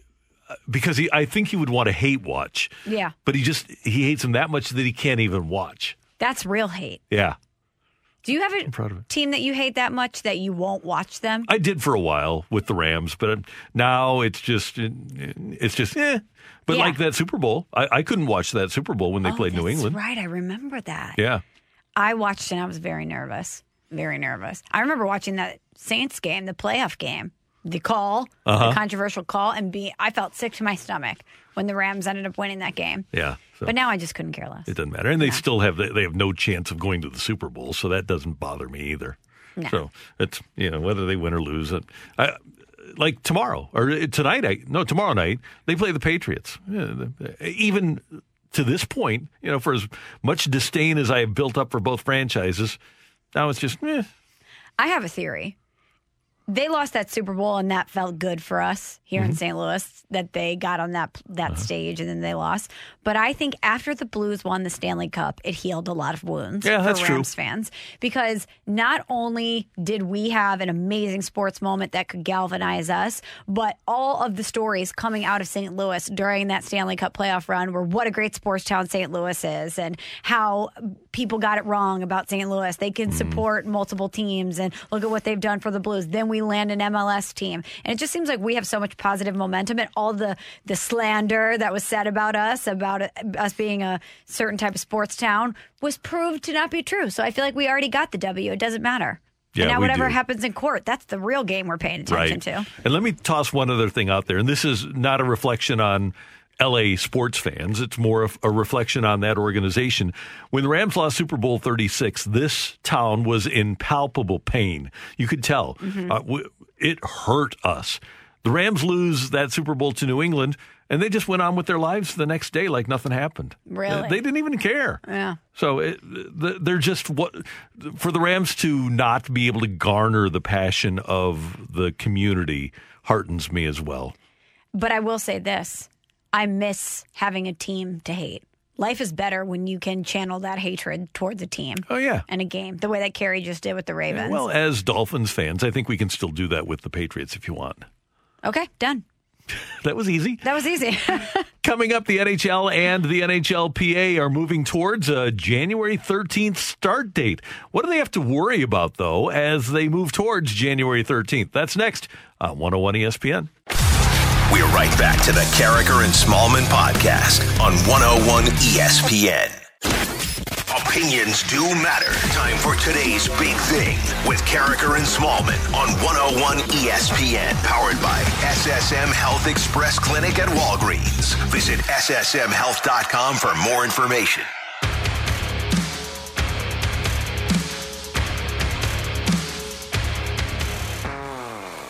Speaker 2: because he, I think he would want to hate watch.
Speaker 3: Yeah.
Speaker 2: But he just, he hates him that much that he can't even watch.
Speaker 3: That's real hate.
Speaker 2: Yeah.
Speaker 3: Do you have a
Speaker 2: proud of
Speaker 3: team that you hate that much that you won't watch them?
Speaker 2: I did for a while with the Rams, but now it's just it's just eh. But
Speaker 3: Yeah.
Speaker 2: like that Super Bowl, I, I couldn't watch that Super Bowl when they
Speaker 3: Oh,
Speaker 2: played New England.
Speaker 3: Right, I remember that.
Speaker 2: Yeah.
Speaker 3: I watched and I was very nervous. Very nervous. I remember watching that Saints game, the playoff game, the call,
Speaker 2: Uh-huh.
Speaker 3: the controversial call, and be I felt sick to my stomach when the Rams ended up winning that game.
Speaker 2: Yeah. So
Speaker 3: But now I just couldn't care less.
Speaker 2: it doesn't matter. And they still have they have no chance of going to the Super Bowl, so that doesn't bother me either.
Speaker 3: No.
Speaker 2: So it's you know whether they win or lose. it- I, like tomorrow or tonight, I no tomorrow night they play the Patriots. Even to this point, you know, for as much disdain as I have built up for both franchises, now it's just eh,
Speaker 3: I have a theory. They lost that Super Bowl, and that felt good for us here
Speaker 2: Mm-hmm.
Speaker 3: in St. Louis that they got on that that
Speaker 2: Uh-huh.
Speaker 3: stage and then they lost. But I think after the Blues won the Stanley Cup, it healed a lot of wounds
Speaker 2: Yeah,
Speaker 3: for
Speaker 2: that's true.
Speaker 3: Rams fans because not only did we have an amazing sports moment that could galvanize us, but all of the stories coming out of St. Louis during that Stanley Cup playoff run were what a great sports town St. Louis is and how people got it wrong about St. Louis. They can support multiple teams and look at what they've done for the Blues. Then we land an MLS team. And it just seems like we have so much positive momentum and all the the slander that was said about us about us being a certain type of sports town was proved to not be true. So I feel like we already got the W. It doesn't matter.
Speaker 2: Yeah,
Speaker 3: and now whatever
Speaker 2: do.
Speaker 3: happens in court, that's the real game we're paying attention to.
Speaker 2: And let me toss one other thing out there, and this is not a reflection on LA sports fans. It's more of a reflection on that organization. When the Rams lost Super Bowl 36, this town was in palpable pain. You could tell.
Speaker 3: Mm-hmm.
Speaker 2: Uh, w- it hurt us. The Rams lose that Super Bowl to New England, and they just went on with their lives the next day like nothing happened.
Speaker 3: Really?
Speaker 2: They didn't even care.
Speaker 3: Yeah.
Speaker 2: So it, they're just what for the Rams to not be able to garner the passion of the community heartens me as well.
Speaker 3: But I will say this I miss having a team to hate. Life is better when you can channel that hatred towards a team.
Speaker 2: Oh yeah.
Speaker 3: And a game, the way that Carey just did with the Ravens.
Speaker 2: Well, as Dolphins fans, I think we can still do that with the Patriots if you want.
Speaker 3: okay, done. *laughs*
Speaker 2: That was easy.
Speaker 3: That was easy. *laughs*
Speaker 2: Coming up, the NHL and the NHLPA are moving towards a January 13th start date. What do they have to worry about, though, as they move towards January 13th? That's next on 101 ESPN.
Speaker 1: We're right back to the Karraker and Smallmon podcast on 101 ESPN. Opinions do matter. Time for today's big thing with Karraker and Smallmon on 101 ESPN. Powered by SSM Health Express Clinic at Walgreens. Visit SSMHealth.com for more information.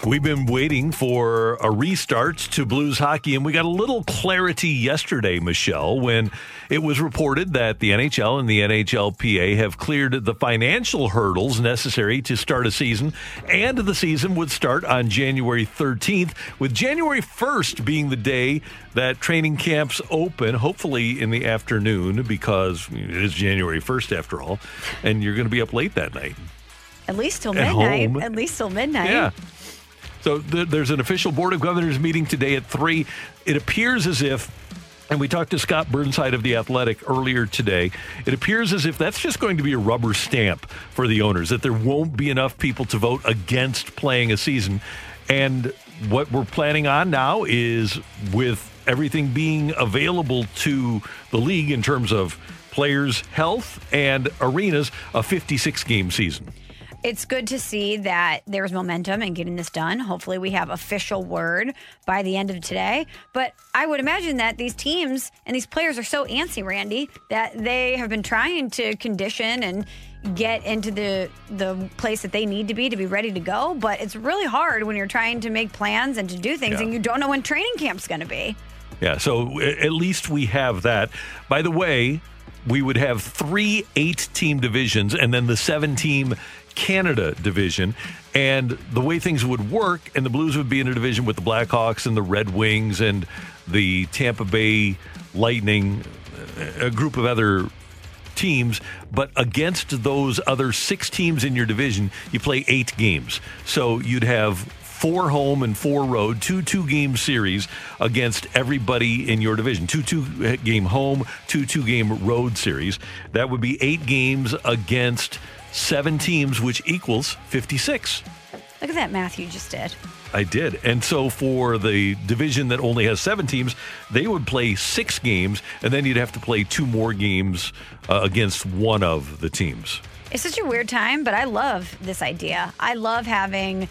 Speaker 2: We've been waiting for a restart to Blues hockey, and we got a little clarity yesterday, Michelle, when it was reported that the NHL and the NHLPA have cleared the financial hurdles necessary to start a season, and the season would start on January 13th, with January 1st being the day that training camps open, hopefully in the afternoon, because it is January 1st after all, and you're going to be up late that night.
Speaker 3: At least till
Speaker 2: At
Speaker 3: midnight.
Speaker 2: home.
Speaker 3: At least till midnight.
Speaker 2: Yeah. So th- there's an official Board of Governors meeting today at 3. It appears as if, and we talked to Scott Burnside of The Athletic earlier today, it appears as if that's just going to be a rubber stamp for the owners, that there won't be enough people to vote against playing a season. And what we're planning on now is with everything being available to the league in terms of players' health and arenas, a 56 game season.
Speaker 3: It's good to see that there's momentum in getting this done. Hopefully, we have official word by the end of today. But I would imagine that these teams and these players are so antsy, Randy, that they have been trying to condition and get into the the place that they need to be to be ready to go. But it's really hard when you're trying to make plans and to do things
Speaker 2: Yeah.
Speaker 3: and you don't know when training camp's going to be.
Speaker 2: Yeah, so at least we have that. By the way, we would have three eight team divisions and then the seven team Canada division. And the way things would work, and the Blues would be in a division with the Blackhawks and the Red Wings and the Tampa Bay Lightning, a group of other teams, but against those other six teams in your division, you play eight games. So you'd have four home and four road, two two game series against everybody in your division. Two two game home, two two game road series. That would be eight games against seven teams, which equals 56.
Speaker 3: Look at that math you just did.
Speaker 2: I did. And so for the division that only has seven teams, they would play six games, and then you'd have to play two more games uh, against one of the teams.
Speaker 3: It's such a weird time, but I love this idea. I love having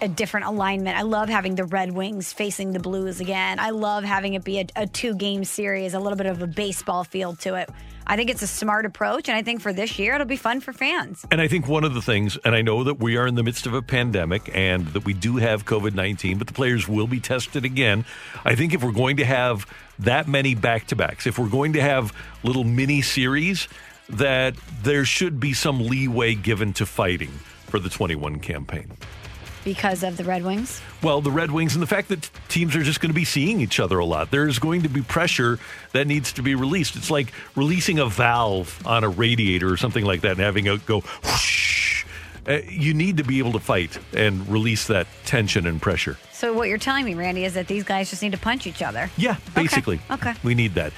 Speaker 3: a different alignment. I love having the Red Wings facing the Blues again. I love having it be a, a two game series, a little bit of a baseball feel to it. I think it's a smart approach, and I think for this year, it'll be fun for fans.
Speaker 2: And I think one of the things, and I know that we are in the midst of a pandemic and that we do have COVID 19, but the players will be tested again. I think if we're going to have that many back to backs, if we're going to have little mini series, that there should be some leeway given to fighting for the 21 campaign.
Speaker 3: Because of the Red Wings?
Speaker 2: Well, the Red Wings and the fact that teams are just going to be seeing each other a lot. There's going to be pressure that needs to be released. It's like releasing a valve on a radiator or something like that and having it go whoosh. Uh, you need to be able to fight and release that tension and pressure.
Speaker 3: So, what you're telling me, Randy, is that these guys just need to punch each other?
Speaker 2: Yeah, basically.
Speaker 3: Okay.
Speaker 2: We need that.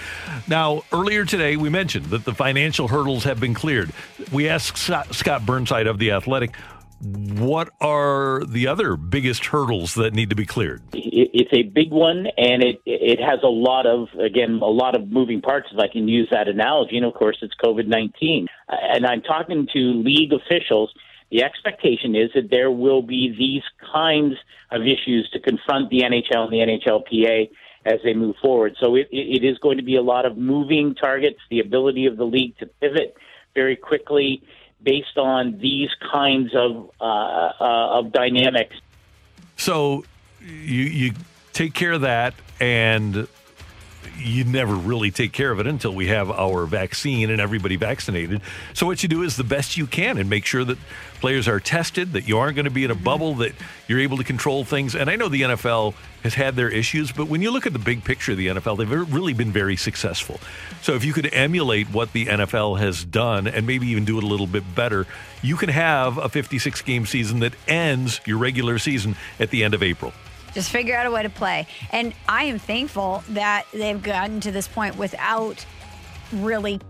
Speaker 2: Now, earlier today, we mentioned that the financial hurdles have been cleared. We asked Scott Burnside of The Athletic, what are the other biggest hurdles that need to be cleared?
Speaker 9: It's a big one, and it it has a lot of again a lot of moving parts. If I can use that analogy, and of course, it's COVID nineteen. And I'm talking to league officials. The expectation is that there will be these kinds of issues to confront the NHL and the NHLPA as they move forward. So it, it is going to be a lot of moving targets, the ability of the league to pivot very quickly based on these kinds of uh, uh, of dynamics.
Speaker 2: So you you take care of that and you never really take care of it until we have our vaccine and everybody vaccinated. So what you do is the best you can and make sure that players are tested, that you aren't going to be in a bubble, that you're able to control things. And I know the NFL has had their issues, but when you look at the big picture of the NFL, they've really been very successful. So if you could emulate what the NFL has done and maybe even do it a little bit better, you can have a 56 game season that ends your regular season at the end of April.
Speaker 3: Just figure out a way to play. And I am thankful that they've gotten to this point without really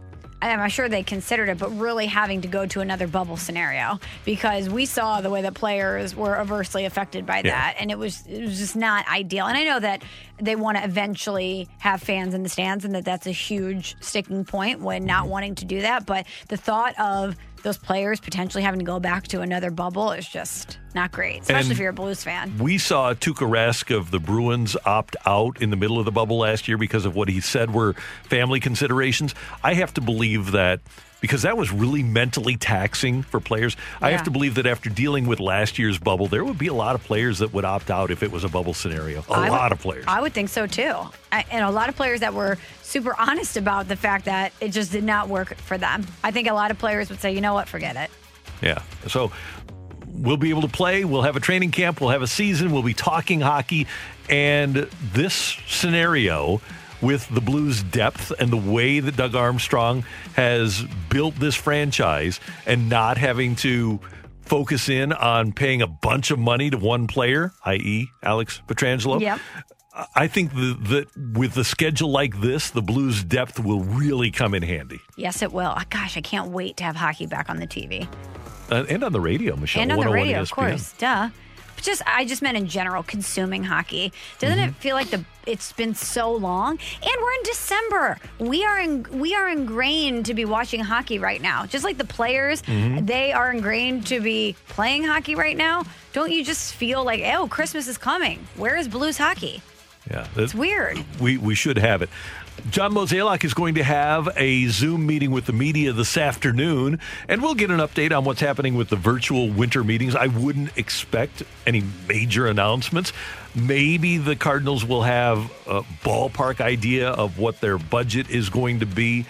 Speaker 3: I'm sure they considered it, but really having to go to another bubble scenario because we saw the way that players were adversely affected by
Speaker 2: Yeah.
Speaker 3: that, and it was it was just not ideal. And I know that they want to eventually have fans in the stands, and that that's a huge sticking point when not mm-hmm. wanting to do that. But the thought of those players potentially having to go back to another bubble is just not great, especially
Speaker 2: And
Speaker 3: if you're a Blues fan.
Speaker 2: We saw Tuukka Rask of the Bruins opt out in the middle of the bubble last year because of what he said were family considerations. I have to believe that because that was really mentally taxing for players. I have to believe that after dealing with last year's bubble, there would be a lot of players that would opt out if it was a bubble scenario. A
Speaker 3: I would-
Speaker 2: lot of players.
Speaker 3: I would think so too. I, and a lot of players that were super honest about the fact that it just did not work for them. I think a lot of players would say, you know what, forget it.
Speaker 2: Yeah. So we'll be able to play. We'll have a training camp. We'll have a season. We'll be talking hockey. And this scenario with the Blues' depth and the way that Doug Armstrong has built this franchise and not having to focus in on paying a bunch of money to one player, i.e., Alex Pietrangelo.
Speaker 3: Yep.
Speaker 2: I think that with the schedule like this, the Blues' depth will really come in handy.
Speaker 3: Yes, it will. Ah, Gosh, I can't wait to have hockey back on the TV
Speaker 2: Uh, and on the radio, Michelle.
Speaker 3: and on the
Speaker 2: 101
Speaker 3: radio, of course. Duh. Just, I just meant in general, consuming hockey. Doesn't
Speaker 2: Mm-hmm.
Speaker 3: it feel like the it's been so long? And we're in December. We are in, we are ingrained to be watching hockey right now. Just like the players,
Speaker 2: Mm-hmm.
Speaker 3: they are ingrained to be playing hockey right now. Don't you just feel like, oh, Christmas is coming? Where is Blues hockey?
Speaker 2: Yeah,
Speaker 3: It's weird.
Speaker 2: We we should have it. John Mozeliak is going to have a Zoom meeting with the media this afternoon, and we'll get an update on what's happening with the virtual winter meetings. I wouldn't expect any major announcements. Maybe the Cardinals will have a ballpark idea of what their budget is going to be.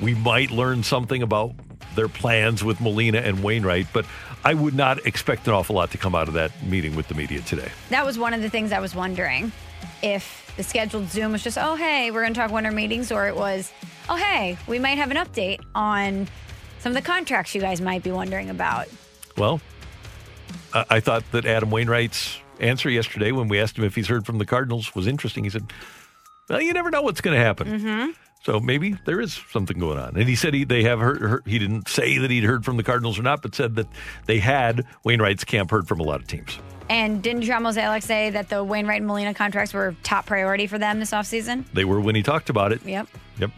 Speaker 2: We might learn something about their plans with Molina and Wainwright, but I would not expect an awful lot to come out of that meeting with the media today.
Speaker 3: That was one of the things I was wondering if the scheduled Zoom was just, oh, hey, we're going to talk winter meetings, or it was, oh, hey, we might have an update on some of the contracts you guys might be wondering about.
Speaker 2: Well, I I thought that Adam Wainwright's answer yesterday when we asked him if he's heard from the Cardinals was interesting. He said, "Well, you never know what's going to happen."
Speaker 3: Mm-hmm.
Speaker 2: So maybe there is something going on. And he said he, they have heard, heard, he didn't say that he'd heard from the Cardinals or not, but said that they had Wainwright's camp heard from a lot of teams.
Speaker 3: And didn't John Mozeliak say that the Wainwright and Molina contracts were top priority for them this offseason?
Speaker 2: They were when he talked about it.
Speaker 3: Yep.
Speaker 2: Yep.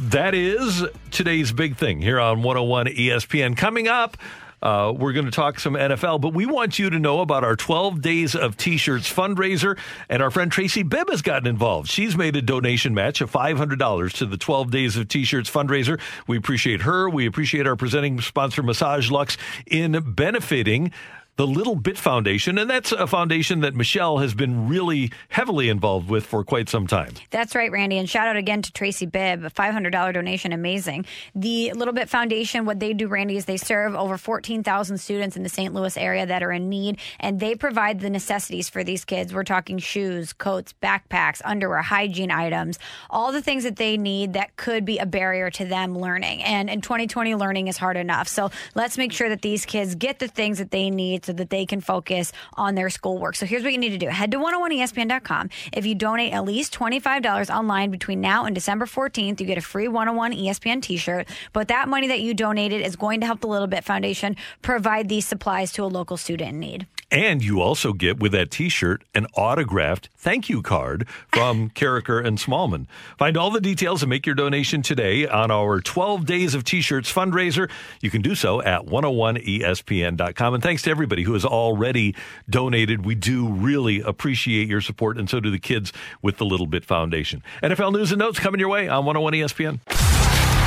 Speaker 2: That is today's big thing here on 101 ESPN. Coming up, uh, we're going to talk some NFL, but we want you to know about our 12 Days of T-Shirts fundraiser, and our friend Tracy Bibb has gotten involved. She's made a donation match of $500 to the 12 Days of T-Shirts fundraiser. We appreciate her. We appreciate our presenting sponsor, Massage Luxe, in benefiting the Little Bit Foundation, and that's a foundation that Michelle has been really heavily involved with for quite some time.
Speaker 3: That's right, Randy. And shout out again to Tracy Bibb, a $500 donation, amazing. The Little Bit Foundation, what they do, Randy, is they serve over 14,000 students in the St. Louis area that are in need, and they provide the necessities for these kids. We're talking shoes, coats, backpacks, underwear, hygiene items, all the things that they need that could be a barrier to them learning. And in 2020, learning is hard enough. So let's make sure that these kids get the things that they need so that they can focus on their schoolwork. So here's what you need to do head to 101ESPN.com. If you donate at least $25 online between now and December 14th, you get a free 101 ESPN t shirt. But that money that you donated is going to help the Little Bit Foundation provide these supplies to a local student in need.
Speaker 2: And you also get with that T-shirt an autographed thank you card from *laughs* Karraker and Smallmon. Find all the details and make your donation today on our 12 Days of T-shirts fundraiser. You can do so at 101ESPN.com. And thanks to everybody who has already donated. We do really appreciate your support, and so do the kids with the Little Bit Foundation. NFL news and notes coming your way on 101 ESPN.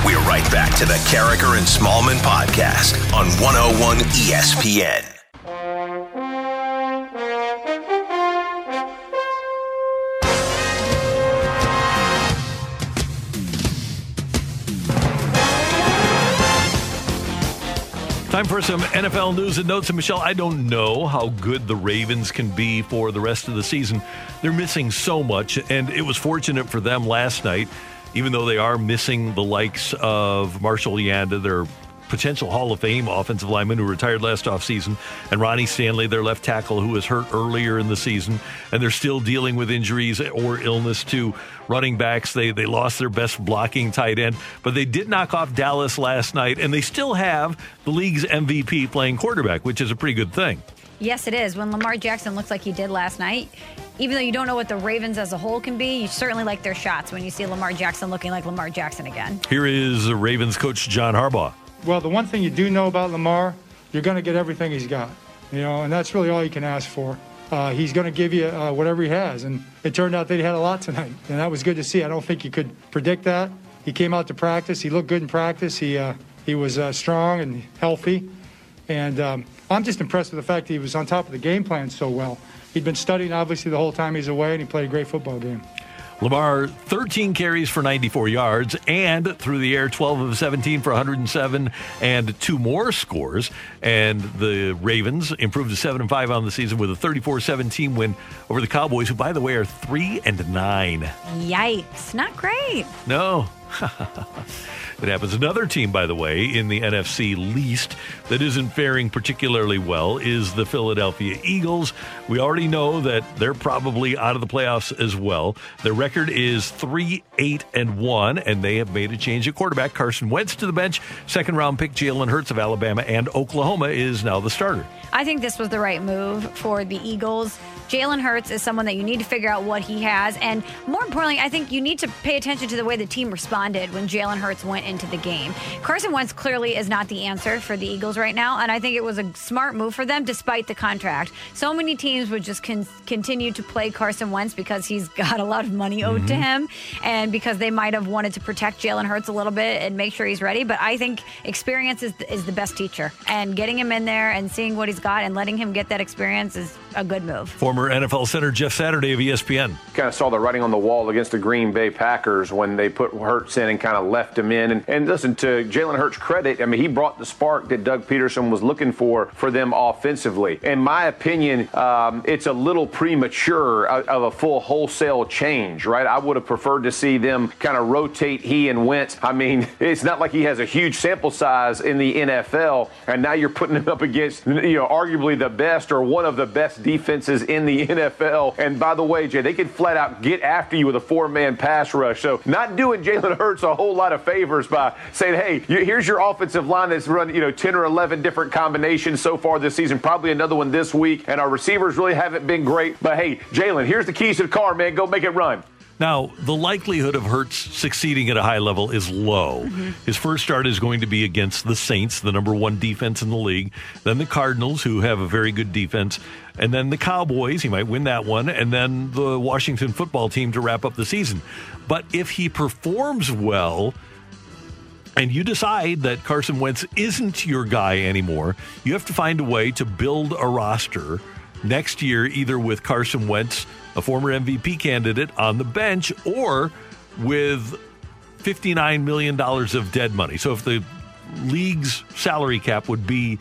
Speaker 1: We're right back to the Karraker and Smallmon podcast on 101 ESPN.
Speaker 2: Time for some NFL news and notes. And Michelle, I don't know how good the Ravens can be for the rest of the season. They're missing so much, and it was fortunate for them last night, even though they are missing the likes of Marshal Yanda, their potential Hall of Fame offensive lineman who retired last offseason, and Ronnie Stanley, their left tackle, who was hurt earlier in the season, and they're still dealing with injuries or illness to running backs. They they lost their best blocking tight end, but they did knock off Dallas last night, and they still have the league's MVP playing quarterback, which is a pretty good thing.
Speaker 3: Yes, it is. When Lamar Jackson looks like he did last night, even though you don't know what the Ravens as a whole can be, you certainly like their shots when you see Lamar Jackson looking like Lamar Jackson again.
Speaker 2: Here is Ravens coach John Harbaugh.
Speaker 16: Well, the one thing you do know about Lamar, you're going to get everything he's got, you know, and that's really all you can ask for. Uh, he's going to give you uh, whatever he has, and it turned out that he had a lot tonight, and that was good to see. I don't think you could predict that. He came out to practice. He looked good in practice. He uh, he was uh, strong and healthy, and um, I'm just impressed with the fact that he was on top of the game plan so well. He'd been studying obviously the whole time he's away, and he played a great football game.
Speaker 2: Lamar, 13 carries for 94 yards and through the air, 12 of 17 for 107 and two more scores. And the Ravens improved to 7 and 5 on the season with a 34 17 win over the Cowboys, who, by the way, are 3 and 9.
Speaker 3: Yikes. Not great.
Speaker 2: No. *laughs* It happens. Another team, by the way, in the NFC least that isn't faring particularly well is the Philadelphia Eagles. We already know that they're probably out of the playoffs as well. Their record is 3 8 and 1, and they have made a change at quarterback. Carson Wentz to the bench. Second round pick Jalen Hurts of Alabama and Oklahoma is now the starter.
Speaker 3: I think this was the right move for the Eagles. Jalen Hurts is someone that you need to figure out what he has. And more importantly, I think you need to pay attention to the way the team responded when Jalen Hurts went into the game. Carson Wentz clearly is not the answer for the Eagles right now. And I think it was a smart move for them despite the contract. So many teams would just con- continue to play Carson Wentz because he's *laughs* got a lot of money owed mm-hmm. to him and because they might have wanted to protect Jalen Hurts a little bit and make sure he's ready. But I think experience is, is the best teacher. And getting him in there and seeing what he's got and letting him get that experience is a good move.
Speaker 2: Former NFL center Jeff Saturday of ESPN.
Speaker 17: Kind of saw the writing on the wall against the Green Bay Packers when they put Hurts in and kind of left him in. And, and listen, to Jalen Hurts' credit, I mean, he brought the spark that Doug Pederson was looking for for them offensively. In my opinion, um, it's a little premature of a full wholesale change, right? I would have preferred to see them kind of rotate he and Wentz. I mean, *laughs* it's not like he has a huge sample size in the NFL, and now you're putting him up against, you know, arguably the best or one of the best defenses in the *laughs* NFL. And by the way, Jay, they could flat out get after you with a four man pass rush. So not doing Jalen Hurts a whole lot of favors by saying, hey, here's your offensive line that's run, you know, 10 or 11 different combinations so far this season, probably another one this week. And our receivers really haven't been great. But hey, Jalen, here's the keys to the car, man. Go make it run.
Speaker 2: Now, the likelihood of Hurts succeeding at a high level is low. Mm-hmm. His first start is going to be against the Saints, the number one defense in the league, then the Cardinals, who have a very good defense, and then the Cowboys. He might win that one, and then the Washington football team to wrap up the season. But if he performs well, and you decide that Carson Wentz isn't your guy anymore, you have to find a way to build a roster next year, either with Carson Wentz a former MVP candidate on the bench or with $59 million of dead money. So if the league's salary cap would be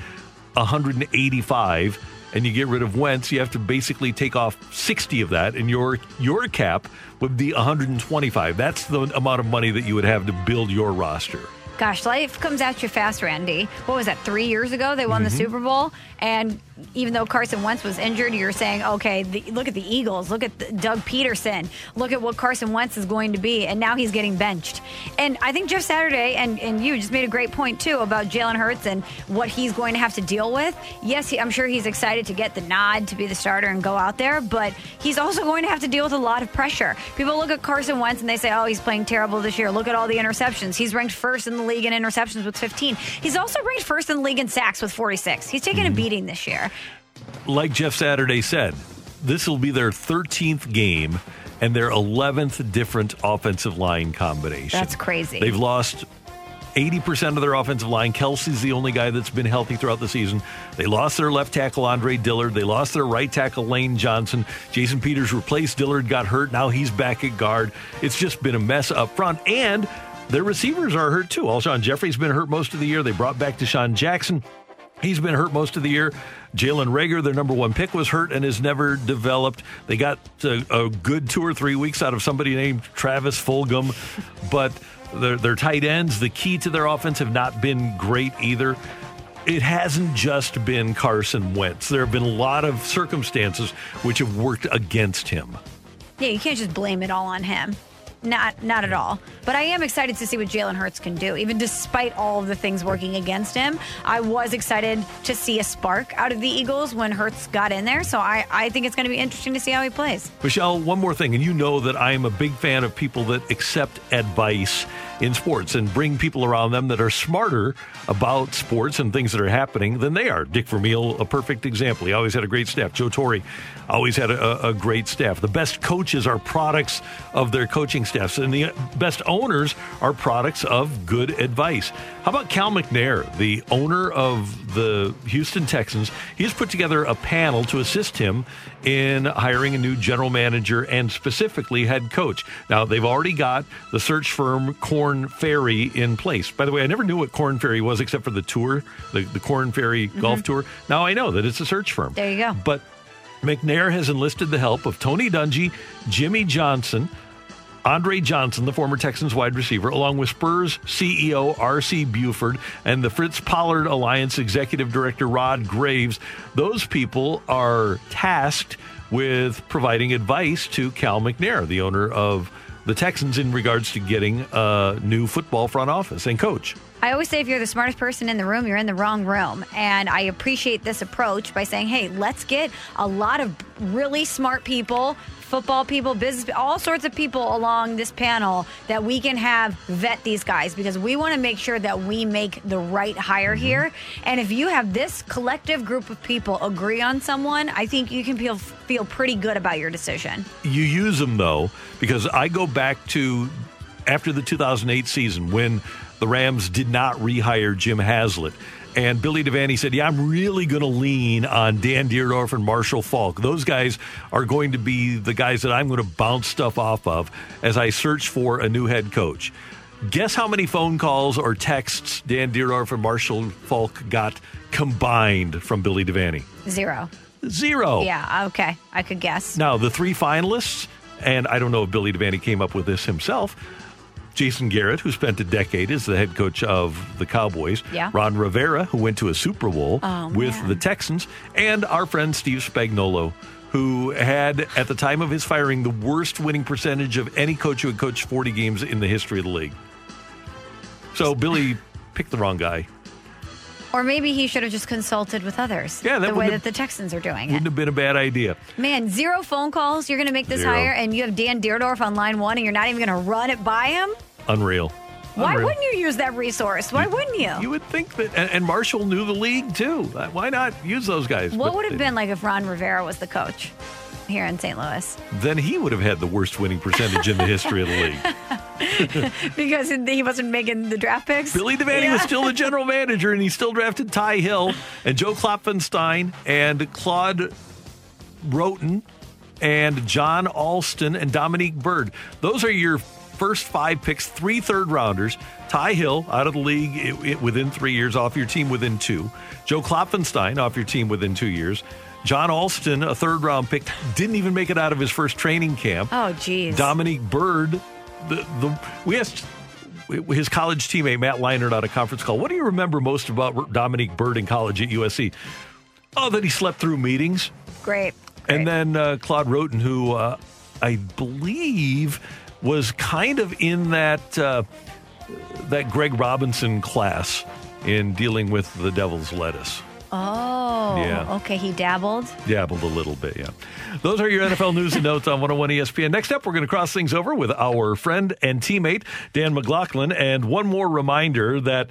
Speaker 2: 185 and you get rid of Wentz, you have to basically take off 60 of that and your your cap would be 125. That's the amount of money that you would have to build your roster.
Speaker 3: Gosh, life comes at you fast, Randy. What was that? Three years ago, they won mm-hmm. the Super Bowl, and even though Carson Wentz was injured, you're saying, okay, the, look at the Eagles, look at the, Doug Pederson, look at what Carson Wentz is going to be, and now he's getting benched. And I think Jeff Saturday and, and you just made a great point too about Jalen Hurts and what he's going to have to deal with. Yes, he, I'm sure he's excited to get the nod to be the starter and go out there, but he's also going to have to deal with a lot of pressure. People look at Carson Wentz and they say, oh, he's playing terrible this year. Look at all the interceptions. He's ranked first in the league in interceptions with 15. He's also ranked first in the league in sacks with 46. He's taken a mm-hmm. beating this year
Speaker 2: like Jeff Saturday said, this will be their 13th game and their 11th different offensive line combination.
Speaker 3: That's crazy.
Speaker 2: They've lost 80% of their offensive line. Kelce's the only guy that's been healthy throughout the season. They lost their left tackle, Andre Dillard. They lost their right tackle, Lane Johnson. Jason Peters replaced Dillard, got hurt. Now he's back at guard. It's just been a mess up front. And their receivers are hurt too. Alshon Jeffery's been hurt most of the year. They brought back DeSean Jackson. He's been hurt most of the year. Jalen Reagor, their number one pick, was hurt and has never developed. They got a, a good two or three weeks out of somebody named Travis Fulgham, but their, their tight ends, the key to their offense, have not been great either. It hasn't just been Carson Wentz. There have been a lot of circumstances which have worked against him.
Speaker 3: Yeah, you can't just blame it all on him. Not not at hmm. all. But I am excited to see what Jalen Hurts can do. Even despite all of the things working against him, I was excited to see a spark out of the Eagles when Hurts got in there. So I, I think it's going to be interesting to see how he plays.
Speaker 2: Michelle, one more thing, and you know that I am a big fan of people that accept advice in sports and bring people around them that are smarter about sports and things that are happening than they are. Dick Vermeil, a perfect example. He always had a great staff. Joe Torre always had a, a great staff. The best coaches are products of their coaching staffs, and the best owners are products of good advice. How about Cal McNair, the owner of the Houston Texans? He's put together a panel to assist him in hiring a new general manager and specifically head coach. Now, they've already got the search firm Korn Ferry in place. By the way, I never knew what Korn Ferry was except for the tour, the, the Korn Ferry mm-hmm. golf tour. Now I know that it's a search firm.
Speaker 3: There you go.
Speaker 2: But McNair has enlisted the help of Tony Dungy, Jimmy Johnson, Andre Johnson, the former Texans wide receiver, along with Spurs CEO R.C. Buford and the Fritz Pollard Alliance executive director Rod Graves. Those people are tasked with providing advice to Cal McNair, the owner of the Texans, in regards to getting a new football front office and coach.
Speaker 3: I always say if you're the smartest person in the room, you're in the wrong room. And I appreciate this approach by saying, hey, let's get a lot of really smart people football people, business, all sorts of people along this panel that we can have vet these guys because we want to make sure that we make the right hire mm-hmm. here. And if you have this collective group of people agree on someone, I think you can feel feel pretty good about your decision.
Speaker 2: You use them though because I go back to after the 2008 season when the Rams did not rehire Jim Haslett. And Billy Devaney said, Yeah, I'm really going to lean on Dan Dierdorf and Marshall Faulk. Those guys are going to be the guys that I'm going to bounce stuff off of as I search for a new head coach. Guess how many phone calls or texts Dan Dierdorf and Marshall Faulk got combined from Billy Devaney?
Speaker 3: Zero.
Speaker 2: Zero.
Speaker 3: Yeah, okay. I could guess.
Speaker 2: Now, the three finalists, and I don't know if Billy Devaney came up with this himself, Jason Garrett, who spent a decade as the head coach of the Cowboys.
Speaker 3: Yeah.
Speaker 2: Ron Rivera, who went to a Super Bowl
Speaker 3: Oh,
Speaker 2: with
Speaker 3: man.
Speaker 2: the Texans. And our friend Steve Spagnuolo, who had, at the time of his firing, the worst winning percentage of any coach who had coached 40 games in the history of the league. So Billy picked the wrong guy.
Speaker 3: Or maybe he should have just consulted with others.
Speaker 2: Yeah,
Speaker 3: the way
Speaker 2: wouldn't
Speaker 3: that the Texans are doing it.
Speaker 2: Wouldn't have been a bad idea.
Speaker 3: Man, zero phone calls. You're going to make this
Speaker 2: Zero.
Speaker 3: hire, and you have Dan Dierdorf on line one, and you're not even going to run it by him.
Speaker 2: Unreal.
Speaker 3: Why
Speaker 2: Unreal.
Speaker 3: wouldn't you use that resource? Why wouldn't you?
Speaker 2: You would think that, and, and Marshall knew the league too. Uh, Why not use those guys?
Speaker 3: what
Speaker 2: But
Speaker 3: would have been like if Ron Rivera was the coach here in St. Louis?
Speaker 2: Then he would have had the worst winning percentage in the history of the league. *laughs* *laughs*
Speaker 3: because he wasn't making the draft picks.
Speaker 2: Billy Devaney
Speaker 3: Yeah.
Speaker 2: was still the *laughs* general manager, and he still drafted Tye Hill and Joe Klopfenstein and Claude Wroten and John Alston and Dominique Byrd. Those are your first five picks, three third rounders. Tye Hill out of the league i- i- within three years, off your team within two. Joe Klopfenstein off your team within two years. John Alston, a third round pick, didn't even make it out of his first training camp.
Speaker 3: Oh, geez.
Speaker 2: Dominique Byrd, the, the we asked his college teammate Matt Leinart on a conference call. What do you remember most about Dominique Byrd in college at USC? Oh, that he slept through meetings.
Speaker 3: Great.
Speaker 2: And then uh, Claude Wroten, who uh, I believe was kind of in that uh, that Greg Robinson class in dealing with the devil's lettuce.
Speaker 3: Oh,
Speaker 2: Yeah.
Speaker 3: okay. He dabbled.
Speaker 2: Dabbled a little bit, yeah. Those are your NFL news and notes on 101 ESPN. Next up, we're going to cross things over with our friend and teammate, Dan McLaughlin. And one more reminder that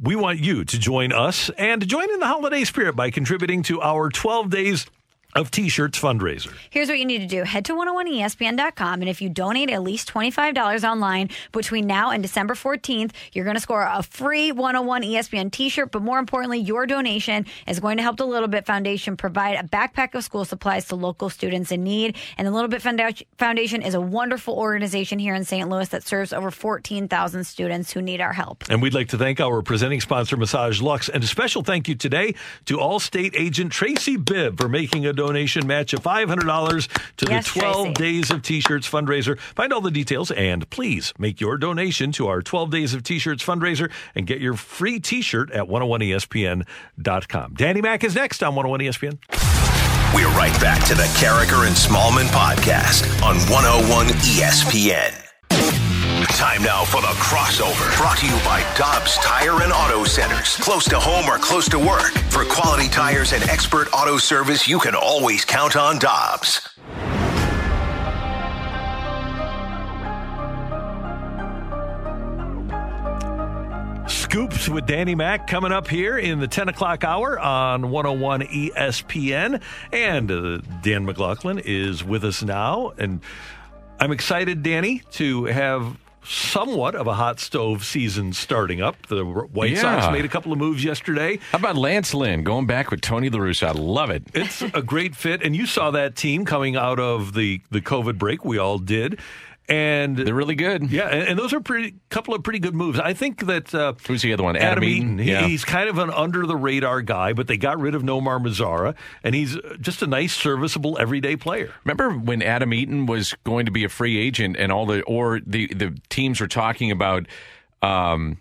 Speaker 2: we want you to join us and join in the holiday spirit by contributing to our 12 days of t-shirts fundraiser.
Speaker 3: Here's what you need to do. Head to 101ESPN.com, and if you donate at least $25 online between now and December 14th, you're going to score a free 101 ESPN t-shirt. But more importantly, your donation is going to help the Little Bit Foundation provide a backpack of school supplies to local students in need. And the Little Bit Foundation is a wonderful organization here in St. Louis that serves over 14,000 students who need our help.
Speaker 2: And we'd like to thank our presenting sponsor, Massage Luxe. And a special thank you today to Allstate agent Tracy Bibb for making a donation match of $500 to
Speaker 3: Yes,
Speaker 2: the 12
Speaker 3: Tracy.
Speaker 2: Days of T-Shirts fundraiser. Find all the details and please make your donation to our 12 Days of T-Shirts fundraiser and get your free T-shirt at 101ESPN.com. Danny Mack is next on 101 ESPN.
Speaker 1: We're right back to the Karraker and Smallmon podcast on 101 ESPN. Time now for the crossover. Brought to you by Dobbs Tire and Auto Centers. Close to home or close to work. For quality tires and expert auto service, you can always count on Dobbs.
Speaker 2: Scoops with Danny Mack coming up here in the 10 o'clock hour on 101 ESPN. And uh, Dan McLaughlin is with us now. And I'm excited, Danny, to have somewhat of a hot stove season starting up. The White
Speaker 18: Yeah.
Speaker 2: Sox made a couple of moves yesterday.
Speaker 18: How about Lance Lynn going back with Tony La Russa? I love it.
Speaker 2: It's a great fit. And you saw that team coming out of the, the COVID break. We all did. And
Speaker 18: they're really good.
Speaker 2: Yeah, and, and those are pretty couple of pretty good moves. I think that uh,
Speaker 18: Who's the other one? Adam, Eaton.
Speaker 2: he-
Speaker 18: yeah.
Speaker 2: he's kind of an under the radar guy, but they got rid of Nomar Mazara, and he's just a nice, serviceable, everyday player.
Speaker 18: Remember when Adam Eaton was going to be a free agent and all the or the the teams were talking about um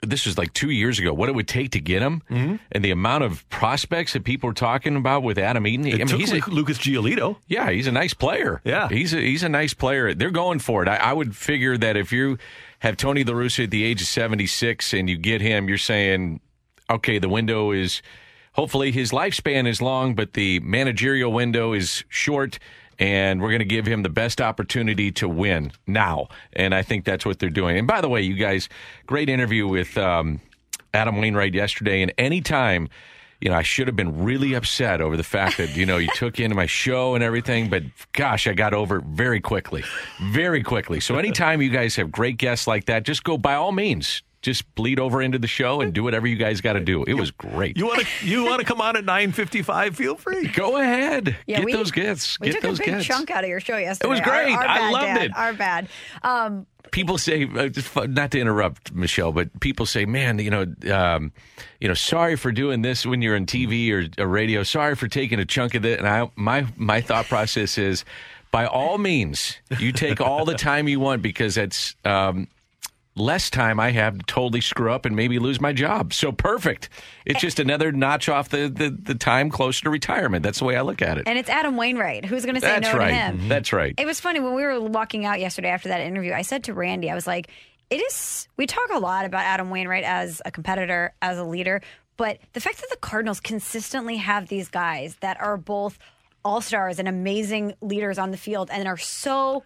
Speaker 18: this was like two years ago. What it would take to get him, mm-hmm. and the amount of prospects that people were talking about with Adam Eaton.
Speaker 2: It
Speaker 18: I mean,
Speaker 2: took
Speaker 18: he's
Speaker 2: Lu-
Speaker 18: a,
Speaker 2: Lucas Giolito.
Speaker 18: Yeah, he's a nice player.
Speaker 2: Yeah.
Speaker 18: he's a, he's a nice player. They're going for it. I, I would figure that if you have Tony La Russa at the age of seventy six and you get him, you're saying, okay, the window is hopefully his lifespan is long, but the managerial window is short. And we're going to give him the best opportunity to win now. And I think that's what they're doing. And by the way, you guys, great interview with um, Adam Wainwright yesterday. And anytime you know, I should have been really upset over the fact that, you know, you took into my show and everything, but gosh, I got over very quickly. Very quickly. So anytime you guys have great guests like that, just go by all means. Just bleed over into the show and do whatever you guys got to do. It was great.
Speaker 2: You want to you want to come on at nine fifty five? Feel free.
Speaker 18: Go ahead.
Speaker 3: Yeah,
Speaker 18: Get
Speaker 3: we-
Speaker 18: those gifts.
Speaker 3: We
Speaker 18: Get
Speaker 3: took
Speaker 18: those
Speaker 3: a big
Speaker 18: gets.
Speaker 3: chunk out of your show yesterday.
Speaker 18: It was
Speaker 3: Our-
Speaker 18: great.
Speaker 3: Our,
Speaker 18: I
Speaker 3: bad,
Speaker 18: loved
Speaker 3: Dad.
Speaker 18: it.
Speaker 3: Our bad. Um,
Speaker 18: people say uh, just fu- not to interrupt Michelle, but people say, "Man, you know, um, you know, sorry for doing this when you're on TV or, or radio. Sorry for taking a chunk of it." And I, my my thought process is, by all means, you take all the time you want because that's um, less time I have to totally screw up and maybe lose my job. So perfect. It's just another notch off the, the, the time closer to retirement. That's the way I look at it.
Speaker 3: And it's Adam Wainwright. Who's going to say
Speaker 18: That's
Speaker 3: no
Speaker 18: right.
Speaker 3: to him? Mm-hmm.
Speaker 18: That's right.
Speaker 3: It was funny when we were walking out yesterday after that interview. I said to Randy, I was like, "It is." We talk a lot about Adam Wainwright as a competitor, as a leader, but the fact that the Cardinals consistently have these guys that are both all stars and amazing leaders on the field, and are so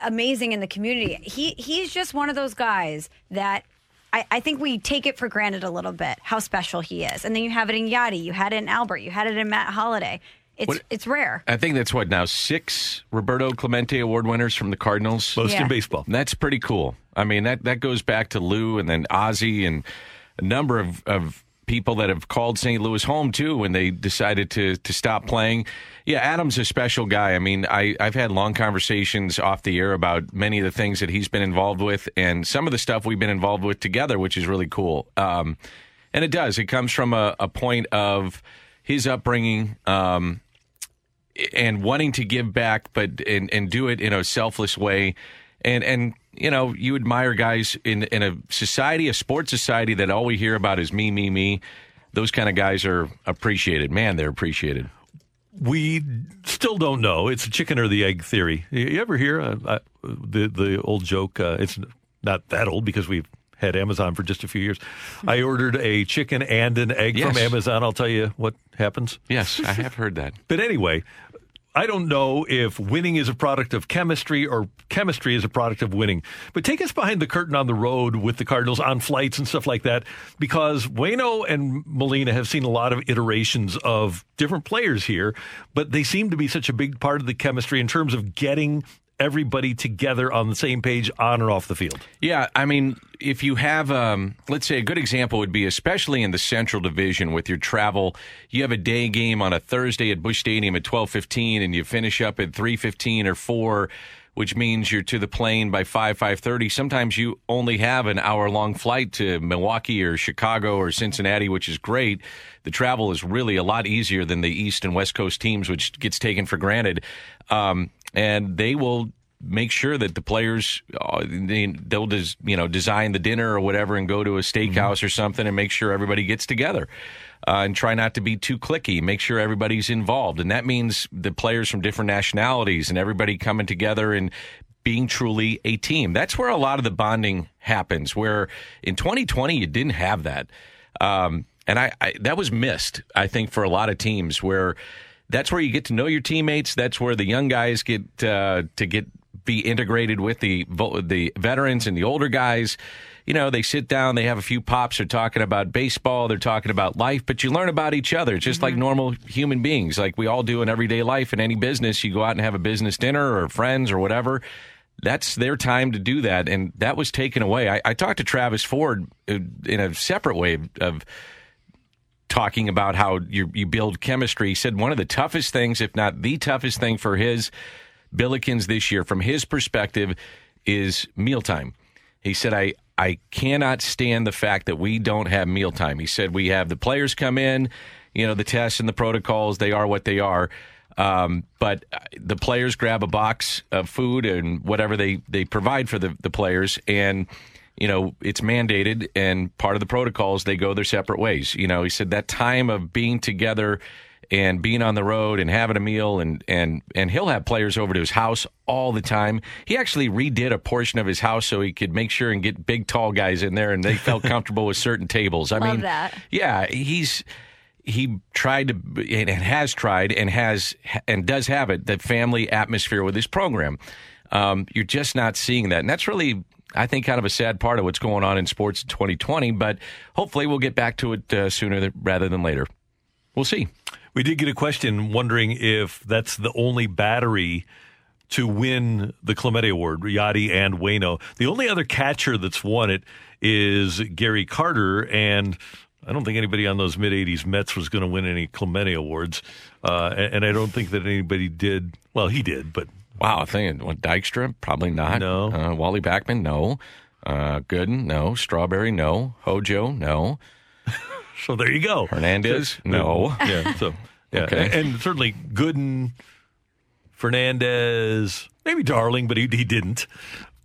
Speaker 3: amazing in the community. He he's just one of those guys that. I, I think we take it for granted a little bit how special he is, and then you have it in Yadi, you had it in Albert, you had it in Matt Holliday. It's
Speaker 18: What-
Speaker 3: it's rare.
Speaker 18: I think that's what now six Roberto Clemente Award winners from the Cardinals.
Speaker 2: Most in
Speaker 3: Yeah.
Speaker 2: baseball.
Speaker 18: That's pretty cool. I mean that that goes back to Lou and then Ozzie and a number of, of people that have called St. Louis home too when they decided to to stop playing. Yeah, Adam's a special guy. I mean, I, I've had long conversations off the air about many of the things that he's been involved with and some of the stuff we've been involved with together, which is really cool. Um, and it does. It comes from a, a point of his upbringing. Um, and wanting to give back, but and, and do it in a selfless way. And and you know, you admire guys in in a society, a sports society that all we hear about is me, me, me. Those kind of guys are appreciated. Man, they're appreciated.
Speaker 2: We still don't know. It's a chicken or the egg theory. You ever hear uh, uh, the the old joke? Uh, it's not that old because we've had Amazon for just a few years. I ordered a chicken and an egg from Amazon. I'll tell you what happens.
Speaker 18: Yes, I have heard that. *laughs*
Speaker 2: But anyway, I don't know if winning is a product of chemistry or chemistry is a product of winning. But take us behind the curtain on the road with the Cardinals on flights and stuff like that, because Wayno and Molina have seen a lot of iterations of different players here, but they seem to be such a big part of the chemistry in terms of getting everybody together on the same page on or off the field.
Speaker 18: Yeah, I mean, if you have, um, let's say, a good example would be, especially in the Central Division with your travel, you have a day game on a Thursday at Busch Stadium at twelve fifteen, and you finish up at three fifteen or four, which means you're to the plane by five five thirty. Sometimes you only have an hour long flight to Milwaukee or Chicago or Cincinnati, which is great. The travel is really a lot easier than the East and West Coast teams, which gets taken for granted. Um, and they will make sure that the players uh, they, they'll des, you know design the dinner or whatever and go to a steakhouse or something and make sure everybody gets together uh, and try not to be too clicky. Make sure everybody's involved. And that means the players from different nationalities and everybody coming together and being truly a team. That's where a lot of the bonding happens where in 2020 you didn't have that. Um, and I, I that was missed i think for a lot of teams where that's where you get to know your teammates. That's where the young guys get uh, to get be integrated with the the veterans and the older guys. You know, they sit down, they have a few pops, they're talking about baseball, they're talking about life, but you learn about each other just like normal human beings, like we all do in everyday life in any business. You go out and have a business dinner or friends or whatever. That's their time to do that, and that was taken away. I, I talked to Travis Ford uh, in a separate way of talking about how you you build chemistry. He said one of the toughest things, if not the toughest thing for his Billikens this year, from his perspective, is mealtime. He said, I, I cannot stand the fact that we don't have mealtime. He said, we have the players come in, you know, the tests and the protocols, they are what they are. Um, but the players grab a box of food and whatever they, they provide for the, the players. And, you know, it's mandated and part of the protocols, they go their separate ways. You know, he said that time of being together and being on the road and having a meal and and and he'll have players over to his house all the time. He actually redid a portion of his house so he could make sure and get big tall guys in there and they felt *laughs* comfortable with certain tables. I
Speaker 3: Love
Speaker 18: mean,
Speaker 3: that.
Speaker 18: yeah, he's he tried to and has tried and has and does have it the family atmosphere with his program. Um, you're just not seeing that, and that's really. I think kind of a sad part of what's going on in sports in 2020, but hopefully we'll get back to it uh, sooner th- rather than later. We'll see.
Speaker 2: We did get a question wondering if that's the only battery to win the Clemente Award, Yadi and Wayno. The only other catcher that's won it is Gary Carter, and I don't think anybody on those mid 80s Mets was going to win any Clemente Awards. Uh, and, and I don't think that anybody did. Well, he did, but.
Speaker 18: Wow, I think what, Dykstra, probably not.
Speaker 2: No.
Speaker 18: Uh, Wally Backman, no. Uh, Gooden, no. Strawberry, no. Hojo, no. *laughs*
Speaker 2: So there you go.
Speaker 18: Hernandez, no.
Speaker 2: Yeah. So yeah, *laughs*
Speaker 18: Okay.
Speaker 2: and, certainly Gooden Fernandez, maybe Darling, but he, he didn't.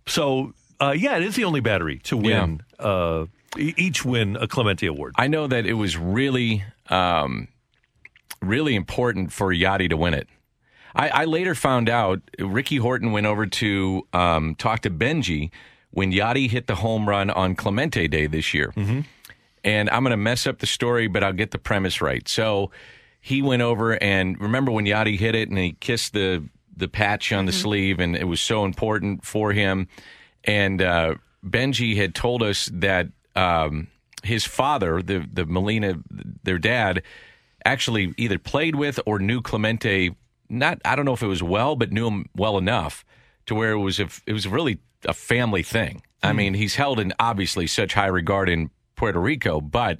Speaker 2: So, uh, yeah, it is the only battery to win, uh, e- each win a Clemente Award.
Speaker 18: I know that it was really, um, really important for Yadi to win it. I, I later found out Ricky Horton went over to um, talk to Bengie when Yadi hit the home run on Clemente Day this year.
Speaker 2: Mm-hmm.
Speaker 18: And I'm going to mess up the story, but I'll get the premise right. So he went over and remember when Yadi hit it and he kissed the the patch on the sleeve, and it was so important for him. And uh, Bengie had told us that um, his father, the the Molina, their dad, actually either played with or knew Clemente. Not I don't know if it was well, but knew him well enough to where it was a, it was really a family thing. I
Speaker 2: Hmm.
Speaker 18: mean, he's held in obviously such high regard in Puerto Rico, but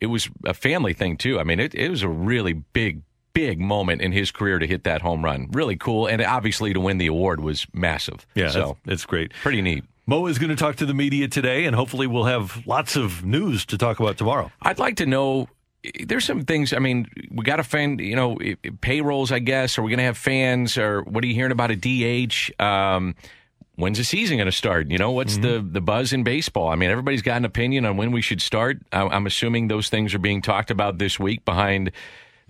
Speaker 18: it was a family thing too. I mean, it, it was a really big, big moment in his career to hit that home run. Really cool, and obviously to win the award was massive.
Speaker 2: Yeah,
Speaker 18: so
Speaker 2: that's great.
Speaker 18: pretty neat.
Speaker 2: Mo is going to talk to the media today, and hopefully we'll have lots of news to talk about tomorrow.
Speaker 18: I'd like to know. There's some things. I mean, we got to find, you know, payrolls. I guess. Are we going to have fans? Or what are you hearing about a DH? Um, when's the season going to start? You know, what's the the buzz in baseball? I mean, everybody's got an opinion on when we should start. I, I'm assuming those things are being talked about this week behind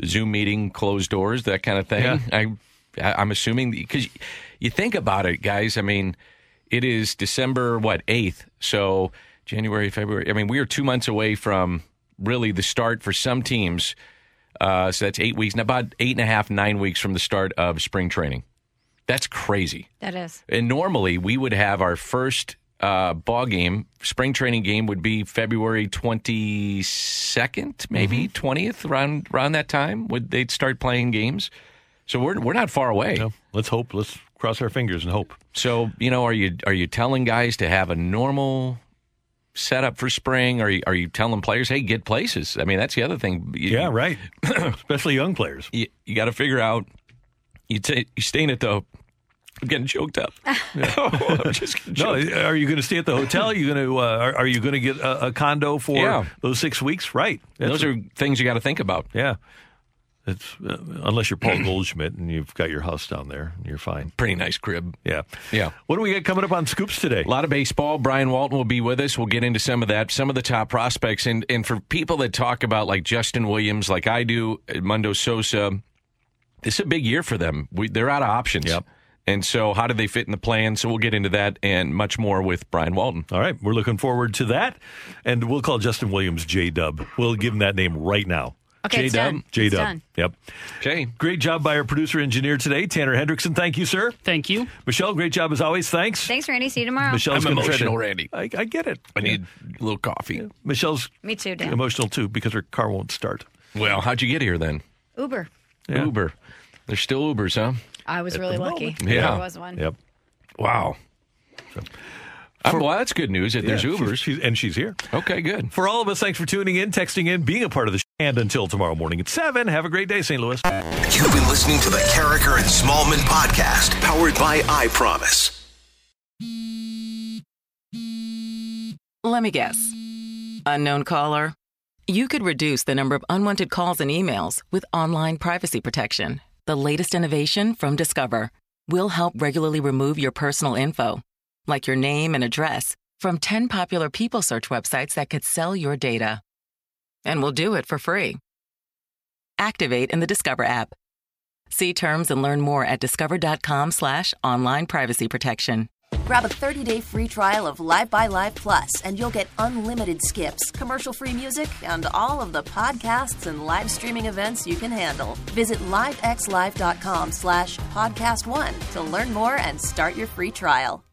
Speaker 18: Zoom meeting, closed doors, that kind of thing.
Speaker 2: Yeah.
Speaker 18: I, I I'm assuming because you think about it, guys. I mean, it is December what eighth, so January, February. I mean, we are two months away from really the start for some teams. Uh, so that's eight weeks, and about eight and a half, nine weeks from the start of spring training. That's crazy.
Speaker 3: That is.
Speaker 18: And normally we would have our first uh, ball game, spring training game would be February twenty second, maybe 20th around around that time. Would they'd start playing games? So we're we're not far away.
Speaker 2: let's hope. Let's cross our fingers and hope.
Speaker 18: So you know, are you are you telling guys to have a normal setup for spring? Are you are you telling players, hey, get places? I mean, that's the other thing. You-
Speaker 2: Yeah, right. *clears throat* Especially young players.
Speaker 18: You, you got to figure out. You t- you staying at the. I'm getting choked up. *laughs* *laughs* I'm just getting
Speaker 2: No, are you going to stay at the hotel? Are you going to uh, are, are you going to get a, a condo for
Speaker 18: Yeah.
Speaker 2: those six weeks? Right.
Speaker 18: Those are things you got to think about.
Speaker 2: Yeah. It's uh, unless you're Paul Goldschmidt and you've got your house down there, you're fine.
Speaker 18: Pretty nice crib.
Speaker 2: Yeah.
Speaker 18: Yeah.
Speaker 2: What do we got coming up on Scoops today?
Speaker 18: A lot of baseball. Brian Walton will be with us. We'll get into some of that, some of the top prospects. And, and for people that talk about like Justin Williams, like I do, Mundo Sosa, this is a big year for them. We, they're out of options. Yep. And so, how do they fit in the plan? So, we'll get into that and much more with Brian Walton.
Speaker 2: All right, we're looking forward to that, and we'll call Justin Williams J Dub. We'll give him that name right now.
Speaker 3: Okay, it's done.
Speaker 2: J
Speaker 3: It's
Speaker 2: Dub.
Speaker 3: done.
Speaker 2: Yep.
Speaker 18: Okay.
Speaker 2: Great job by our producer engineer today, Tanner Hendrickson. Thank you, sir.
Speaker 8: Thank you.
Speaker 2: Michelle, great job as always. Thanks.
Speaker 3: Thanks, Randy. See you tomorrow.
Speaker 2: Michelle's
Speaker 18: I'm emotional,
Speaker 2: to-
Speaker 18: Randy.
Speaker 2: I, I get it.
Speaker 18: I need a little coffee.
Speaker 2: Michelle's
Speaker 3: Me too, Dan.
Speaker 2: emotional too because her car won't start.
Speaker 18: Well, how'd you get here then?
Speaker 3: Uber.
Speaker 18: Uber. There's still Ubers, huh?
Speaker 3: I was really lucky.
Speaker 18: Yeah.
Speaker 3: There was one.
Speaker 2: Yep.
Speaker 18: Wow. Uh, well, that's good news that there's
Speaker 2: Yeah,
Speaker 18: Ubers.
Speaker 2: she's- she's- and she's here.
Speaker 18: Okay, good.
Speaker 2: For all of us, thanks for tuning in, texting in, being a part of the show. And until tomorrow morning at 7, have a great day, St. Louis.
Speaker 1: You've been listening to the Karraker and Smallmon podcast, powered by I Promise.
Speaker 19: Let me guess. Unknown caller? You could reduce the number of unwanted calls and emails with online privacy protection. The latest innovation from Discover will help regularly remove your personal info, like your name and address, from 10 popular people search websites that could sell your data. And we'll do it for free. Activate in the Discover app. See terms and learn more at discover.com slash online privacy protection.
Speaker 20: Grab a 30-day free trial of Live by Live Plus, and you'll get unlimited skips, commercial-free music, and all of the podcasts and live streaming events you can handle. Visit livexlive.com slash podcast one to learn more and start your free trial.